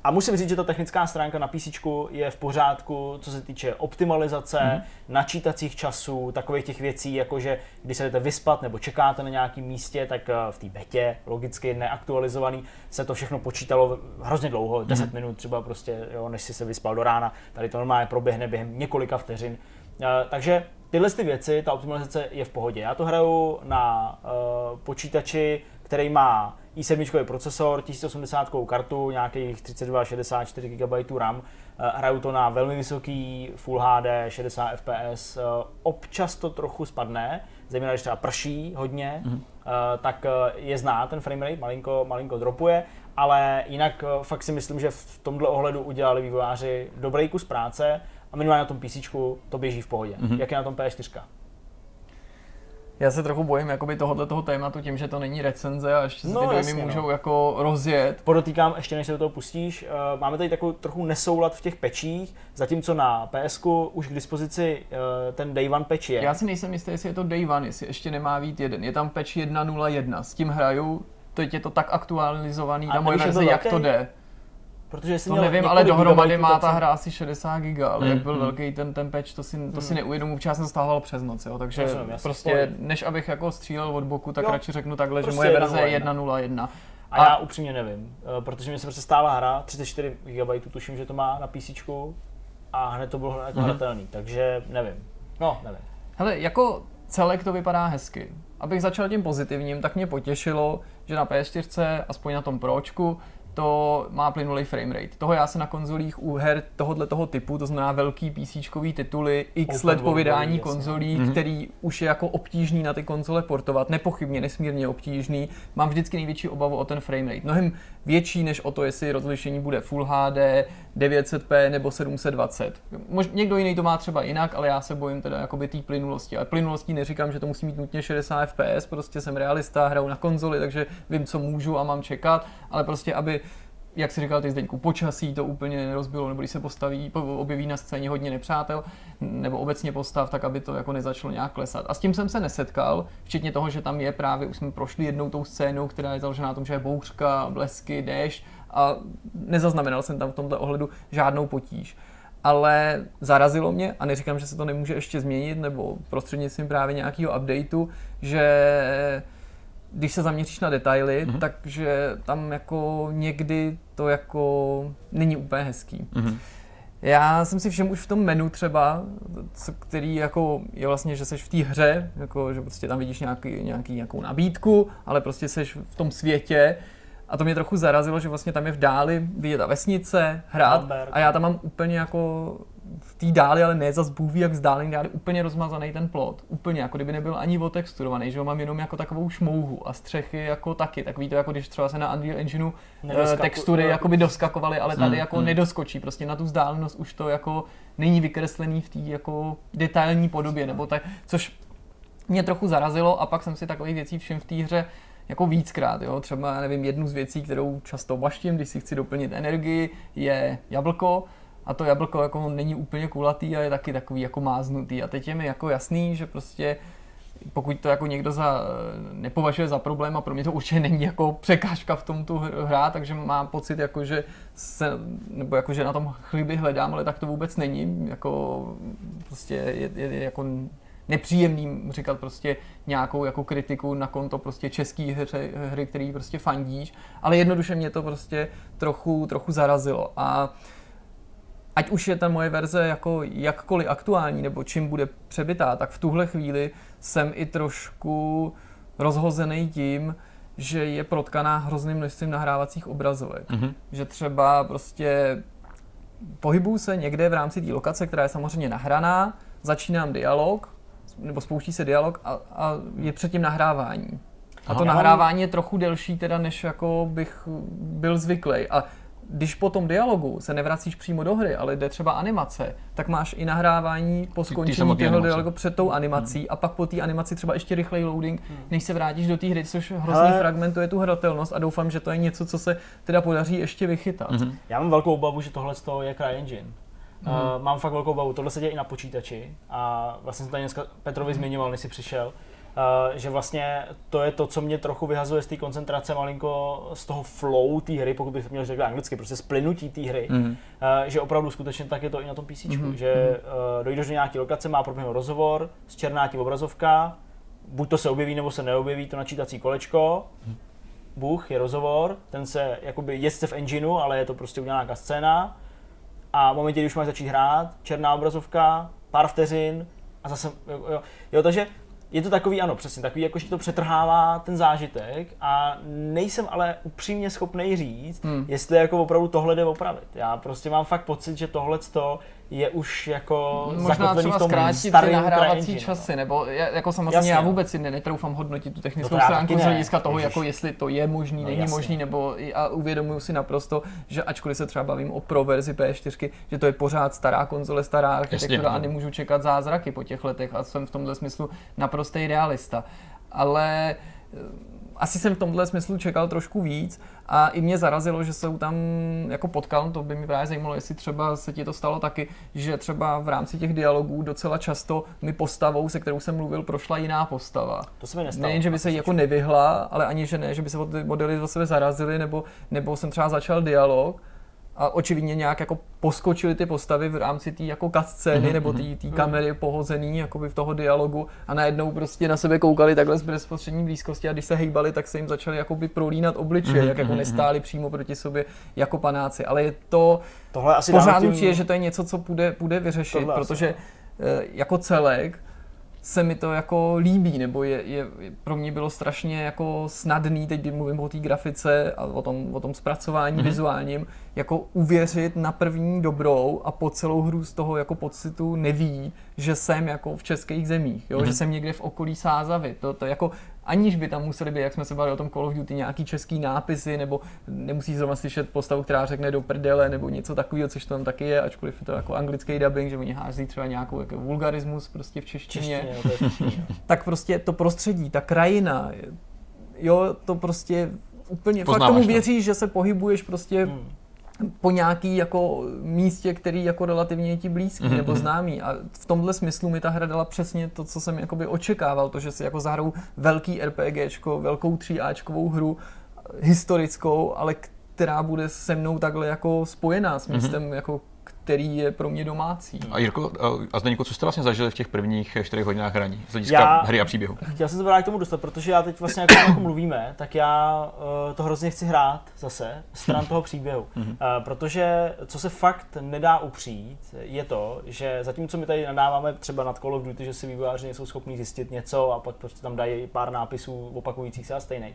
A musím říct, že ta technická stránka na PC je v pořádku, co se týče optimalizace, mm. načítacích časů, takových těch věcí, jako že když se jdete vyspat nebo čekáte na nějakém místě, tak eh, v té betě, logicky neaktualizovaný, se to všechno počítalo hrozně dlouho, 10 mm. minut třeba prostě, jo, než si se vyspal do rána. Tady to normálně proběhne během několika vteřin. Eh, takže tyhle ty věci, ta optimalizace je v pohodě. Já to hraju na uh, počítači, který má i7 procesor, 1080 kartu, nějakých 32, 64 GB RAM. Hraju to na velmi vysoký Full HD, 60 fps. Eh, občas to trochu spadne, zejména když třeba prší hodně, mm-hmm. tak eh, je zná ten framerate, malinko, malinko dropuje, ale jinak fakt si myslím, že v tomhle ohledu udělali vývojáři dobrý kus práce a minimálně na tom PC to běží v pohodě. Mm-hmm. Jak je na tom PS4? Já se trochu bojím jakoby tohohle toho tématu tím, že to není recenze a ještě se no, ty dojmy no. můžou no. jako rozjet. Podotýkám, ještě než se do toho pustíš, uh, máme tady takovou trochu nesoulad v těch pečích, zatímco na PS už k dispozici uh, ten Day One patch je. Já si nejsem jistý, jestli je to Day One, jestli ještě nemá být jeden. Je tam patch 1.0.1, s tím hraju, teď je to tak aktualizovaný, ta moje verze, jak to jde. Protože to nevím, ale dohromady má ta hra asi 60 giga, ale mm, jak byl mm. velký ten, ten patch, to si, to mm. si protože já jsem stával přes noc, jo, takže Rozumím, prostě spojím. než abych jako střílel od boku, tak jo, radši řeknu takhle, prostě že moje verze je 1.0.1. A, a já upřímně nevím, eh, protože mi se prostě stává hra, 34 GB tuším, že to má na PC a hned to bylo jako mm. hratelný, takže nevím. No, nevím. Hele, jako celek to vypadá hezky. Abych začal tím pozitivním, tak mě potěšilo, že na PS4, aspoň na tom Pročku, to má plynulý framerate. Toho já se na konzolích u her tohohle toho typu, to znamená velký PC tituly, x let po vydání konzolí, mm-hmm. který už je jako obtížný na ty konzole portovat, nepochybně nesmírně obtížný. Mám vždycky největší obavu o ten framerate. Mnohem větší než o to, jestli rozlišení bude Full HD, 900p nebo 720. Mož, někdo jiný to má třeba jinak, ale já se bojím teda jakoby té plynulosti. Ale plynulostí neříkám, že to musí mít nutně 60 fps, prostě jsem realista, hraju na konzoli, takže vím, co můžu a mám čekat, ale prostě aby jak si říkal ty Zdeňku, počasí to úplně nerozbilo, nebo když se postaví, objeví na scéně hodně nepřátel, nebo obecně postav, tak aby to jako nezačalo nějak klesat. A s tím jsem se nesetkal, včetně toho, že tam je právě, už jsme prošli jednou tou scénou, která je založená na tom, že je bouřka, blesky, déšť a nezaznamenal jsem tam v tomto ohledu žádnou potíž. Ale zarazilo mě, a neříkám, že se to nemůže ještě změnit, nebo prostřednictvím právě nějakého updateu, že když se zaměříš na detaily, mm-hmm. takže tam jako někdy to jako není úplně hezký. Mm-hmm. Já jsem si všem už v tom menu třeba, co, který jako je vlastně, že seš v té hře, jako, že prostě tam vidíš nějaký, nějaký, nějakou nabídku, ale prostě seš v tom světě, a to mě trochu zarazilo, že vlastně tam je v dáli vidět ta vesnice, hrad a já tam mám úplně jako v té dáli, ale ne za zbůví, jak vzdálený dáli, úplně rozmazaný ten plot. Úplně, jako kdyby nebyl ani otexturovaný, že ho mám jenom jako takovou šmouhu a střechy jako taky. Takový to, jako když třeba se na Unreal Engineu uh, textury no. jako by doskakovaly, ale tady hmm, jako hmm. nedoskočí. Prostě na tu vzdálenost už to jako není vykreslený v té jako detailní podobě, nebo tak, což mě trochu zarazilo a pak jsem si takových věcí všim v té hře jako víckrát, jo? třeba nevím, jednu z věcí, kterou často baštím, když si chci doplnit energii, je jablko, a to jablko jako není úplně kulatý a je taky takový jako máznutý. A teď je mi jako jasný, že prostě pokud to jako někdo za, nepovažuje za problém a pro mě to určitě není jako překážka v tom tu hrát, takže mám pocit, jako, že se, nebo jako, že na tom chliby hledám, ale tak to vůbec není. Jako, prostě je, je, je jako nepříjemný říkat prostě nějakou jako kritiku na konto prostě český hry, hry, který prostě fandíš, ale jednoduše mě to prostě trochu, trochu zarazilo a ať už je ta moje verze jako jakkoliv aktuální nebo čím bude přebytá, tak v tuhle chvíli jsem i trošku rozhozený tím, že je protkaná hrozným množstvím nahrávacích obrazovek. Mm-hmm. Že třeba prostě pohybuju se někde v rámci té lokace, která je samozřejmě nahraná, začínám dialog, nebo spouští se dialog a, a je předtím nahrávání. A to nahrávání je trochu delší teda, než jako bych byl zvyklý. A když po tom dialogu se nevracíš přímo do hry, ale jde třeba animace, tak máš i nahrávání po skončení toho dialogu před tou animací hmm. a pak po té animaci třeba ještě rychlej loading, hmm. než se vrátíš do té hry, což hrozně Ale... fragmentuje tu hratelnost a doufám, že to je něco, co se teda podaří ještě vychytat. Hmm. Já mám velkou obavu, že tohle je CryEngine. Uh, mám fakt velkou obavu, tohle se děje i na počítači a vlastně jsem tady dneska Petrovi hmm. zmiňoval, než si přišel, Uh, že vlastně to je to, co mě trochu vyhazuje z té koncentrace malinko z toho flow té hry, pokud bych měl říct anglicky, prostě splynutí té hry, mm. uh, že opravdu skutečně tak je to i na tom PC, mm. že uh, dojdeš do nějaké lokace, má proběhnout rozhovor, zčerná ti obrazovka, buď to se objeví, nebo se neobjeví to načítací kolečko, mm. Bůh je rozhovor, ten se jakoby jezce v engineu, ale je to prostě udělaná nějaká scéna a v momentě, když máš začít hrát, černá obrazovka, pár vteřin a zase, jo, jo, jo takže je to takový, ano, přesně, takový, jakože to přetrhává ten zážitek a nejsem ale upřímně schopný říct, hmm. jestli jako opravdu tohle jde opravit. Já prostě mám fakt pocit, že tohle je už jako Možná třeba v tom zkrátit ty nahrávací no. časy, nebo jako samozřejmě jasně, já no. vůbec si netroufám hodnotit tu technickou no stránku z hlediska toho, jako jestli to je možný, no, není jasně. možný, nebo a uvědomuju si naprosto, že ačkoliv se třeba bavím o pro verzi P4, že to je pořád stará konzole, stará architektura a nemůžu čekat zázraky po těch letech a jsem v tomhle smyslu naprostý realista. Ale asi jsem v tomhle smyslu čekal trošku víc a i mě zarazilo, že jsou tam jako potkal, to by mi právě zajímalo, jestli třeba se ti to stalo taky, že třeba v rámci těch dialogů docela často mi postavou, se kterou jsem mluvil, prošla jiná postava. To se mi nestalo. Nejen, že by se jí jako nevyhla, ale ani, že ne, že by se ty modely do sebe zarazily, nebo, nebo jsem třeba začal dialog a očividně nějak jako poskočily ty postavy v rámci té jako scény mm-hmm. nebo té mhm. kamery pohozený jakoby v toho dialogu a najednou prostě na sebe koukali takhle z bezprostřední blízkosti a když se hejbali, tak se jim začali jakoby prolínat obličeje, mm-hmm. jak jako mhm, nestáli přímo proti sobě jako panáci. Ale je to Tohle asi pořád tím... je, že to je něco, co půjde, půjde vyřešit, Tohle protože asi, eh, jako celek se mi to jako líbí, nebo je, je, pro mě bylo strašně jako snadný, teď kdy mluvím o té grafice a o tom, o tom zpracování mm-hmm. vizuálním, jako uvěřit na první dobrou a po celou hru z toho jako pocitu neví, že jsem jako v českých zemích, jo? Mm-hmm. že jsem někde v okolí Sázavy. To, to jako aniž by tam museli být, jak jsme se bavili o tom Call of Duty, nějaký český nápisy, nebo nemusí zrovna slyšet postavu, která řekne do prdele, nebo něco takového, což to tam taky je, ačkoliv je to jako anglický dubbing, že oni hází třeba nějakou jako vulgarismus prostě v češtině. češtině tak prostě to prostředí, ta krajina, jo, to prostě úplně, Poznáváš fakt tomu věříš, že se pohybuješ prostě hmm po nějaký jako místě, který jako relativně je ti blízký mm-hmm. nebo mhm. známý. A v tomhle smyslu mi ta hra dala přesně to, co jsem jakoby očekával, to, že si jako zahrou velký RPGčko, velkou 3Ačkovou hru, historickou, ale která bude se mnou takhle jako spojená s mhm. místem, mm-hmm. jako který je pro mě domácí. A Jirko, a Zdeňku, co jste vlastně zažili v těch prvních 4 hodinách hraní z hlediska já, hry a příběhu? Chtěl jsem se právě k tomu dostat, protože já teď vlastně jako, jako mluvíme, tak já uh, to hrozně chci hrát zase, stran toho příběhu. uh, protože co se fakt nedá upřít, je to, že zatímco my tady nadáváme třeba nad Call of Duty, že si vývojáři nejsou schopni zjistit něco a pak prostě tam dají pár nápisů opakujících se a stejných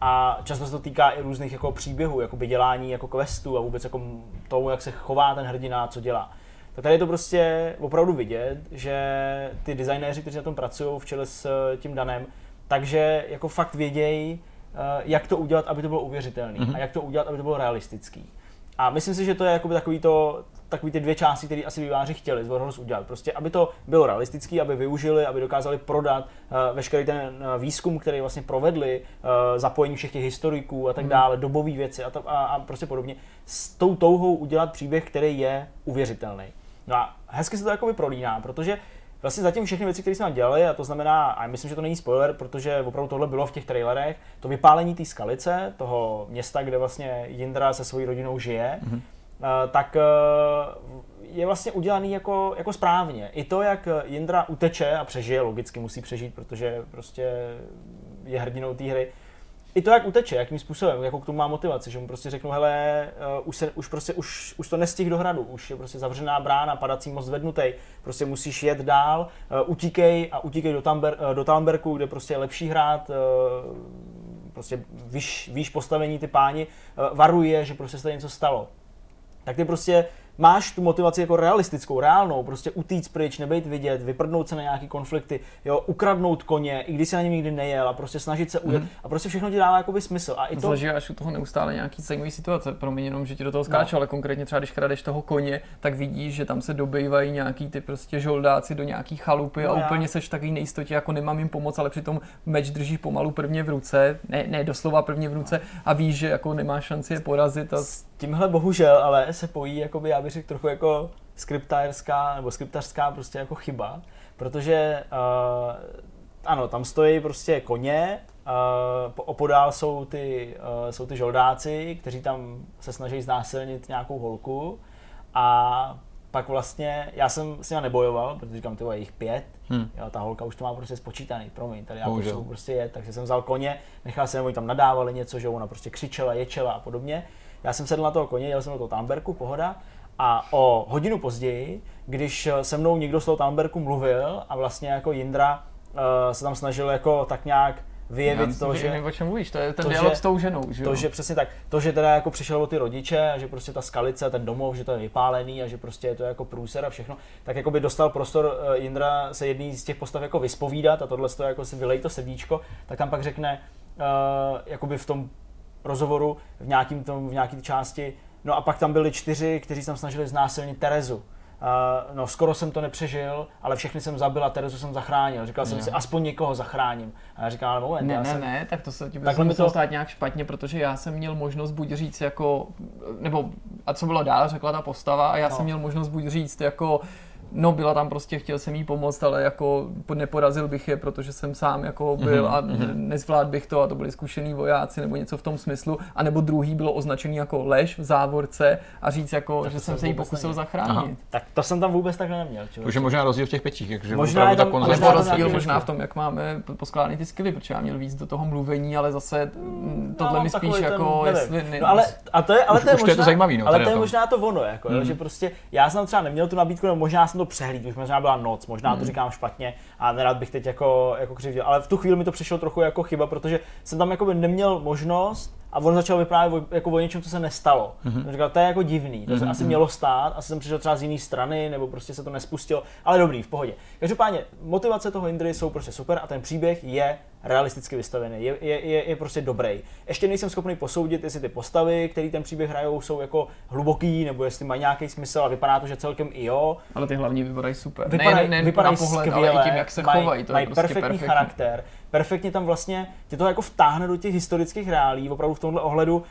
a často se to týká i různých jako příběhů, jako dělání jako questů a vůbec jako tomu, jak se chová ten hrdina, co dělá. Tak tady je to prostě opravdu vidět, že ty designéři, kteří na tom pracují v čele s eh, tím danem, takže jako fakt vědějí, eh, jak to udělat, aby to bylo uvěřitelné mm-hmm. a jak to udělat, aby to bylo realistický. A myslím si, že to je jako takový to, takový ty dvě části, které asi výváři chtěli z Warhorse udělat. Prostě, aby to bylo realistický, aby využili, aby dokázali prodat uh, veškerý ten uh, výzkum, který vlastně provedli, uh, zapojení všech těch historiků a tak mhm. dále, dobové věci a, to, a, a prostě podobně, s tou touhou udělat příběh, který je uvěřitelný. No a hezky se to jako prolíná, protože vlastně zatím všechny věci, které jsme dělali, a to znamená, a myslím, že to není spoiler, protože opravdu tohle bylo v těch trailerech, to vypálení té skalice, toho města, kde vlastně Jindra se svojí rodinou žije, mm-hmm Eh, tak eh, je vlastně udělaný jako, jako správně. I to, jak Jindra uteče a přežije, logicky musí přežít, protože prostě je hrdinou té hry, i to, jak uteče, jakým způsobem, jako k tomu má motivaci, že mu prostě řeknu, hele, už, se, už, prostě, už, už to nestih do hradu, už je prostě zavřená brána, padací most zvednutý, prostě musíš jet dál, utíkej a utíkej do, Tamber, do Talberku, kde prostě je lepší hrát, prostě víš, víš postavení ty páni, varuje, že prostě se něco stalo tak ty prostě máš tu motivaci jako realistickou, reálnou, prostě utíct pryč, nebejt vidět, vyprdnout se na nějaký konflikty, jo, ukradnout koně, i když se na něm nikdy nejel a prostě snažit se ujet mm. a prostě všechno ti dává jakoby smysl. A i to... Zažíváš u toho neustále nějaký zajímavý situace, pro mě jenom, že ti do toho skáču, no. ale konkrétně třeba když kradeš toho koně, tak vidíš, že tam se dobývají nějaký ty prostě žoldáci do nějaký chalupy no a já. úplně seš takový nejistotě, jako nemám jim pomoc, ale přitom meč drží pomalu prvně v ruce, ne, ne doslova prvně v ruce a víš, že jako nemáš šanci je porazit. A... Tímhle bohužel, ale se pojí, jakoby, já bych řekl trochu jako skriptářská nebo skriptařská prostě jako chyba, protože uh, ano, tam stojí prostě koně, uh, opodál jsou ty, uh, jsou ty žoldáci, kteří tam se snaží znásilnit nějakou holku a pak vlastně, já jsem s nimi nebojoval, protože říkám, ty jich pět, hmm. jo, ta holka už to má prostě spočítaný, promiň, tady já potřebuji prostě jet, takže jsem vzal koně, nechal jsem, oni tam nadávali něco, že ona prostě křičela, ječela a podobně. Já jsem sedl na toho koně, jel jsem do toho Tamberku, pohoda, a o hodinu později, když se mnou někdo z toho Tamberku mluvil a vlastně jako Jindra uh, se tam snažil jako tak nějak vyjevit Já to, že... Nevím, o čem mluvíš, to je ten to, dialog že, s tou ženou, že To, jo? že přesně tak, to, že teda jako přišel o ty rodiče a že prostě ta skalice, ten domov, že to je vypálený a že prostě je to jako průser a všechno, tak jako by dostal prostor uh, Jindra se jedný z těch postav jako vyspovídat a tohle to jako si vylej to srdíčko, tak tam pak řekne, uh, jakoby v tom rozhovoru v, nějakým tom, v nějaký části, no a pak tam byli čtyři, kteří tam snažili znásilnit Terezu Uh, no, skoro jsem to nepřežil, ale všechny jsem zabil a Terezu jsem zachránil. Říkal jsem si, aspoň někoho zachráním. A já říkal, ale moment, ne, ne, jsem... ne, tak to se ti muselo to... stát nějak špatně, protože já jsem měl možnost buď říct jako, nebo a co bylo dál, řekla ta postava, a já no. jsem měl možnost buď říct jako, No byla tam prostě, chtěl jsem jí pomoct, ale jako neporazil bych je, protože jsem sám jako byl mm-hmm. a mhm. nezvlád bych to a to byli zkušený vojáci nebo něco v tom smyslu. A nebo druhý bylo označený jako lež v závorce a říct jako, tak že jsem se jí pokusil neměl. zachránit. Aha. Tak to jsem tam vůbec takhle neměl. Už je možná rozdíl v těch pečích, takže možná je tam, ta možná rozdíl možná v tom, jak máme poskládaný ty skily, protože já měl víc do toho mluvení, ale zase mm, tohle no, mi spíš jako, ten, jestli... No, ale, a to je, ale to je, možná, to je zajímavý, no, ale to je možná to ono, jako, hmm. že prostě já jsem třeba neměl tu nabídku, nebo možná jsem to přehlídl, už možná byla noc, možná hmm. to říkám špatně a nerad bych teď jako, jako křivdil, ale v tu chvíli mi to přišlo trochu jako chyba, protože jsem tam jako by neměl možnost a on začal vyprávět o, jako o něčem, co se nestalo. Mm-hmm. Říkal, to je jako divný, to mm-hmm. se asi mělo stát, asi jsem přišel třeba z jiné strany, nebo prostě se to nespustilo, ale dobrý, v pohodě. Každopádně, motivace toho Indry jsou prostě super a ten příběh je realisticky vystavený, je, je, je, je prostě dobrý. Ještě nejsem schopný posoudit, jestli ty postavy, které ten příběh hrajou, jsou jako hluboký, nebo jestli mají nějaký smysl a vypadá to, že celkem i jo. Ale ty hlavní vypadají super. Vypadají, ne, ne, vypadají na pohled, skvěle, ale i tím, jak se chovají. To mají prostě perfektní, perfektní charakter perfektně tam vlastně tě to jako vtáhne do těch historických reálí, opravdu v tomhle ohledu uh,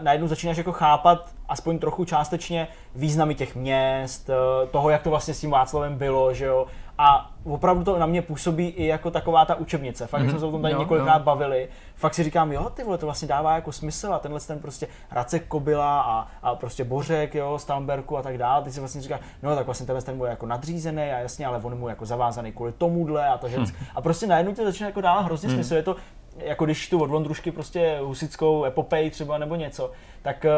najednou začínáš jako chápat aspoň trochu částečně významy těch měst, uh, toho, jak to vlastně s tím Václavem bylo, že jo, a opravdu to na mě působí i jako taková ta učebnice. Fakt mm-hmm. jsme se o tom tady jo, několikrát jo. bavili. Fakt si říkám, jo, ty vole, to vlastně dává jako smysl a tenhle ten prostě Racek Kobila a, a prostě Bořek, jo, Stamberku a tak dále. Ty si vlastně říkáš, no tak vlastně tenhle ten mu je jako nadřízený a jasně, ale on mu jako zavázaný kvůli tomuhle a to hm. A prostě najednou to začne jako dávat hrozně mm. smysl. Je to jako když tu od Vondrušky prostě husickou epopej třeba nebo něco, tak eh,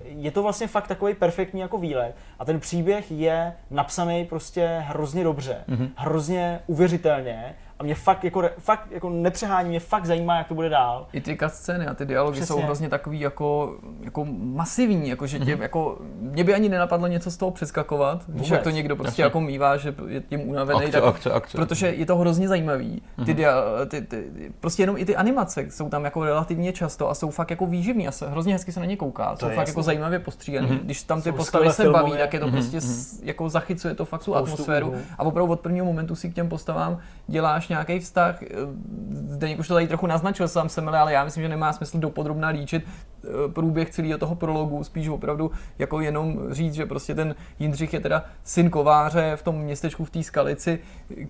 je to vlastně fakt takový perfektní jako výlet. A ten příběh je napsaný prostě hrozně dobře, mm-hmm. hrozně uvěřitelně a mě fakt jako, fakt jako nepřehání, mě fakt zajímá, jak to bude dál. I ty scény a ty dialogy Přesně. jsou hrozně takový jako, jako masivní, jako že tě, mm-hmm. jako, mě by ani nenapadlo něco z toho přeskakovat, když jak to někdo prostě Jasně. jako mívá, že je tím unavený, akce, tak, akce, akce. protože je to hrozně zajímavý. Ty, mm-hmm. dia, ty, ty, prostě jenom i ty animace jsou tam jako relativně často a jsou fakt jako výživní a se, hrozně hezky se na ně kouká, to jsou fakt jasný. jako zajímavě postříhaný. Mm-hmm. Když tam ty jsou postavy se baví, tak je to mm-hmm. prostě mm-hmm. jako zachycuje to fakt tu atmosféru a opravdu od prvního momentu si k těm postavám děláš nějaký vztah. Zdeněk už to tady trochu naznačil sám jsem, ale já myslím, že nemá smysl dopodrobna líčit eh, průběh celého toho prologu, spíš opravdu jako jenom říct, že prostě ten Jindřich je teda syn kováře v tom městečku v té skalici,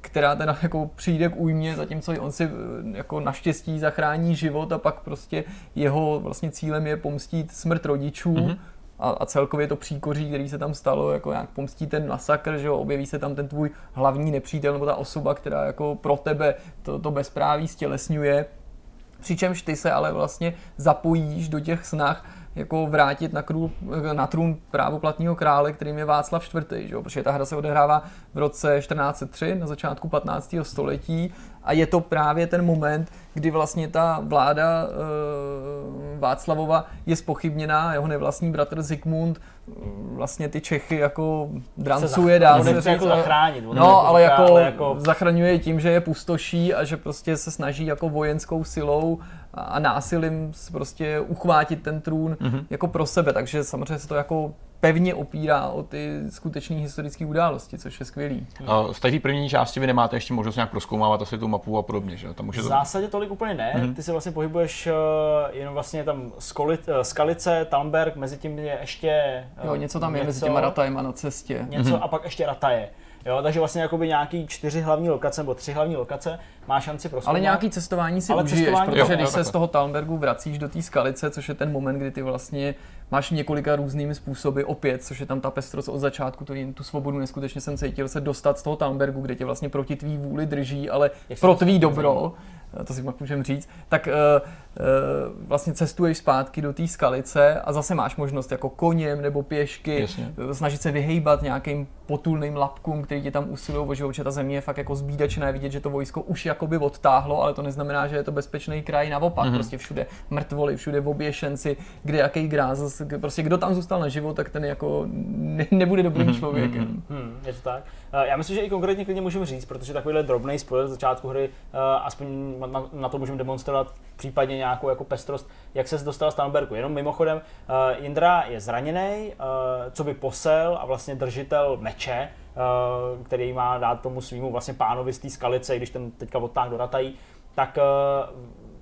která teda jako přijde k újmě, zatímco on si eh, jako naštěstí zachrání život a pak prostě jeho vlastně cílem je pomstít smrt rodičů. Mm-hmm a, a celkově to příkoří, který se tam stalo, jako jak pomstí ten masakr, že jo, objeví se tam ten tvůj hlavní nepřítel nebo ta osoba, která jako pro tebe to, to bezpráví stělesňuje, přičemž ty se ale vlastně zapojíš do těch snah jako vrátit na, krůl, na trůn právoplatního krále, kterým je Václav IV. Že? Protože ta hra se odehrává v roce 1403, na začátku 15. století a je to právě ten moment, kdy vlastně ta vláda e, Václavova je spochybněná, jeho nevlastní bratr Zikmund vlastně ty Čechy jako drancuje dál. Se říct, jako zachránit. No, ale jako, ale jako zachraňuje tím, že je pustoší a že prostě se snaží jako vojenskou silou a násilím prostě uchvátit ten trůn mm-hmm. jako pro sebe, takže samozřejmě se to jako pevně opírá o ty skutečné historické události, což je skvělý. A v té první části vy nemáte ještě možnost nějak proskoumávat asi tu mapu a podobně, že? Tam může to... V zásadě tolik úplně ne. Mm-hmm. Ty se vlastně pohybuješ uh, jenom vlastně tam Skolit, uh, Skalice, Talmberg, mezi tím je ještě... Uh, jo, něco tam něco, je mezi těma ratajema na cestě. Něco mm-hmm. a pak ještě rataje. Jo, takže vlastně jakoby nějaký čtyři hlavní lokace nebo tři hlavní lokace má šanci pro Ale nějaký cestování si Ale užiješ, cestování, protože jo, když jo, se z toho Talmbergu vracíš do té skalice, což je ten moment, kdy ty vlastně máš několika různými způsoby opět, což je tam ta pestrost od začátku, to, tu svobodu neskutečně jsem cítil se dostat z toho Talmbergu, kde tě vlastně proti tvý vůli drží, ale Jak pro tvý dobro, to si můžeme říct, tak uh, uh, vlastně cestuješ zpátky do té skalice a zase máš možnost jako koněm nebo pěšky Jasně. snažit se vyhejbat nějakým potulným lapkům, který ti tam usilují o život, že ta země je fakt jako zbídačná, vidět, že to vojsko už jakoby odtáhlo, ale to neznamená, že je to bezpečný kraj, naopak, mm-hmm. prostě všude mrtvoli, všude oběšenci, kde jaký gráz, prostě kdo tam zůstal na život, tak ten jako ne, nebude dobrým mm-hmm. člověkem. Mm-hmm. je to tak. Já myslím, že i konkrétně klidně můžeme říct, protože takovýhle drobný spoiler z začátku hry, aspoň na, na to můžeme demonstrovat případně nějakou jako pestrost, jak se dostal z Tamberku. Jenom mimochodem, uh, Indra je zraněný, co by posel a vlastně držitel meče, který má dát tomu svýmu vlastně pánovi z té skalice, když ten teďka odtáh do Ratají, tak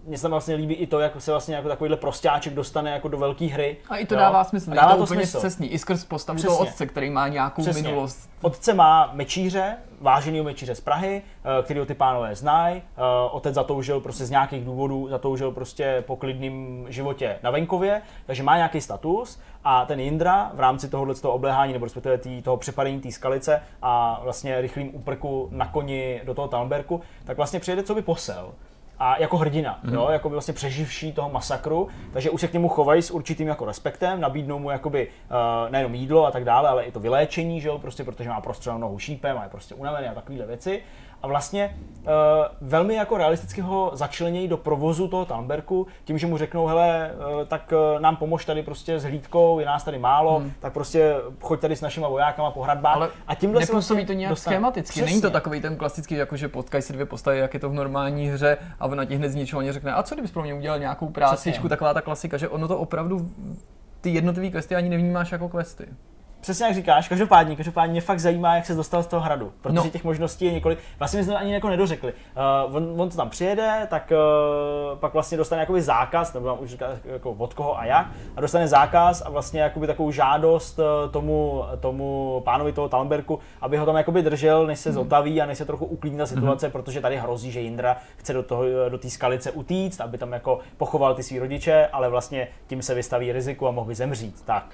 mně se tam vlastně líbí i to, jak se vlastně jako takovýhle prostáček dostane jako do velké hry. A i to jo? dává smysl, a dává to, to úplně smysl. Cestný, i skrz postavu toho otce, který má nějakou Přesně. minulost. Otce má mečíře, vážený mečíře z Prahy, eh, který ty pánové znají. Eh, otec zatoužil prostě z nějakých důvodů, zatoužil prostě po klidném životě na venkově, takže má nějaký status a ten Jindra v rámci tohohle toho obléhání nebo respektive tý, toho přepadení té skalice a vlastně rychlým úprku na koni do toho Talmberku, tak vlastně přijede co by posel a jako hrdina, mm. jo, jako by vlastně přeživší toho masakru, takže už se k němu chovají s určitým jako respektem, nabídnou mu jakoby uh, nejenom jídlo a tak dále, ale i to vyléčení, že jo, prostě protože má prostřelenou nohu šípem a je prostě unavený a takovéhle věci a vlastně uh, velmi jako realisticky ho začlenějí do provozu toho Tamberku, tím, že mu řeknou, hele, uh, tak uh, nám pomož tady prostě s hlídkou, je nás tady málo, hmm. tak prostě choď tady s našimi vojákama po hradbách. Ale a tímhle nepůsobí vlastně to nějak dostane. schematicky, Přesně. není to takový ten klasický, jako že potkají si dvě postavy, jak je to v normální hře a ona ti hned z ničeho řekne, a co kdybys pro mě udělal nějakou práci, taková ta klasika, že ono to opravdu ty jednotlivé questy ani nevnímáš jako questy přesně jak říkáš, každopádně, každopádně mě fakt zajímá, jak se dostal z toho hradu, protože no. těch možností je několik. Vlastně my jsme ani jako nedořekli. Uh, on, on to tam přijede, tak uh, pak vlastně dostane jakoby zákaz, nebo tam už říká jako od koho a jak, a dostane zákaz a vlastně jakoby takovou žádost uh, tomu, tomu pánovi toho Talmberku, aby ho tam jakoby držel, než se mm. zotaví a než se trochu uklidní ta situace, mm. protože tady hrozí, že Jindra chce do toho, do té skalice utíct, aby tam jako pochoval ty svý rodiče, ale vlastně tím se vystaví riziku a mohl by zemřít. Tak.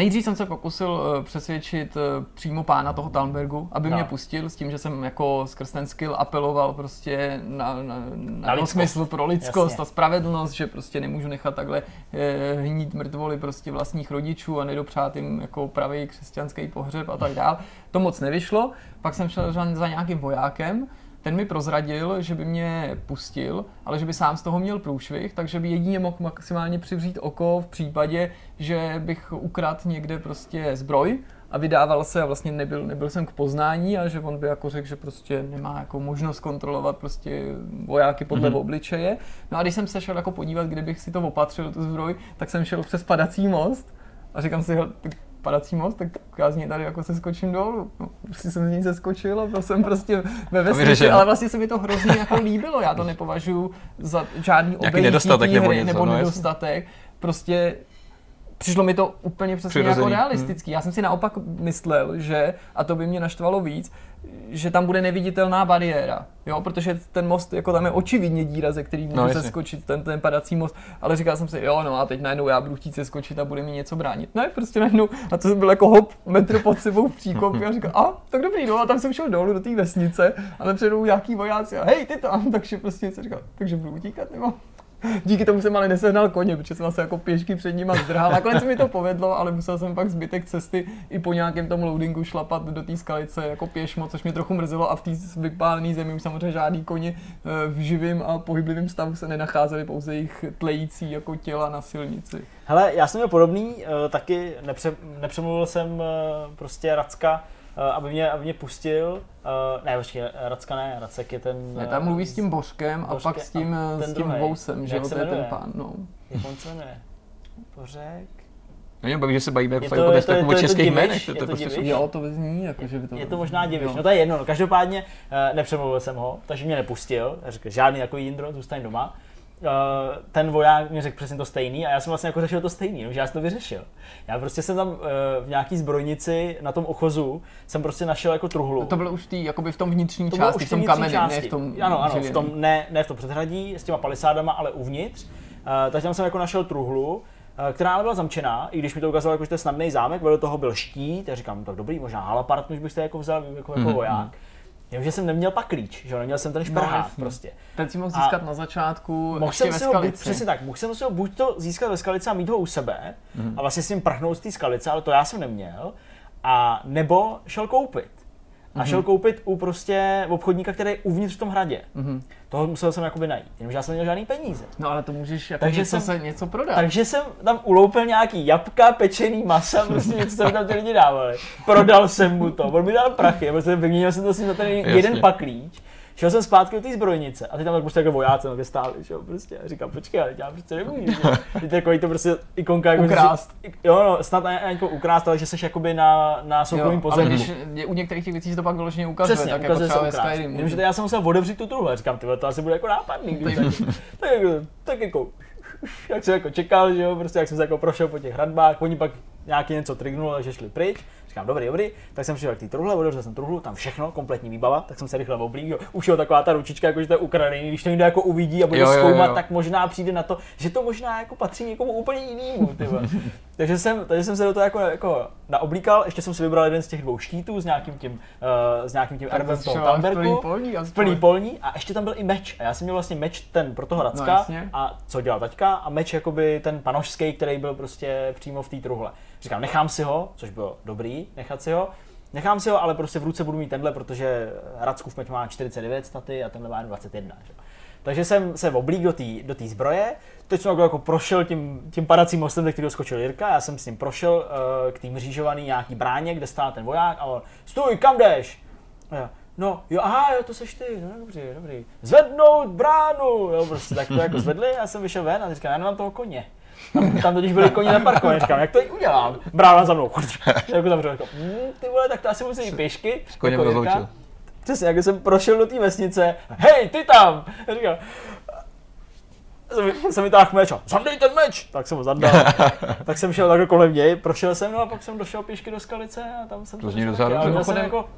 Nejdřív jsem se pokusil uh, přesvědčit uh, přímo pána toho Talmbergu, aby no. mě pustil s tím, že jsem jako skrz ten skill apeloval prostě na, na, na, na smysl pro lidskost Jasně. a spravedlnost, že prostě nemůžu nechat takhle uh, hnít mrtvoly prostě vlastních rodičů a nedopřát jim jako pravý křesťanský pohřeb a tak dál. To moc nevyšlo, pak jsem šel za nějakým vojákem, ten mi prozradil, že by mě pustil, ale že by sám z toho měl průšvih, takže by jedině mohl maximálně přivřít oko v případě, že bych ukradl někde prostě zbroj a vydával se a vlastně nebyl, nebyl jsem k poznání a že on by jako řekl, že prostě nemá jako možnost kontrolovat prostě vojáky podle mm-hmm. obličeje. No a když jsem se šel jako podívat, kde bych si to opatřil, tu zbroj, tak jsem šel přes padací most a říkám si, padací most, tak já z ní tady jako se skočím dolů. No, prostě jsem z ní seskočil a byl jsem prostě ve vesnici, ale vlastně se mi to hrozně jako líbilo. Já to nepovažuji za žádný obejití nedostatek nebo, něco, nebo no, nedostatek. Prostě přišlo mi to úplně přesně jako realistický. Hmm. Já jsem si naopak myslel, že, a to by mě naštvalo víc, že tam bude neviditelná bariéra, jo, protože ten most, jako tam je očividně díra, ze který můžu no, skočit, ten, ten padací most, ale říkal jsem si, jo, no a teď najednou já budu chtít se skočit a bude mi něco bránit. Ne, prostě najednou, a to byl jako hop, metr pod sebou v příkopě a říkal, a, tak dobrý, no a tam jsem šel dolů do té vesnice, ale předou nějaký vojáci a hej, ty tam, takže prostě se říkal, takže budu utíkat, nebo? díky tomu jsem ale nesehnal koně, protože jsem se jako pěšky před nima zdrhal. Nakonec mi to povedlo, ale musel jsem pak zbytek cesty i po nějakém tom loadingu šlapat do té skalice jako pěšmo, což mě trochu mrzelo a v té vypálené zemi už samozřejmě žádný koně eh, v živém a pohyblivém stavu se nenacházeli, pouze jejich tlející jako těla na silnici. Hele, já jsem měl podobný, eh, taky nepře, nepřemluvil jsem eh, prostě Racka, aby mě, aby mě pustil. Uh, ne, počkej, Racka ne, Racek je ten... Ne, tam mluví s tím Božkem a pak s tím, s tím Vousem, že to je ten pán, no. Jak on se jmenuje? Bořek? No mě baví, že se bavíme jako, jako, jako o českých jménech. To, to, to, prostě jo, to zní, jako, že by to... Je to možná diviš, no to je jedno, no, každopádně uh, nepřemluvil jsem ho, takže mě nepustil, řekl, žádný jako Jindro, zůstaň doma. Uh, ten voják mi řekl přesně to stejný a já jsem vlastně jako řešil to stejný, no, že já jsem to vyřešil. Já prostě jsem tam uh, v nějaký zbrojnici na tom ochozu jsem prostě našel jako truhlu. To bylo už tý, jakoby v tom vnitřní to části, v tom kameni, ne v tom Ano, ano, v tom, ne, ne v tom předhradí s těma palisádama, ale uvnitř. Uh, takže tam jsem jako našel truhlu, která ale byla zamčená, i když mi to ukázalo, jako, že to je snadný zámek, vedle toho byl štít, já říkám, tak dobrý, možná halapart, už bych se jako vzal jako, jako mm-hmm. voják. Jenomže jsem neměl pak klíč, že neměl jsem ten šperhát no, prostě. Ten si mohl získat a na začátku mohl jsem si ho, přesně tak, mohl jsem si ho buď to získat ve skalici a mít ho u sebe mm. a vlastně s ním prchnout z té skalice, ale to já jsem neměl, a nebo šel koupit a šel mhm. koupit u prostě obchodníka, který je uvnitř v tom hradě. Mm-hmm. Toho musel jsem jakoby najít, jenomže já jsem neměl žádný peníze. No ale to můžeš jako takže něco, jsem, se, něco prodat. Takže jsem tam uloupil nějaký jabka, pečený masa, prostě něco, co tam ty lidi dávali. Prodal jsem mu to, on mi dal prachy, protože vyměnil jsem to s ním za ten jeden paklíč Šel jsem zpátky do té zbrojnice a ty tam prostě jako vojáci no, stáli, že jo, prostě. A říkám, počkej, ale já prostě nemůžu. Víte, jako to prostě ikonka jako ukrást. Že, jo, no, snad ne, jako ukrást, ale že jsi jakoby na, na soukromém pozemku. Ale když je, u některých těch věcí se to pak vyloženě ukazuje, Přesně, tak ukazuje jako třeba Skyrim. Vím, že já jsem musel otevřít tu truhle, říkám, ty to asi bude jako nápadný, když tak, tak, jako, tak jako, jak jsem jako čekal, že jo, prostě jak jsem se jako prošel po těch hradbách, oni pak nějaký něco trignul, že šli pryč. Říkám, dobrý, dobrý, tak jsem přišel k té truhle, otevřel jsem truhlu, tam všechno, kompletní výbava, tak jsem se rychle oblík, už je taková ta ručička, jako že to je ukradený, když to někdo jako uvidí a bude jo, zkoumat, jo, jo. tak možná přijde na to, že to možná jako patří někomu úplně jinému. takže, jsem, takže jsem se do toho jako, jako naoblíkal, ještě jsem si vybral jeden z těch dvou štítů s nějakým tím, uh, s nějakým tím erbem toho Tamberku, polní, plný polní. A ještě tam byl i meč. A já jsem měl vlastně meč ten pro toho Racka no, a co dělal taťka? A meč jakoby ten panošský, který byl prostě přímo v té truhle. Říkám, nechám si ho, což bylo dobrý, nechat si ho. Nechám si ho, ale prostě v ruce budu mít tenhle, protože Radskův meč má 49 staty a tenhle má 21. Že? Takže jsem se oblík do té do tý zbroje, teď jsem jako prošel tím, tím padacím mostem, ze kterého skočil Jirka, já jsem s ním prošel uh, k tým řížovaný nějaký bráně, kde stál ten voják a on, stůj, kam jdeš? A já, no, jo, aha, jo, to seš ty, no, dobrý, dobrý. Zvednout bránu, jo, prostě tak to jako zvedli, já jsem vyšel ven a říkám, já nemám toho koně. Tam, tam totiž byli koně na parku, říkám, jak to udělám? Brána za mnou. jako tam řekl, hm, ty vole, tak to asi musím jít pěšky. S koněm jako rozloučil. Přesně, jak jsem prošel do té vesnice, hej, ty tam! říkám, jsem vytáhl meč a zandej ten meč, tak jsem ho zandal. tak jsem šel takhle kolem něj, prošel jsem, no a pak jsem došel pěšky do skalice a tam jsem to zní docela jsem jako,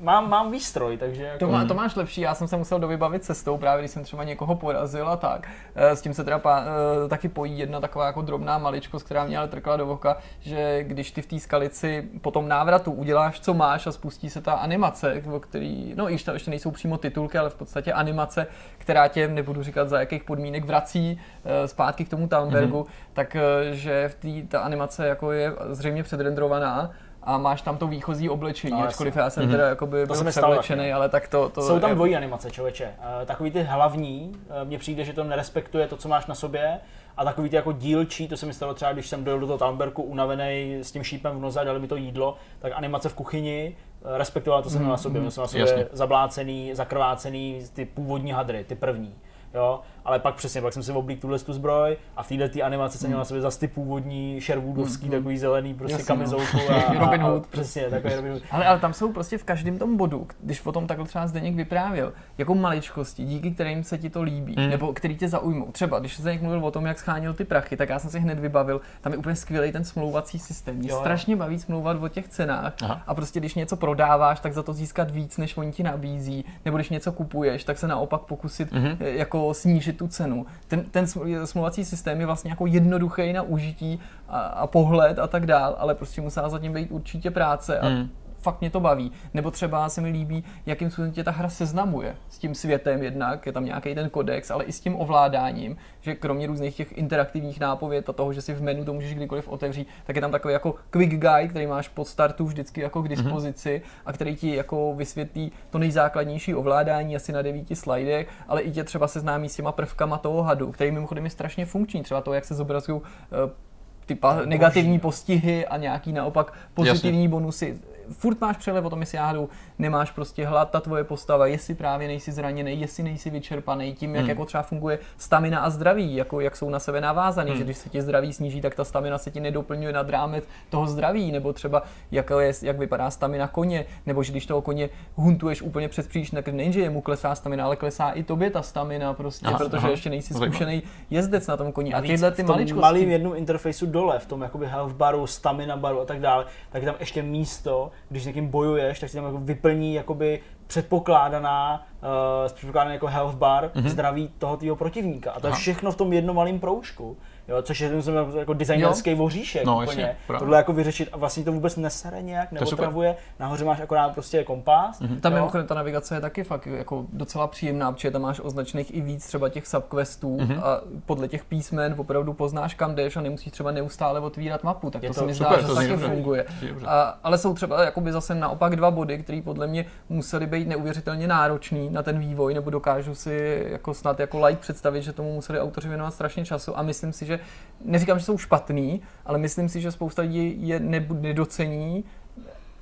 mám, mám výstroj, takže jako... to, má, to máš lepší, já jsem se musel dovybavit cestou, právě když jsem třeba někoho porazil a tak. Eh, s tím se teda pá, eh, taky pojí jedna taková jako drobná maličkost, která mě ale trkla do voka, že když ty v té skalici po tom návratu uděláš, co máš a spustí se ta animace, o který, no i to ještě nejsou přímo titulky, ale v podstatě animace, která tě, nebudu říkat za jakých podmínek, vrací uh, zpátky k tomu Townbergu, mm-hmm. tak uh, že v té ta animace jako je zřejmě předrendrovaná a máš tam to výchozí oblečení, no, ačkoliv já jsem mm-hmm. teda jakoby byl převlečený, ale tak to, to... Jsou tam dvojí animace, člověče. Uh, takový ty hlavní, mně přijde, že to nerespektuje to, co máš na sobě, a takový ty jako dílčí, to se mi stalo třeba, když jsem dojel do toho Townbergu unavený s tím šípem v noze a dali mi to jídlo, tak animace v kuchyni respektovala to, co jsem měl na sobě. Měl jsem na sobě Jasně. zablácený, zakrvácený ty původní hadry, ty první jo, ale pak přesně, pak jsem si oblík tuhle tu zbroj a v této animaci jsem měl na sobě zase ty původní Sherwoodovský, mm, mm. takový zelený prostě Jasně, kamizolku no. a, Robin Hood. A, přesně, takový Robin Hood. Ale, ale tam jsou prostě v každém tom bodu, když o tom takhle třeba Zdeněk vyprávěl, jako maličkosti, díky kterým se ti to líbí, mm. nebo který tě zaujmou. Třeba, když Zdeněk mluvil o tom, jak schánil ty prachy, tak já jsem si hned vybavil, tam je úplně skvělý ten smlouvací systém. Mě jo, strašně jo. baví smlouvat o těch cenách Aha. a prostě když něco prodáváš, tak za to získat víc, než oni ti nabízí, nebo když něco kupuješ, tak se naopak pokusit mm-hmm. jako snížit tu cenu. Ten, ten smluvací systém je vlastně jako jednoduchý na užití a, a pohled a tak dál, ale prostě musela zatím být určitě práce a mm fakt mě to baví. Nebo třeba se mi líbí, jakým způsobem tě ta hra seznamuje s tím světem jednak, je tam nějaký ten kodex, ale i s tím ovládáním, že kromě různých těch interaktivních nápověd a toho, že si v menu to můžeš kdykoliv otevřít, tak je tam takový jako quick guide, který máš pod startu vždycky jako k dispozici mm-hmm. a který ti jako vysvětlí to nejzákladnější ovládání asi na devíti slidech, ale i tě třeba seznámí s těma prvkama toho hadu, který mimochodem je strašně funkční, třeba to, jak se zobrazují eh, ty pa- negativní postihy a nějaký naopak pozitivní Jasně. bonusy furt máš přelev o tom, jestli náhodou nemáš prostě hlad, ta tvoje postava, jestli právě nejsi zraněný, jestli nejsi vyčerpaný, tím, jak hmm. jako třeba funguje stamina a zdraví, jako jak jsou na sebe navázaný, hmm. že když se ti zdraví sníží, tak ta stamina se ti nedoplňuje nad rámec toho zdraví, nebo třeba jak, je, jak vypadá stamina koně, nebo že když toho koně huntuješ úplně přes příliš, tak nejenže jemu klesá stamina, ale klesá i tobě ta stamina prostě, aha, protože aha. ještě nejsi zkušený jezdec na tom koni. A tyhle ty maličkosti. malým jednom interfejsu dole, v tom jakoby health baru, stamina baru a tak dále, tak je tam ještě místo, když s někým bojuješ, tak si tam jako vyplní jakoby předpokládaná, uh, předpokládaný jako health bar mm-hmm. zdraví toho tvýho protivníka. A to Aha. je všechno v tom jednom malém proužku. Jo, což je ten jako designerský jo. voříšek no, úplně. Jasně, Tohle jako vyřešit a vlastně to vůbec nesere nějak, neotravuje. Nahoře máš akorát prostě kompas. Mm-hmm. Tam mimochodem ta navigace je taky fakt jako docela příjemná, protože tam máš označených i víc třeba těch subquestů mm-hmm. a podle těch písmen opravdu poznáš kam jdeš a nemusíš třeba neustále otvírat mapu, tak je to, to se mi zdá, že to taky funguje. A, ale jsou třeba jakoby zase naopak dva body, které podle mě musely být neuvěřitelně náročný na ten vývoj, nebo dokážu si jako snad jako like představit, že tomu museli autoři věnovat strašně času a myslím si, že neříkám, že jsou špatný, ale myslím si, že spousta lidí je nedocení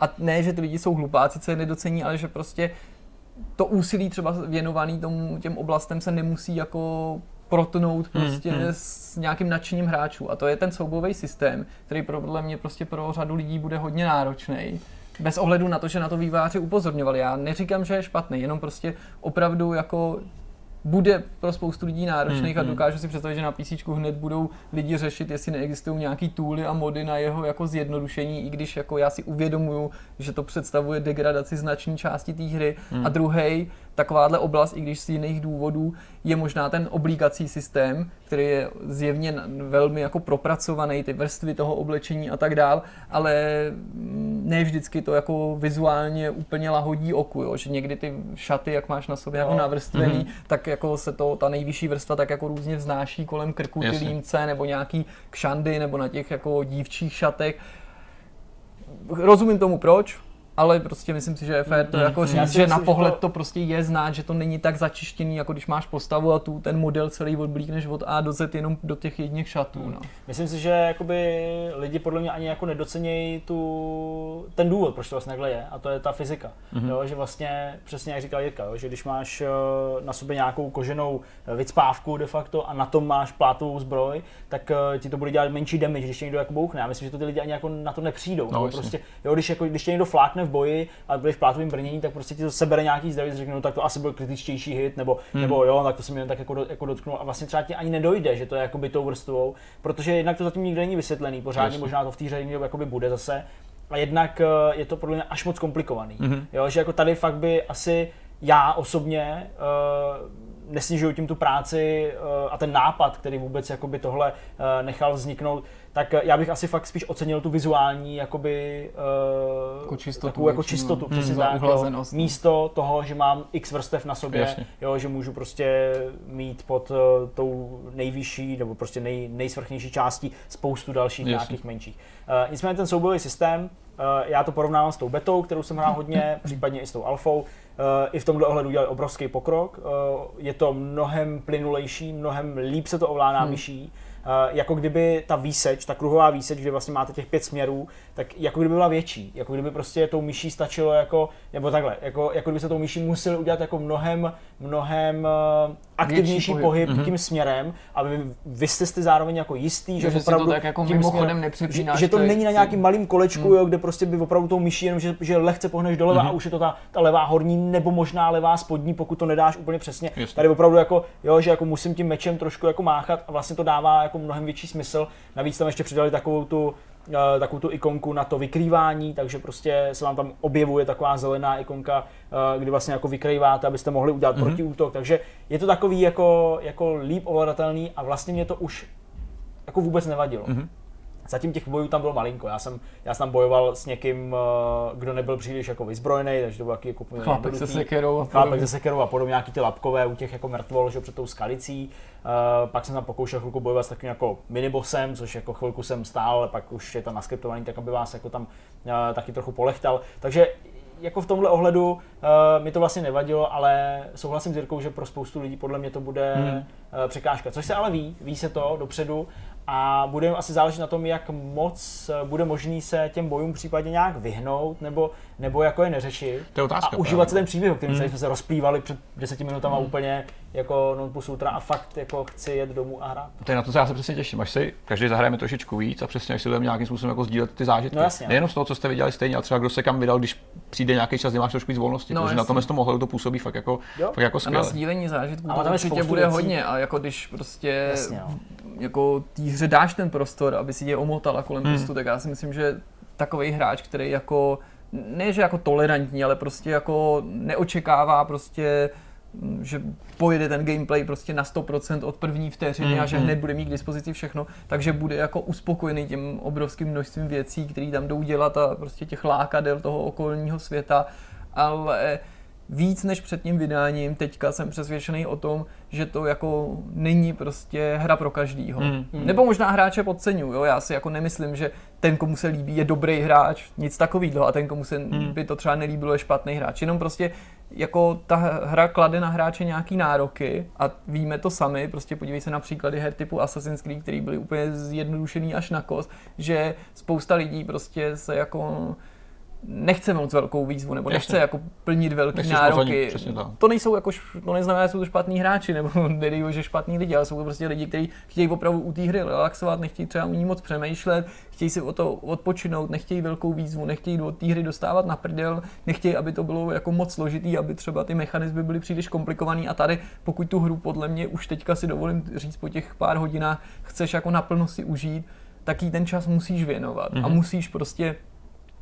a ne, že ty lidi jsou hlupáci, co je nedocení, ale že prostě to úsilí třeba věnovaný tomu, těm oblastem se nemusí jako protnout hmm, prostě hmm, hmm. s nějakým nadšením hráčů. A to je ten soubojový systém, který podle mě prostě pro řadu lidí bude hodně náročný. Bez ohledu na to, že na to výváři upozorňovali. Já neříkám, že je špatný, jenom prostě opravdu jako bude pro spoustu lidí náročných mm, a hmm. dokážu si představit, že na PC hned budou lidi řešit, jestli neexistují nějaký tooly a mody na jeho jako zjednodušení, i když jako já si uvědomuju, že to představuje degradaci značné části té hry. Mm. A druhý, takováhle oblast, i když z jiných důvodů, je možná ten oblíkací systém, který je zjevně velmi jako propracovaný, ty vrstvy toho oblečení a tak dál, ale ne vždycky to jako vizuálně úplně lahodí oku, jo? že někdy ty šaty, jak máš na sobě jako no. jako navrstvený, mm-hmm. tak jako se to, ta nejvyšší vrstva tak jako různě vznáší kolem krku ty límce nebo nějaký kšandy nebo na těch jako dívčích šatech. Rozumím tomu proč, ale prostě myslím si, že je fér to mm, jako říct, že na pohled to... to prostě je znát, že to není tak začištěný, jako když máš postavu a tu ten model celý odblíkneš od A do Z jenom do těch jedních šatů. Mm. No. Myslím si, že jakoby lidi podle mě ani jako nedocenějí tu, ten důvod, proč to vlastně takhle je, a to je ta fyzika. Mm-hmm. Jo, že vlastně, přesně jak říkal Jirka, jo, že když máš eh, na sobě nějakou koženou eh, vycpávku de facto a na tom máš plátovou zbroj, tak eh, ti to bude dělat menší damage, když tě někdo jako bouchne. Já myslím, že to ty lidi ani jako na to nepřijdou. No, prostě, jo, když, jako, když tě někdo flákne v boji a byli v plátovém brnění, tak prostě ti to sebere nějaký zdraví, řekne, no tak to asi byl kritičtější hit, nebo, hmm. nebo jo, tak to se mi jen tak jako, do, jako dotknul a vlastně třeba ti ani nedojde, že to je jakoby tou vrstvou, protože jednak to zatím nikdy není vysvětlený, pořádně Jasně. možná to v té hře jakoby bude zase. A jednak eh, je to podle mě až moc komplikovaný. Mm-hmm. Jo, že jako tady fakt by asi já osobně uh, nesnižuju tím tu práci uh, a ten nápad, který vůbec jakoby tohle uh, nechal vzniknout, tak já bych asi fakt spíš ocenil tu vizuální jakoby, uh, jako čistotu, takovou jako čistotu, hmm, přesně tak, jo, místo toho, že mám x vrstev na sobě, jo, že můžu prostě mít pod uh, tou nejvyšší nebo prostě nej, nejsvrchnější částí spoustu dalších Jasně. nějakých menších. Uh, nicméně ten soubojový systém, uh, já to porovnávám s tou betou, kterou jsem hrál hodně, případně i s tou alfou, i v tomhle ohledu udělali obrovský pokrok. Je to mnohem plynulejší, mnohem líp se to ovládá hmm. myší. Eh, jako kdyby ta výseč, ta kruhová výseč, kde vlastně máte těch pět směrů, tak jako kdyby byla větší, jako kdyby prostě tou myší stačilo jako, nebo takhle, jako, jako kdyby se tou myší musel udělat jako mnohem, mnohem uh, aktivnější pohyb, pohyb mm-hmm. tím směrem, aby vy jste si zároveň jako jistý, že, že opravdu to tak jako tím směrem, že, že, to není na nějakým malým kolečku, mm. jo, kde prostě by opravdu tou myší jenom, že, že lehce pohneš doleva mm-hmm. a už je to ta, ta levá horní nebo možná levá spodní, pokud to nedáš úplně přesně. Jasně. Tady opravdu jako, jo, že jako musím tím mečem trošku jako máchat a vlastně to dává jako mnohem větší smysl. Navíc tam ještě přidali takovou tu Eh, takovou tu ikonku na to vykrývání, takže prostě se vám tam objevuje taková zelená ikonka, eh, kdy vlastně jako vykrýváte, abyste mohli udělat mm-hmm. protiútok, takže je to takový jako, jako líp ovladatelný a vlastně mě to už jako vůbec nevadilo. Mm-hmm. Zatím těch bojů tam bylo malinko. Já jsem, já jsem tam bojoval s někým, eh, kdo nebyl příliš jako vyzbrojený, takže to bylo taky jako Chlapek se sekerou a Chlapek se sekerou a podobně, nějaký ty lapkové u těch jako mrtvol, že před tou skalicí. Uh, pak jsem tam pokoušel chvilku bojovat s takovým jako minibosem, což jako chvilku jsem stál, ale pak už je tam naskriptovaný, tak aby vás jako tam uh, taky trochu polechtal. Takže jako v tomhle ohledu uh, mi to vlastně nevadilo, ale souhlasím s Jirkou, že pro spoustu lidí podle mě to bude hmm. uh, překážka. Což se ale ví, ví se to dopředu a bude asi záležet na tom, jak moc eh, bude možný se těm bojům případně nějak vyhnout, nebo, nebo jako je neřešit. To je otázka, a užívat si ten příběh, který hmm. jsme se rozplývali před deseti minutama hmm. úplně jako non plus ultra a fakt jako chci jet domů a hrát. To je na to, co já se přesně těším, až si každý zahrajeme trošičku víc a přesně až si budeme nějakým způsobem jako sdílet ty zážitky. No jasně. Nejenom z toho, co jste viděli stejně, ale třeba kdo se kam vydal, když přijde nějaký čas, kdy máš trošku víc volnosti, no, protože na tom to mohlo to působí fakt jako, fakt jako skvěle. A na sdílení zážitků to určitě bude věcí. hodně a jako když prostě jasně, no. jako té hře dáš ten prostor, aby si je omotala kolem hmm. tak já si myslím, že takový hráč, který jako ne, že jako tolerantní, ale prostě jako neočekává prostě že pojede ten gameplay prostě na 100% od první vteřiny mm, a že mm. hned bude mít k dispozici všechno, takže bude jako uspokojený tím obrovským množstvím věcí, které tam jdou dělat a prostě těch lákadel toho okolního světa, ale víc než před tím vydáním, teďka jsem přesvědčený o tom, že to jako není prostě hra pro každýho. Mm. Nebo možná hráče podceňuju, jo? já si jako nemyslím, že ten, komu se líbí, je dobrý hráč, nic takového, a ten, komu se mm. by to třeba nelíbilo, je špatný hráč. Jenom prostě jako ta hra klade na hráče nějaký nároky a víme to sami, prostě podívej se na příklady her typu Assassin's Creed, který byly úplně zjednodušený až na kos, že spousta lidí prostě se jako nechce moc velkou výzvu, nebo nechce jako plnit velké nároky. to nejsou jako, to neznamená, že jsou to špatní hráči, nebo nedej, že špatní lidi, ale jsou to prostě lidi, kteří chtějí opravdu u té hry relaxovat, nechtějí třeba u ní moc přemýšlet, chtějí si o to odpočinout, nechtějí velkou výzvu, nechtějí do té hry dostávat na prdel, nechtějí, aby to bylo jako moc složitý, aby třeba ty mechanismy byly příliš komplikovaný a tady, pokud tu hru podle mě už teďka si dovolím říct po těch pár hodinách, chceš jako naplno si užít, tak jí ten čas musíš věnovat mm-hmm. a mhm. musíš prostě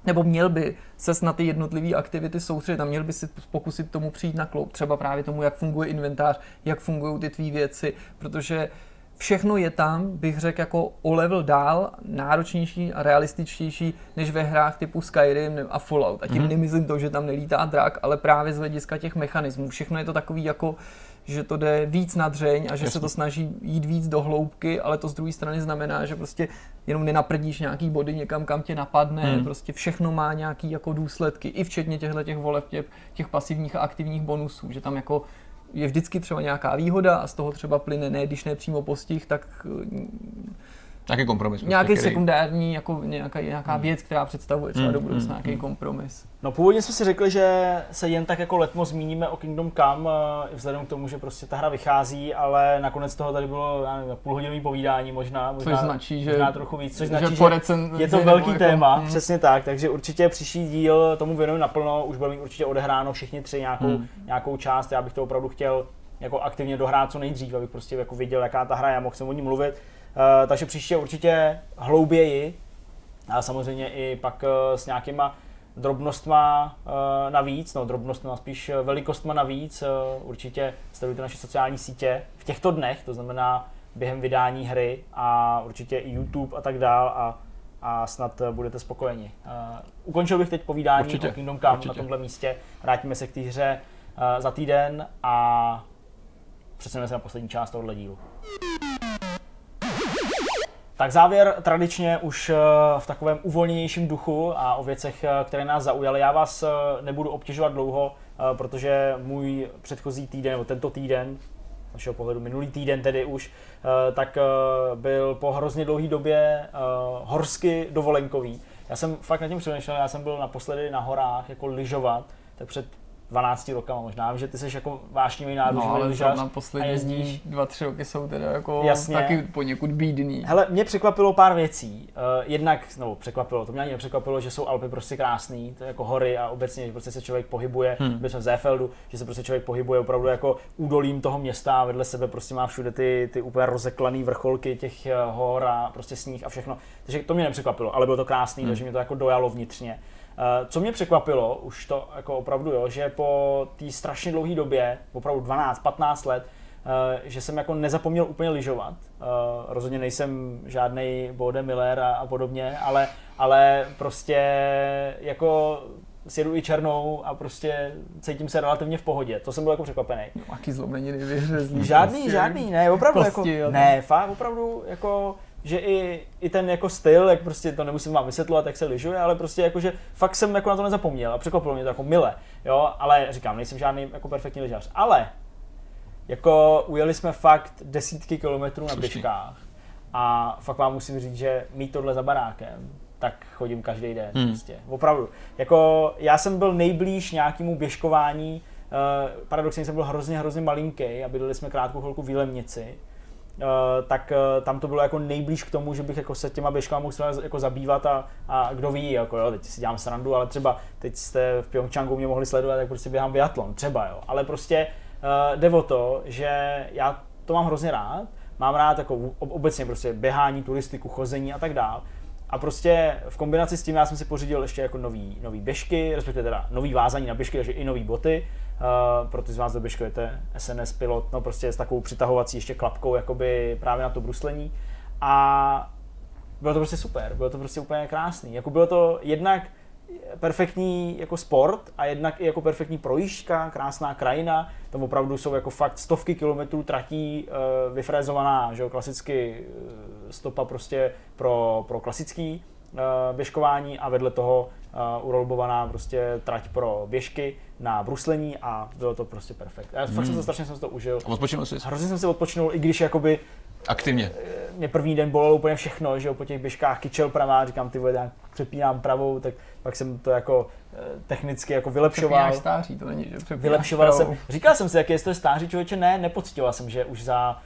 nebo měl by se na ty jednotlivé aktivity soustředit a měl by si pokusit tomu přijít na kloub, třeba právě tomu, jak funguje inventář, jak fungují ty tvý věci, protože všechno je tam, bych řekl, jako o level dál, náročnější a realističtější, než ve hrách typu Skyrim a Fallout. A tím mm-hmm. nemyslím to, že tam nelítá drak, ale právě z hlediska těch mechanismů. Všechno je to takový jako že to jde víc na dřeň a že Jasně. se to snaží jít víc do hloubky, ale to z druhé strany znamená, že prostě jenom nenaprdíš nějaký body někam, kam tě napadne, hmm. prostě všechno má nějaký jako důsledky, i včetně těchto těch voleb, těch, těch pasivních a aktivních bonusů, že tam jako je vždycky třeba nějaká výhoda a z toho třeba plyne ne, když ne přímo postih, tak Nějaký kompromis. Nějaký který... sekundární, jako nějaká, nějaká hmm. věc, která představuje třeba hmm. do budoucna hmm. nějaký kompromis. No původně jsme si řekli, že se jen tak jako letmo zmíníme o Kingdom Come, eh, vzhledem k tomu, že prostě ta hra vychází, ale nakonec toho tady bylo já nevím, půlhodinový povídání možná, možná, což značí, že, možná trochu víc, což značí, že, že je to velký jako, téma, hmm. přesně tak, takže určitě příští díl tomu věnujeme naplno, už bude mít určitě odehráno všichni tři nějakou, hmm. nějakou část, já bych to opravdu chtěl jako aktivně dohrát co nejdřív, abych prostě jako viděl, jaká ta hra je, mohl jsem o ní mluvit. Uh, takže příště určitě hlouběji a samozřejmě i pak uh, s nějakýma drobnostma uh, navíc, no drobnostma spíš velikostma navíc, určitě sledujte naše sociální sítě v těchto dnech, to znamená během vydání hry a určitě i YouTube a tak dál a, a snad budete spokojeni. Ukončil bych teď povídání určitě, o Kingdom Come určitě. na tomhle místě, vrátíme se k té hře za týden a přesuneme se na poslední část tohohle dílu. Tak závěr tradičně už eh, v takovém uvolněnějším duchu a o věcech, eh, které nás zaujaly. Já vás eh, nebudu obtěžovat dlouho, protože můj předchozí týden, nebo tento týden, našeho pohledu minulý týden tedy už, tak byl po hrozně dlouhé době horsky dovolenkový. Já jsem fakt nad tím přemýšlel, já jsem byl naposledy na horách jako lyžovat, tak před 12 rokama možná. Že ty jsi jako vášnivý národní no, ale na poslední jezdíš. dva, tři roky jsou teda jako Jasně. taky poněkud bídný. Hele, mě překvapilo pár věcí. Uh, jednak, no překvapilo, to mě ani nepřekvapilo, že jsou Alpy prostě krásný, to je jako hory a obecně, že prostě se člověk pohybuje, hmm. byl jsem v Zéfeldu, že se prostě člověk pohybuje opravdu jako údolím toho města a vedle sebe prostě má všude ty, ty úplně rozeklané vrcholky těch eh, hor a prostě sníh a všechno. Takže to mě nepřekvapilo, ale bylo to krásný, hmm. takže mě to jako dojalo vnitřně. Eh, co mě překvapilo, už to jako opravdu jo, že po té strašně dlouhé době, opravdu 12-15 let, že jsem jako nezapomněl úplně lyžovat. Rozhodně nejsem žádný Bode Miller a, a podobně, ale, ale prostě jako sjedu i černou a prostě cítím se relativně v pohodě. To jsem byl jako překvapený. No, jaký zlomeniny vyřezlý. Žádný, prostě, žádný, ne, opravdu kosti, jako, ne, fakt, opravdu jako že i, i ten jako styl, jak prostě to nemusím vám vysvětlovat, jak se lyžuje, ale prostě jako, že fakt jsem jako na to nezapomněl a překvapilo mě to jako mile, jo, ale říkám, nejsem žádný jako perfektní lyžař, ale jako ujeli jsme fakt desítky kilometrů na běžkách a fakt vám musím říct, že mít tohle za barákem, tak chodím každý den hmm. prostě, opravdu. Jako já jsem byl nejblíž nějakému běžkování, uh, paradoxně jsem byl hrozně, hrozně malinký a bydleli jsme krátkou chvilku v Jílemnici, Uh, tak uh, tam to bylo jako nejblíž k tomu, že bych jako se těma běžkama mohl jako zabývat a, a kdo ví, jako jo, teď si dělám srandu, ale třeba teď jste v Pyeongchangu mě mohli sledovat, jak prostě běhám biatlon, třeba jo, ale prostě uh, jde o to, že já to mám hrozně rád, mám rád jako obecně prostě běhání, turistiku, chození a tak dál. A prostě v kombinaci s tím já jsem si pořídil ještě jako nový, nový běžky, respektive teda nový vázání na běžky, takže i nový boty. Uh, pro ty z vás, kdo běžkujete SNS Pilot, no prostě s takovou přitahovací ještě klapkou jakoby právě na to bruslení. A bylo to prostě super, bylo to prostě úplně krásný. Jako bylo to jednak perfektní jako sport a jednak i jako perfektní projížďka, krásná krajina. Tam opravdu jsou jako fakt stovky kilometrů tratí uh, vyfrézovaná, že jo, klasicky uh, stopa prostě pro, pro klasický běžkování a vedle toho uh, urolbovaná prostě trať pro běžky na bruslení a bylo to prostě perfekt. Já hmm. fakt jsem to strašně jsem to užil. A odpočinul jsi? Hrozně jsem se odpočinul, i když jakoby Aktivně. Mě první den bolelo úplně všechno, že jo, po těch běžkách kyčel pravá, říkám, ty vole, přepínám pravou, tak pak jsem to jako eh, technicky jako vylepšoval. Přepínáš stáří, to není, že Vylepšoval pravou. jsem. Říkal jsem si, jak je to stáří člověče, ne, nepocitoval jsem, že už za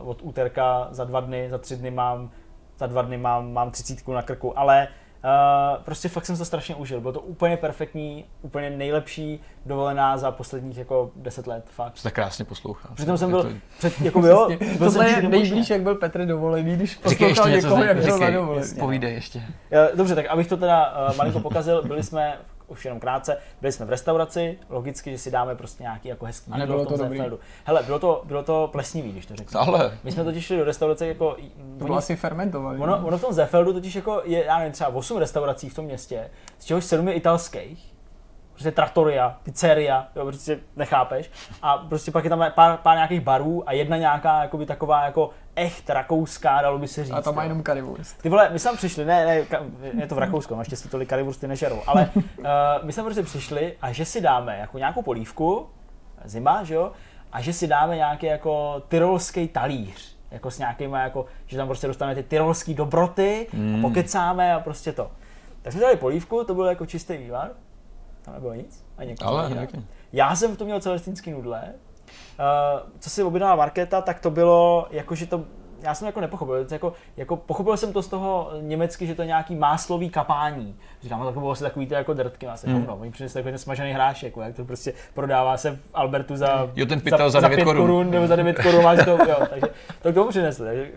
uh, od úterka za dva dny, za tři dny mám, za dva dny mám, mám třicítku na krku, ale Uh, prostě fakt jsem to strašně užil. Bylo to úplně perfektní, úplně nejlepší dovolená za posledních jako deset let. Fakt. To krásně poslouchá. Přitom jsem byl, to... před, jako jo, byl jsem je nejblíž, jak byl Petr dovolený, když poslouchal někoho, jak byl na dovolený. Povídej ještě. Dobře, tak abych to teda uh, malinko pokazil, byli jsme už jenom krátce. Byli jsme v restauraci, logicky, že si dáme prostě nějaký jako hezký A nebylo to dobrý. Hele, bylo to, bylo to plesnivý, když to řeknu. Ale. My jsme totiž šli do restaurace jako... To bylo asi fermentovaný. Ono, ono, v tom Zefeldu totiž jako je, já nevím, třeba 8 restaurací v tom městě, z čehož 7 je italských prostě trattoria, pizzeria, jo, prostě nechápeš. A prostě pak je tam pár, pár nějakých barů a jedna nějaká jakoby taková jako echt rakouská, dalo by se říct. A tam má jenom currywurst. Ty vole, my jsme přišli, ne, ne, je to v Rakousku, naštěstí tolik currywursty nežerou, ale uh, my jsme prostě přišli a že si dáme jako nějakou polívku, zima, že jo, a že si dáme nějaký jako tyrolský talíř, jako s nějakýma jako, že tam prostě dostaneme ty tyrolský dobroty mm. a pokecáme a prostě to. Tak jsme dali polívku, to byl jako čistý vývar, tam nebylo nic. Ani Ale, Já jsem v tom měl celestinský nudle. Uh, co si objednala Markéta, tak to bylo jako, že to já jsem jako nepochopil, jako, jako pochopil jsem to z toho německy, že to je nějaký máslový kapání. Říkám, no, to bylo asi takový to jako drtky, jsem hmm. no, oni přinesli takový ten smažený hrášek, jako, jak to prostě prodává se v Albertu za, jo, ten za, za, 9 korun. korun. nebo za 9 korun máš to, jo, takže to k tomu přinesli, takže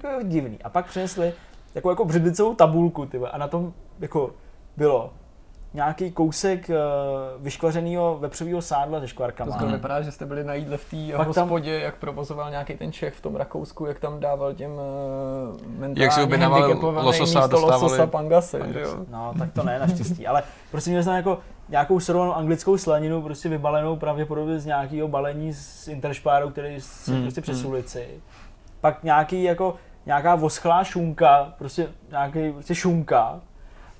to jako divný. A pak přinesli takovou jako břidlicovou tabulku, tyba, a na tom jako bylo nějaký kousek uh, vyškvařeného vepřového sádla se škvarkama. To vypadá, že jste byli na jídle v té hospodě, tam... jak provozoval nějaký ten Čech v tom Rakousku, jak tam dával těm uh, mentálně Jak si objednával lososa, dostávali... lososa pangase, jo? No, tak to ne, naštěstí, ale prostě měl jsem jako nějakou srovanou anglickou slaninu, prostě vybalenou pravděpodobně z nějakého balení z Interspáru, který se hmm, prostě přes hmm. ulici. Pak nějaký jako nějaká voschlá šunka, prostě nějaký prostě šunka,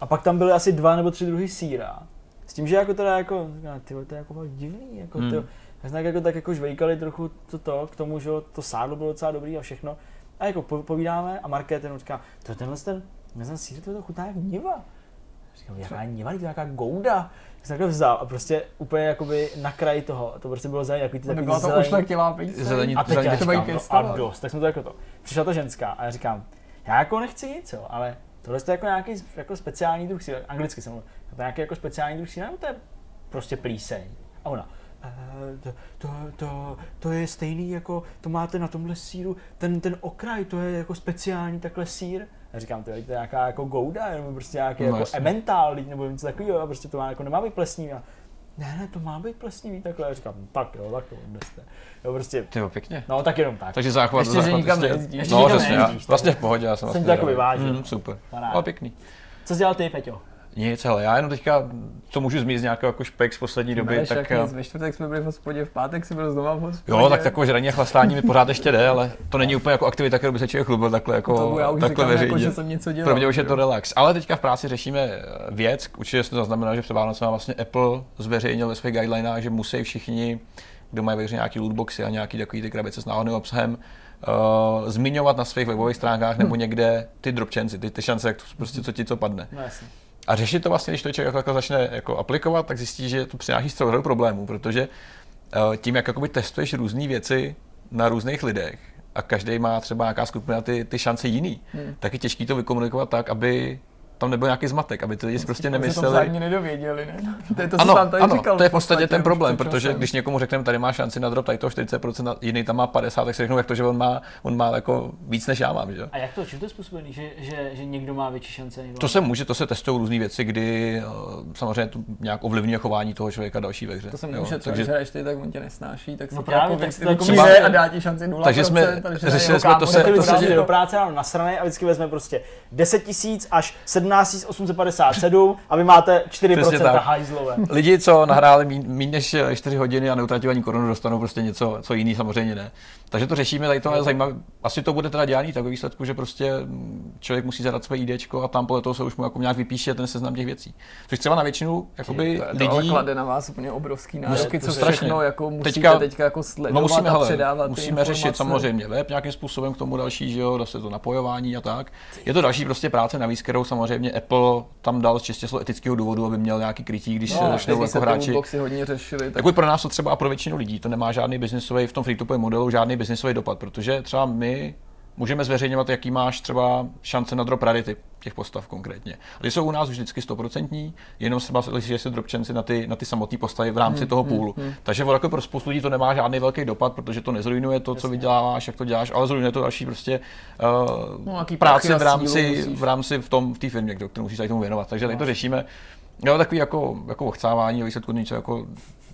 a pak tam byly asi dva nebo tři druhy síra. S tím, že jako teda jako, ty to je jako divný, jako hmm. ty, já jsem jako tak jako žvejkali trochu to, to k tomu, že to sádlo bylo docela dobrý a všechno. A jako povídáme a Marké ten říká, to tenhle ten, ten sír to, to chutná jak niva. Říkám, jaká niva, to je nějaká gouda. Jsem takhle vzal a prostě úplně jakoby na kraji toho, to prostě bylo zajímavé, ty takový zelený. to ušlechtilá Zelení, a teď já říkám, no, a dost, tak jsme to jako to. Přišla ta ženská a já říkám, já jako nechci nic, jo, ale Tohle je jako nějaký jako speciální druh síra, anglicky jsem mluvil, to nějaký jako speciální druh síra, to je prostě plíseň. A ona, e, to, to, to, to, je stejný jako, to máte na tomhle síru, ten, ten okraj, to je jako speciální takhle sír. A říkám, to je, to je nějaká jako gouda, nebo prostě nějaký no, jako jasný. emmental, nebo něco takového, prostě to má, jako nemá být plesní. A ne, ne, to má být plesnivý takhle. Já říkám, tak jo, tak to odneste. Jo, prostě, Ty jo, pěkně. no tak jenom tak. Takže záchvat, Ještě, že záchvat nikam prostě- nejezdíš. Ještě No, nikam nejezdíš, vlastně v pohodě, já jsem Jsem vlastně tě jako zdravý. vyvážil. Mm, super, Paráda. ale pěkný. Co jsi dělal ty, Peťo? Nic, hele, já jenom teďka, co můžu zmínit z nějakého jako špek z poslední doby, Bereš, tak... eh, nic, ve čtvrtek jsme byli v hospodě, v pátek si byl znova v hospodě. Jo, tak takové žraní a chlastání mi pořád ještě jde, ale to není úplně jako aktivita, kterou by se člověk chlubil takhle jako to já už takhle říkám, veřejně. jako, že jsem něco dělal. Pro mě už je to relax. Ale teďka v práci řešíme eh, věc, určitě jste zaznamenali, že před Vánocem vlastně Apple zveřejnil ve svých guidelinách, že musí všichni, kdo mají ve hře nějaký lootboxy a nějaký takový ty krabice s náhodným obsahem, uh, zmiňovat na svých webových stránkách nebo někde ty dropchancy, ty, ty šance, jak to prostě co ti co padne. No. A řešit to vlastně, když to člověk jako začne jako aplikovat, tak zjistí, že to přináší celou řadu problémů, protože eh, tím, jak jakoby testuješ různé věci na různých lidech a každý má třeba nějaká skupina ty, ty šance jiný, hmm. tak je těžké to vykomunikovat tak, aby tam nebyl nějaký zmatek, aby ty lidi si prostě se to nemysleli. vzájemně nedověděli, ne? To je to, co Ano, jsem tady ano, říkal. to je v podstatě ten problém, protože časem. když někomu řekneme, tady má šanci na drop, tady to 40%, a jiný tam má 50, tak si řeknou, jak to, že on má, on má jako víc než já mám, že? jo? A jak to, čím to je způsobený, že, že, že někdo má větší šance? Někdo To se může, to se testují různé věci, kdy eh, samozřejmě to nějak ovlivňuje chování toho člověka další ve hře. To jo. neušetřil, Takže takže hraješ ty, tak on tě nesnáší, tak si No právě, jako tak to jako myslím- a dá ti šanci 0%. Takže jsme takže řešili jsme to se- to to se do práce ráno nasranej a vždycky vezme prostě 10 tisíc až 17 857 a vy máte 4% Přesně tak. hajzlové. Lidi, co nahráli méně než 4 hodiny a neutratili ani korunu, dostanou prostě něco, co jiný samozřejmě ne. Takže to řešíme, tady to je zajímavé. Asi to bude teda dělaný tak ve výsledku, že prostě mm, člověk musí zadat své IDčko a tam podle toho se už mu jako nějak vypíše ten seznam těch věcí. Což třeba na většinu jakoby, To, to ale lidí, klade na vás úplně obrovský nároky, to co strašně. všechno jako musíte Teďka- teďka jako sledovat No musíme, a hele, předávat musíme řešit samozřejmě web nějakým způsobem k tomu další, že jo, zase to napojování a tak. Je to další prostě práce navíc, kterou samozřejmě Apple tam dal z čistě etického důvodu, aby měl nějaký krytí, když No, se začnou jako hráči. hodně řešili, tak Jako pro nás to třeba a pro většinu lidí to nemá žádný biznisový v tom free to modelu žádný biznisový dopad, protože třeba my můžeme zveřejňovat, jaký máš třeba šance na drop rarity těch postav konkrétně. A ty jsou u nás vždycky stoprocentní, jenom třeba že se dropčenci na ty, na ty samotné postavy v rámci Hmm, toho půlu. Takže jako pro spoustu lidí to nemá žádný velký dopad, protože to nezrujnuje to, co vyděláváš, jak to děláš, ale zrujnuje to další prostě uh, No, prachy v rámci, v rámci v tom, v té firmě, kterou musíš tady tomu věnovat. Takže tady to řešíme. Jo, takový jako, jako ochcávání, výsledku něco jako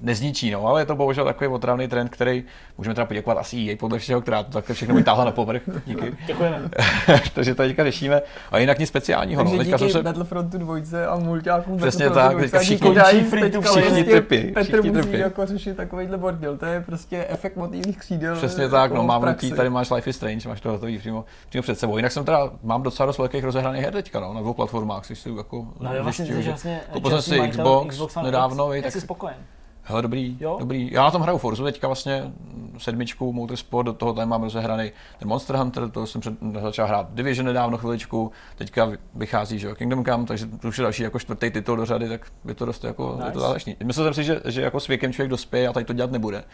nezničí, no, ale je to bohužel takový otravný trend, který můžeme teda poděkovat asi EA podle všeho, která to takhle všechno vytáhla na povrch. Díky. Děkujeme. Takže to teďka řešíme. A jinak nic speciálního. Takže No. Teďka díky jsem se... Battlefrontu dvojce a mulťákům Přesně tak, teďka všichni- free to teďka play. Všichni vlastně trpí, Petr všichni musí trpí. jako řešit takovýhle bordel, to je prostě efekt motivních křídel. Přesně jako tak, no v mám tady máš Life is Strange, máš to hotový přímo, přímo před sebou. Jinak jsem teda, mám docela dost velkých rozehraných her teďka, no, na dvou platformách, což si jako No vlastně, zjišťuju, že že- vlastně Koupil jsem si Xbox, Xbox nedávno, tak jsi spokojen? Hele, dobrý, Jo? dobrý. Já na tom hraju Forzu teďka vlastně sedmičku Motorsport, do toho tady mám rozehraný ten Monster Hunter, to jsem před, začal hrát Division nedávno chviličku, teďka vy- vychází, že jo, Kingdom Come, takže to už je další jako čtvrtý titul do řady, tak je to dost jako, nice. je to záležný. Myslel jsem si, že, že jako s věkem člověk dospěje a tady to dělat nebude.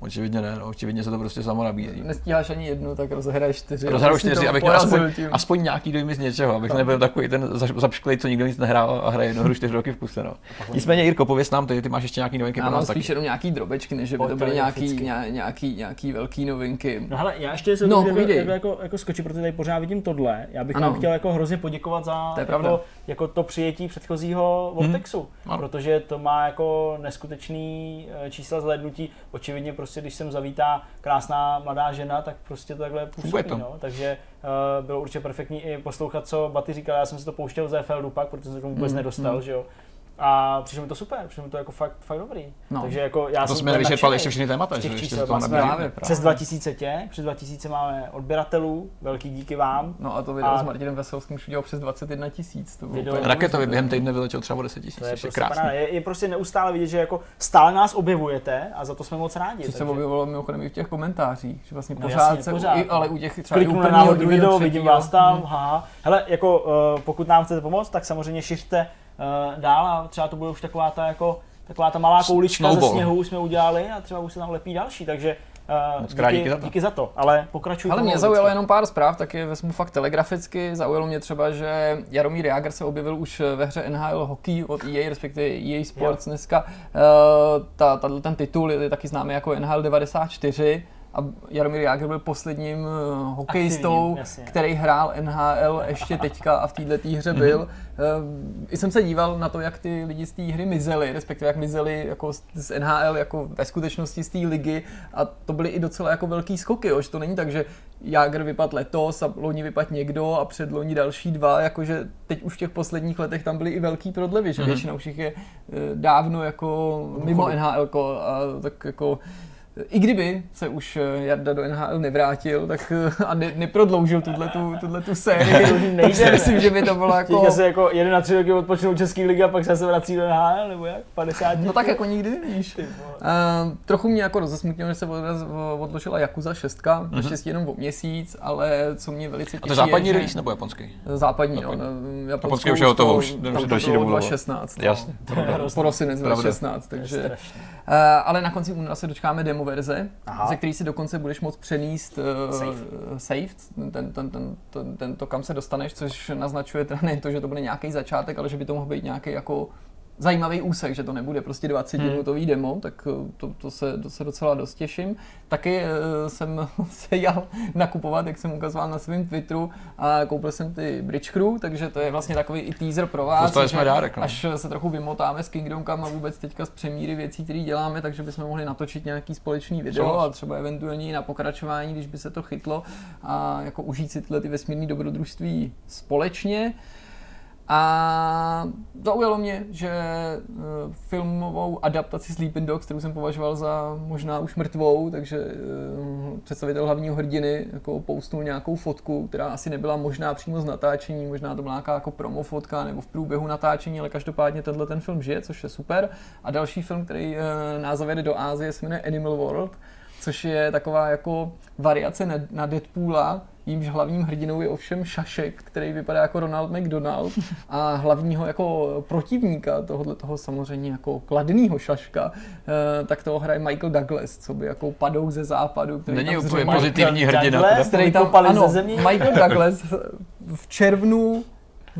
Očividně ne, no, očividně se to prostě samo nabízí. Nestíháš ani jednu, tak rozehraješ čtyři. Rozhraju si čtyři, to abych měl aspoň, tím. aspoň nějaký dojmy z něčeho, abych nebyl takový ten zapšklej, co nikdo nic nehrál a hraje jednu hru čtyři roky v kuse. No. Nicméně, Jirko, pověz nám, ty, ty máš ještě nějaký novinky Já pro mám nás taky. spíš jenom nějaký drobečky, než by to byly nějaký, nějaký, nějaký, nějaký velký novinky. No hele, já ještě se No, jako, jako, jako, jako skočit, protože tady pořád vidím tohle. Já bych vám chtěl jako hrozně poděkovat za To jako, jako, to přijetí předchozího Vortexu, Ano. protože to má jako neskutečný eh, čísla zhlédnutí. Očividně prostě, když sem zavítá krásná mladá žena, tak prostě to takhle působí. to. No. Takže uh, bylo určitě perfektní i poslouchat, co Baty říkal. Já jsem si to pouštěl ze FLdu pak, protože jsem se k tomu vůbec Mm, nedostal, mm. že jo. A přišlo mi to super, přišlo mi to jako fakt, fakt dobrý. No. Takže jako já To jsem jsme nevyčerpali ještě všechny témata, že ještě toho Máme nabíjí. Právě, právě. Přes 2000 tě, přes 2000 máme odběratelů, velký díky vám. No a to video A- s Martinem Veselským už udělal přes 21 tisíc. To bylo Video- úplně Raketově neuvěřitelné. během týdne vyletěl třeba o 10 tisíc, To je, prostě krásný. je, je, prostě neustále vidět, že jako stále nás objevujete a za to jsme moc rádi. Což se objevilo mimochodem i v těch komentářích, že vlastně No pořád jasně, se, pořád. I, ale u těch třeba Kliknu na náhodný video, vidím vás tam, Hmm. haha. Hele, jako uh, pokud nám chcete pomoct, tak samozřejmě šiřte uh, dál a třeba to bude už taková ta jako taková ta malá koulička ze Snowball. sněhu už jsme udělali a třeba už se tam lepí další, takže uh, Moc díky, díky za to. díky za to, ale pokračuj. Ale mě zaujalo vždycky. jenom pár zpráv, tak je vezmu fakt telegraficky. Zaujalo mě třeba, že Jaromír Jágr se objevil už ve hře NHL Hockey od EA, respektive EA Sports dneska. Eh, Ta, ta, ten titul je taky známý jako NHL 94. a Jaromír Jágr byl posledním eh, hokejistou, který hrál NHL ještě teďka a v této hře mhm. byl. Mm-hmm. I jsem se díval na to, jak ty lidi z té hry mizeli, respektive jak mizeli jako z NHL jako ve skutečnosti z té ligy a to byly i docela jako velký skoky, jo, že to není tak, že Jágr vypadl letos a loni vypadl někdo a před loni další dva, jakože teď už v těch posledních letech tam byly i velký prodlevy, že mm-hmm. většina už jich je eh, dávno jako mimo NHL a tak jako i kdyby se už eh, Jarda do NHL nevrátil tak, eh, a ne, neprodloužil tuhle tu sérii, tak si myslím, že by to bylo jako... Teďka se jako jeden na tři roky odpočnou Český ligy a pak se vrací do NHL, nebo jak? 50 No tak jako nikdy nevíš. Uh, trochu mě jako rozesmutnilo, že se odložila Jakuza 6, mm-hmm. naštěstí jenom o měsíc, ale co mě velice těší A to západní release nebo japonský? Západní, no. Japonský už je hotovo, už další dobu. 2016. Jasně. Prosinec 2016, takže... Ale na konci února se dočkáme demo verze, Aha. ze který si dokonce budeš moct přenést uh, save, save ten, ten, ten, ten, ten, to, kam se dostaneš, což naznačuje teda nejen to, že to bude nějaký začátek, ale že by to mohl být nějaký jako zajímavý úsek, že to nebude prostě 20 hmm. minutový demo, tak eh, to, to, se, to se docela dost těším. Taky uh, jsem se jel nakupovat, jak jsem ukazoval na svém Twitteru a koupil jsem ty Bridge Crew, takže to je vlastně takový i teaser pro vás. Dostali jsme dárek, no. Až se trochu vymotáme s Kingdomkam a vůbec teďka z přemíry věcí, které děláme, takže bychom mohli natočit nějaký společný video Co? a třeba eventuálně i na pokračování, když by se to chytlo a jako užít si tyhle ty vesmírné dobrodružství společně. A zaujalo mě, že eh, filmovou adaptaci Sleeping Dogs, kterou jsem považoval za možná už mrtvou, takže eh, představitel hlavního hrdiny jako poustnul nějakou fotku, která asi nebyla možná přímo z natáčení, možná to byla nějaká jako promo fotka nebo v průběhu natáčení, ale každopádně tenhle ten film žije, což je super. A další film, který eh, nás zavede do Ázie, se jmenuje Animal World, což je taková jako variace na Deadpoola, jímž hlavním hrdinou je ovšem Šašek, který vypadá jako Ronald McDonald a hlavního jako protivníka tohohle toho samozřejmě jako kladného Šaška, eh, tak toho hraje Michael Douglas, co by jako padou ze západu. Který Není úplně pozitivní hrdina. který tam, ano, Michael Douglas v červnu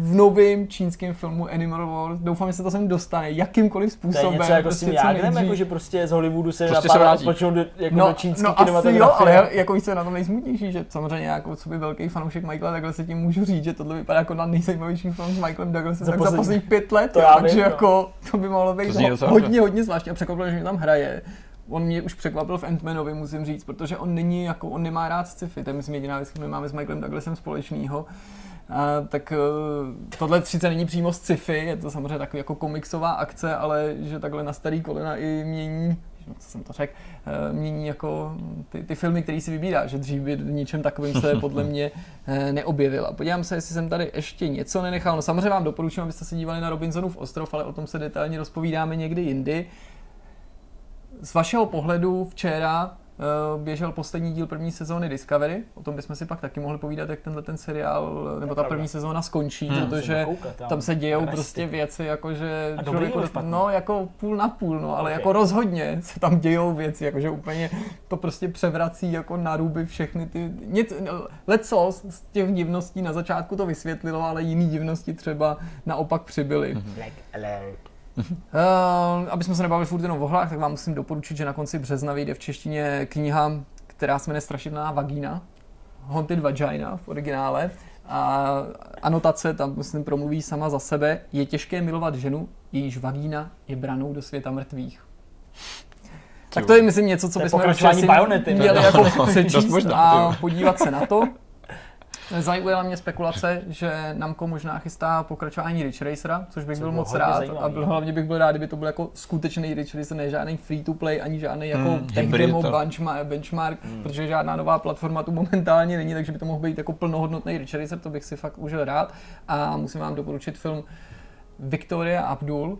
v novém čínském filmu Animal World. Doufám, že se to sem dostane jakýmkoliv způsobem. To je něco jako prostě s tím Jágrem, jako že prostě z Hollywoodu se prostě na pár odpočnou do, jako no, do čínský no asi jo, ale jako víš, co je na tom nejsmutnější, že samozřejmě jako co by velký fanoušek Michaela Douglas se tím můžu říct, že tohle vypadá jako na nejzajímavější film s Michaelem Douglasem za, tak za posledních pět let, to jo, takže vím, jako to by mohlo být ho, hodně, hodně zvláštní a překvapilo, že mi tam hraje on mě už překvapil v Ant-Manovi, musím říct, protože on není jako, on nemá rád sci-fi, to je myslím jediná věc, kterou my máme s Michaelem Douglasem společného. A, tak eh, tohle sice není přímo z sci-fi, je to samozřejmě takový jako komiksová akce, ale že takhle na starý kolena i mění no, co jsem to řekl, eh, mění jako ty, ty filmy, které si vybírá, že dřív by ničem takovým se podle mě eh, neobjevil. A podívám se, jestli jsem tady ještě něco nenechal. No samozřejmě vám doporučím, abyste se dívali na Robinsonův ostrov, ale o tom se detailně rozpovídáme někdy jindy. Z vašeho pohledu včera běžel poslední díl první sezóny Discovery. O tom bychom si pak taky mohli povídat, jak tenhle ten seriál, nebo ta první sezóna skončí, hmm. protože tam se dějou resty. prostě věci, jakože člověk, no jako půl na půl, no, ale okay. jako rozhodně se tam dějou věci, jakože úplně to prostě převrací jako na ruby všechny ty, nic, leco z těch divností na začátku to vysvětlilo, ale jiný divnosti třeba naopak přibyly. Black alert. Uh, aby jsme se nebavili furt jenom o hlách, tak vám musím doporučit, že na konci března vyjde v češtině kniha, která se jmenuje Strašidelná vagína, Haunted Vagina v originále. A anotace tam, myslím, promluví sama za sebe. Je těžké milovat ženu, jejíž vagína je branou do světa mrtvých. Tak to je, myslím, něco, co bychom měli jako přečíst a podívat se na to. Zajímala mě spekulace, že Namco možná chystá pokračování Ridge Racera, což bych byl moc rád. Zajímavý. A byl, hlavně bych byl rád, kdyby to byl jako skutečný Ridge Racer, ne žádný free to play, ani žádný jako hmm, tech demo benchmark, benchmark hmm. protože žádná nová platforma tu momentálně není, takže by to mohl být jako plnohodnotný Ridge Racer, to bych si fakt užil rád. A musím vám doporučit film Victoria Abdul,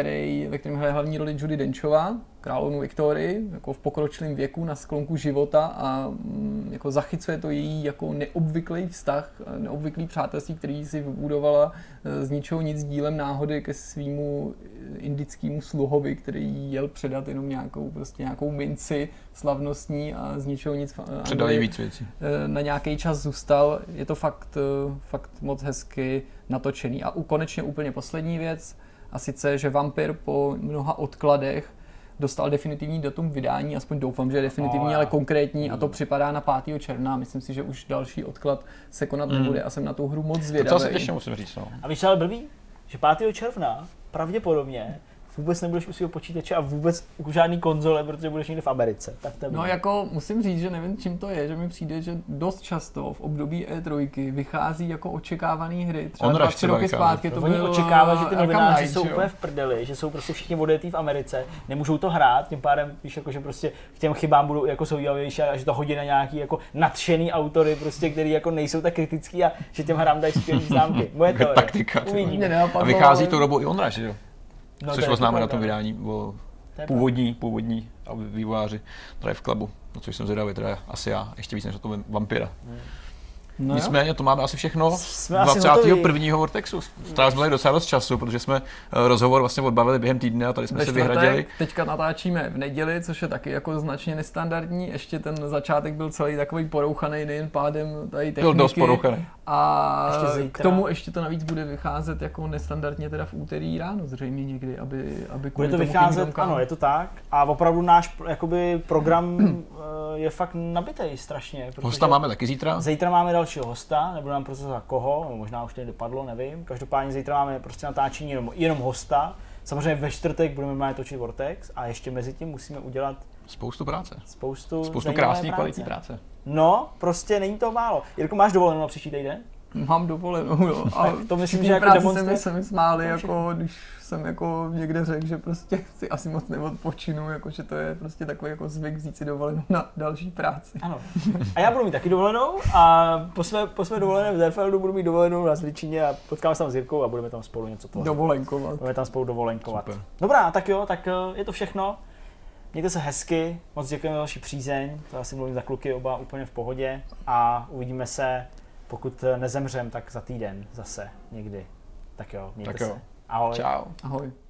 který, ve kterém hraje hlavní roli Judy Denchová, královnu Viktorii, jako v pokročilém věku na sklonku života a mm, jako zachycuje to její jako neobvyklý vztah, neobvyklý přátelství, který si vybudovala e, z ničeho nic dílem náhody ke svýmu indickému sluhovi, který jel předat jenom nějakou, prostě nějakou minci slavnostní a z ničeho nic Předal víc věcí. E, na nějaký čas zůstal. Je to fakt, e, fakt moc hezky natočený. A konečně úplně poslední věc, a sice, že Vampir po mnoha odkladech dostal definitivní datum vydání, aspoň doufám, že je definitivní, no, ale konkrétní a to připadá na 5. června. Myslím si, že už další odklad se konat mm. nebude a jsem na tu hru moc zvědavý. To se těším, musím říct. No. A víš, ale blbý, že 5. června pravděpodobně vůbec nebudeš u svého počítače a vůbec u žádný konzole, protože budeš někde v Americe. Tak to no jako musím říct, že nevím, čím to je, že mi přijde, že dost často v období E3 vychází jako očekávané hry. Třeba dva, tři roky zpátky to bylo očekává, že ty novináři jsou úplně v prdeli, že jsou prostě všichni odjetý v Americe, nemůžou to hrát, tím pádem víš, jako, že prostě k těm chybám budou jako soudělavější a že to hodí na nějaký jako nadšený autory, prostě, který jako nejsou tak kritický a že těm hrám dají skvělé známky. Moje to Taktika. A vychází to dobou i on, že jo? No, což oznáme na tom vydání o původní, původní vývojáři Drive Clubu, no, což jsem zvědavý, teda asi já, ještě víc než na to Vampira. Hmm. No Nicméně to máme asi všechno. Jsme 21. Vortexu. Strávili jsme docela dost času, protože jsme eh, rozhovor vlastně odbavili během týdne a tady jsme Ve se vyhradili. Teďka natáčíme v neděli, což je taky jako značně nestandardní. Ještě ten začátek byl celý takový porouchaný nejen pádem tady techniky. Byl dost porouchaný. A k tomu ještě to navíc bude vycházet jako nestandardně teda v úterý ráno zřejmě někdy, aby, aby Bude to vycházet, ano, je to tak. A opravdu náš jakoby program eh, je fakt nabitý strašně. Hosta máme taky zítra. Zítra máme dalšího hosta, nebudu nám prostě za koho, možná už to dopadlo, nevím. Každopádně zítra máme prostě natáčení jenom, jenom hosta. Samozřejmě ve čtvrtek budeme mít točit Vortex a ještě mezi tím musíme udělat Spoustu práce. Spoustu, Spoustu krásné kvalitní práce. No, prostě není to málo. Jirko, máš dovolenou na příští týden? Mám dovolenou, jo. A to myslím, že jako demonstr... se mi smáli, jako, když jsem jako někde řekl, že prostě si asi moc neodpočinu, jako, že to je prostě takový jako zvyk vzít si dovolenou na další práci. Ano. A já budu mít taky dovolenou a po své, po své dovolené v Zerfeldu budu mít dovolenou na Zličině a potkáme se tam s Jirkou a budeme tam spolu něco tvořit. Dovolenkovat. Budeme tam spolu dovolenkovat. Super. Dobrá, tak jo, tak eh, je to všechno. Mějte se hezky, moc děkujeme za vaši přízeň, to asi mluvím za kluky oba úplně v pohodě a uvidíme se, pokud nezemřem, tak za týden zase někdy. Tak jo, mějte tak jo. se. Ahoj. Čau. Ahoj.